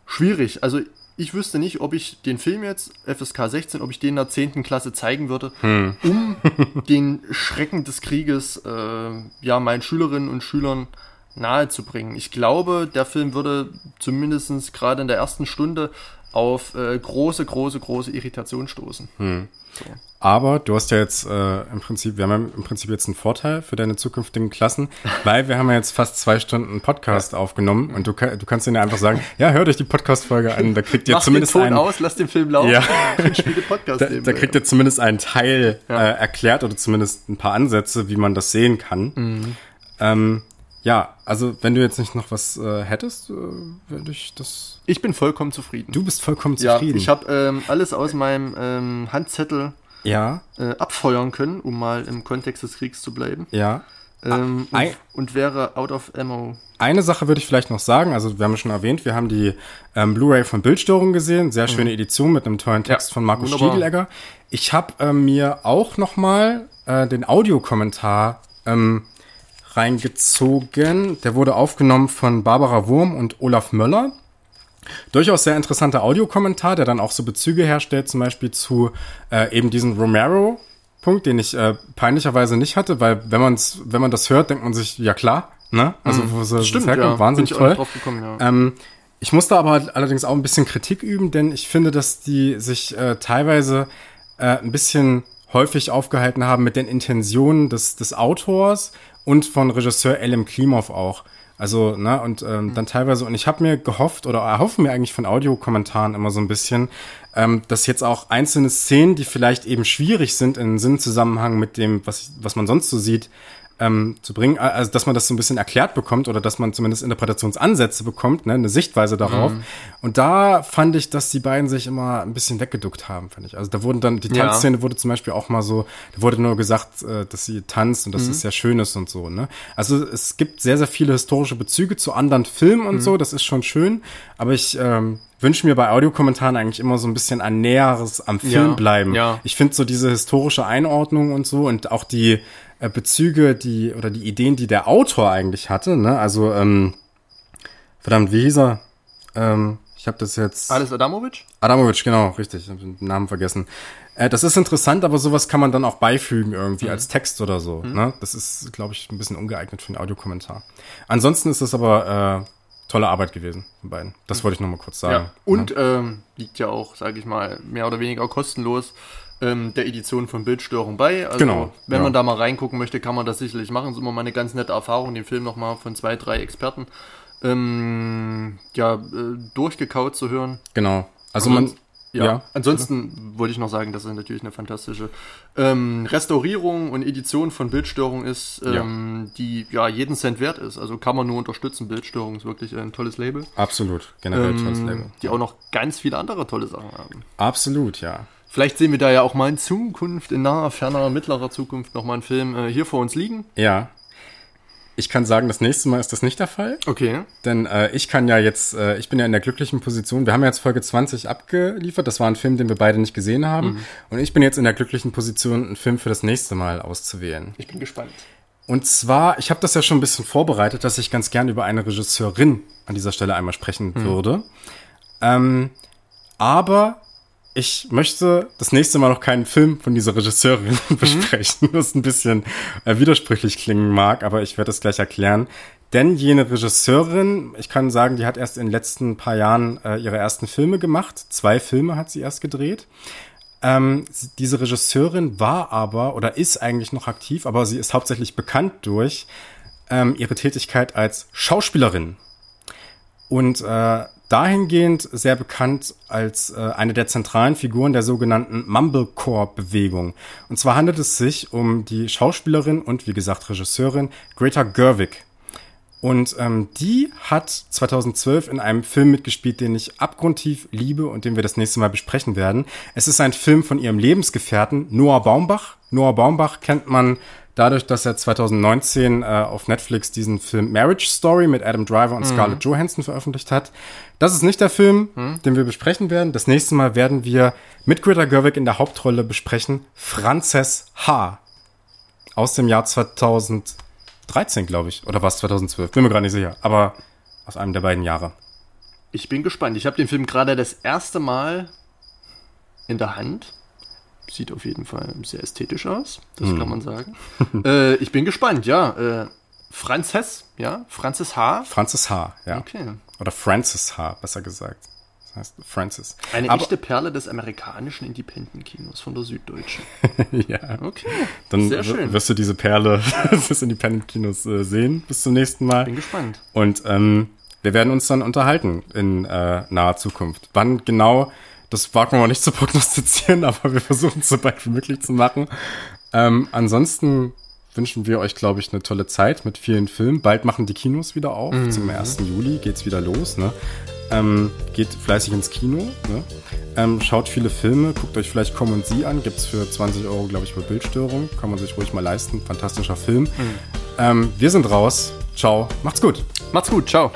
schwierig. Also ich wüsste nicht, ob ich den Film jetzt, FSK 16, ob ich den in der 10. Klasse zeigen würde, Hm. um den Schrecken des Krieges äh, ja meinen Schülerinnen und Schülern nahezubringen. Ich glaube, der Film würde zumindest gerade in der ersten Stunde auf äh, große, große, große Irritation stoßen. Hm. So. Aber du hast ja jetzt äh, im Prinzip, wir haben ja im Prinzip jetzt einen Vorteil für deine zukünftigen Klassen, weil wir haben ja jetzt fast zwei Stunden Podcast aufgenommen und du, du kannst ihnen einfach sagen, ja, hört euch die Podcast-Folge an, da kriegt ihr Mach zumindest den Ton einen, aus, lass den Film laufen Ja. und spiel den Podcast da, da nebenbei. kriegt ihr zumindest einen Teil Ja. äh, erklärt oder zumindest ein paar Ansätze, wie man das sehen kann. Mhm. Ähm, ja, also wenn du jetzt nicht noch was äh, hättest, äh, würde ich das. Ich bin vollkommen zufrieden. Du bist vollkommen ja, zufrieden. ich habe ähm, alles aus meinem ähm, Handzettel ja, äh, abfeuern können, um mal im Kontext des Kriegs zu bleiben. ja. Ähm, Ah, und, und wäre out of ammo. Eine Sache würde ich vielleicht noch sagen, also wir haben ja schon erwähnt, wir haben die ähm, Blu-ray von Bildstörung gesehen, sehr schöne Edition mit einem tollen Text Ja, von Markus wunderbar. Stiegelegger. Ich habe ähm, mir auch noch mal äh, den Audiokommentar ähm, reingezogen. Der wurde aufgenommen von Barbara Wurm und Olaf Möller. Durchaus sehr interessanter Audiokommentar, der dann auch so Bezüge herstellt, zum Beispiel zu äh, eben diesem Romero-Punkt, den ich äh, peinlicherweise nicht hatte, weil wenn man's, wenn man das hört, denkt man sich, ja klar, ne? Also wo so Stimmt, das herkommt, ja. wahnsinnig toll. gekommen, ja. Ähm, ich musste aber allerdings auch ein bisschen Kritik üben, denn ich finde, dass die sich äh, teilweise äh, ein bisschen häufig aufgehalten haben mit den Intentionen des, des Autors und von Regisseur Elim Klimov auch. Also, ne, und ähm, dann teilweise, und ich habe mir gehofft oder erhoffe mir eigentlich von Audiokommentaren immer so ein bisschen, ähm, dass jetzt auch einzelne Szenen, die vielleicht eben schwierig sind in Sinnzusammenhang mit dem, was, was man sonst so sieht, ähm, zu bringen, also dass man das so ein bisschen erklärt bekommt oder dass man zumindest Interpretationsansätze bekommt, ne, eine Sichtweise darauf. Mhm. Und da fand ich, dass die beiden sich immer ein bisschen weggeduckt haben, fand ich. Also da wurden dann, die Ja. Tanzszene wurde zum Beispiel auch mal so, da wurde nur gesagt, äh, dass sie tanzt und dass Mhm. es sehr schön ist und so, ne. Also es gibt sehr, sehr viele historische Bezüge zu anderen Filmen und Mhm. so, das ist schon schön, aber ich ähm, wünsche mir bei Audiokommentaren eigentlich immer so ein bisschen ein Näheres am Film Ja, bleiben. ja. Ich finde so diese historische Einordnung und so und auch die Bezüge, die oder die Ideen, die der Autor eigentlich hatte, ne? Also ähm, verdammt, wie hieß er? Ähm, ich habe das jetzt. Alles Adamovic? Adamovic, genau, richtig. Ich habe den Namen vergessen. Äh, das ist interessant, aber sowas kann man dann auch beifügen irgendwie Mhm. als Text oder so. Ne? Das ist, glaube ich, ein bisschen ungeeignet für einen Audiokommentar. Ansonsten ist das aber äh, tolle Arbeit gewesen von beiden. Das wollte ich noch mal kurz sagen. Ja. Und ähm, liegt ja auch, sage ich mal, mehr oder weniger kostenlos ähm, der Edition von Bildstörung bei. Also, Genau, Wenn ja. man da mal reingucken möchte, kann man das sicherlich machen. ist immer mal eine ganz nette Erfahrung, den Film nochmal von zwei, drei Experten ähm, ja, äh, durchgekaut zu hören. Genau. Also man. Ja. Ja. Ansonsten wollte ich noch sagen, dass es natürlich eine fantastische ähm, Restaurierung und Edition von Bildstörung ist, ähm, die ja jeden Cent wert ist. Also kann man nur unterstützen. Bildstörung ist wirklich ein tolles Label. Absolut. Generell tolles Ähm, Label. die auch noch ganz viele andere tolle Sachen haben. Absolut, ja. Vielleicht sehen wir da ja auch mal in Zukunft, in naher, ferner, mittlerer Zukunft noch mal einen Film äh, hier vor uns liegen. Ja. Ich kann sagen, das nächste Mal ist das nicht der Fall. Okay. Denn äh, ich kann ja jetzt, äh, ich bin ja in der glücklichen Position, wir haben ja jetzt Folge 20 abgeliefert, das war ein Film, den wir beide nicht gesehen haben. Mhm. Und ich bin jetzt in der glücklichen Position, einen Film für das nächste Mal auszuwählen. Ich bin gespannt. Und zwar, ich habe das ja schon ein bisschen vorbereitet, dass ich ganz gern über eine Regisseurin an dieser Stelle einmal sprechen würde. Ähm, aber ich möchte das nächste Mal noch keinen Film von dieser Regisseurin besprechen, was ein bisschen äh, widersprüchlich klingen mag, aber ich werde es gleich erklären. Denn jene Regisseurin, ich kann sagen, die hat erst in den letzten paar Jahren äh, ihre ersten Filme gemacht. Zwei Filme hat sie erst gedreht. Ähm, diese Regisseurin war aber oder ist eigentlich noch aktiv, aber sie ist hauptsächlich bekannt durch ähm, ihre Tätigkeit als Schauspielerin. Und äh, dahingehend sehr bekannt als äh, eine der zentralen Figuren der sogenannten Mumblecore-Bewegung. Und zwar handelt es sich um die Schauspielerin und wie gesagt Regisseurin Greta Gerwig. Und ähm, die hat 2012 in einem Film mitgespielt, den ich abgrundtief liebe und den wir das nächste Mal besprechen werden. Es ist ein Film von ihrem Lebensgefährten Noah Baumbach. Noah Baumbach kennt man dadurch, dass er 2019 äh, auf Netflix diesen Film Marriage Story mit Adam Driver und Scarlett Johansson veröffentlicht hat. Das ist nicht der Film, den wir besprechen werden. Das nächste Mal werden wir mit Greta Gerwig in der Hauptrolle besprechen Frances H. aus dem Jahr 2013, glaube ich. Oder war es 2012? Bin mir gerade nicht sicher. Aber aus einem der beiden Jahre. Ich bin gespannt. Ich habe den Film gerade das erste Mal in der Hand. Sieht auf jeden Fall sehr ästhetisch aus. Das kann man sagen. äh, ich bin gespannt, ja. Äh, Frances, ja. Frances H. Frances H., ja. Okay. Oder Frances H., besser gesagt. Das heißt Frances. Eine Aber- echte Perle des amerikanischen Independent-Kinos von der Süddeutschen. ja. Okay. Dann Sehr schön. wirst du diese Perle des Independent-Kinos äh, sehen. Bis zum nächsten Mal. Bin gespannt. Und ähm, wir werden uns dann unterhalten in äh, naher Zukunft. Wann genau, das wagen wir mal nicht zu prognostizieren, aber wir versuchen es so bald wie möglich zu machen. Ähm, ansonsten wünschen wir euch, glaube ich, eine tolle Zeit mit vielen Filmen. Bald machen die Kinos wieder auf. Zum 1. Juli geht's wieder los. Ne? Ähm, geht fleißig ins Kino. Ne? Ähm, schaut viele Filme. Guckt euch vielleicht Komm und Sie an. Gibt's für 20 Euro, glaube ich, bei Bildstörung. Kann man sich ruhig mal leisten. Fantastischer Film. Ähm, wir sind raus. Ciao. Macht's gut. Macht's gut. Ciao.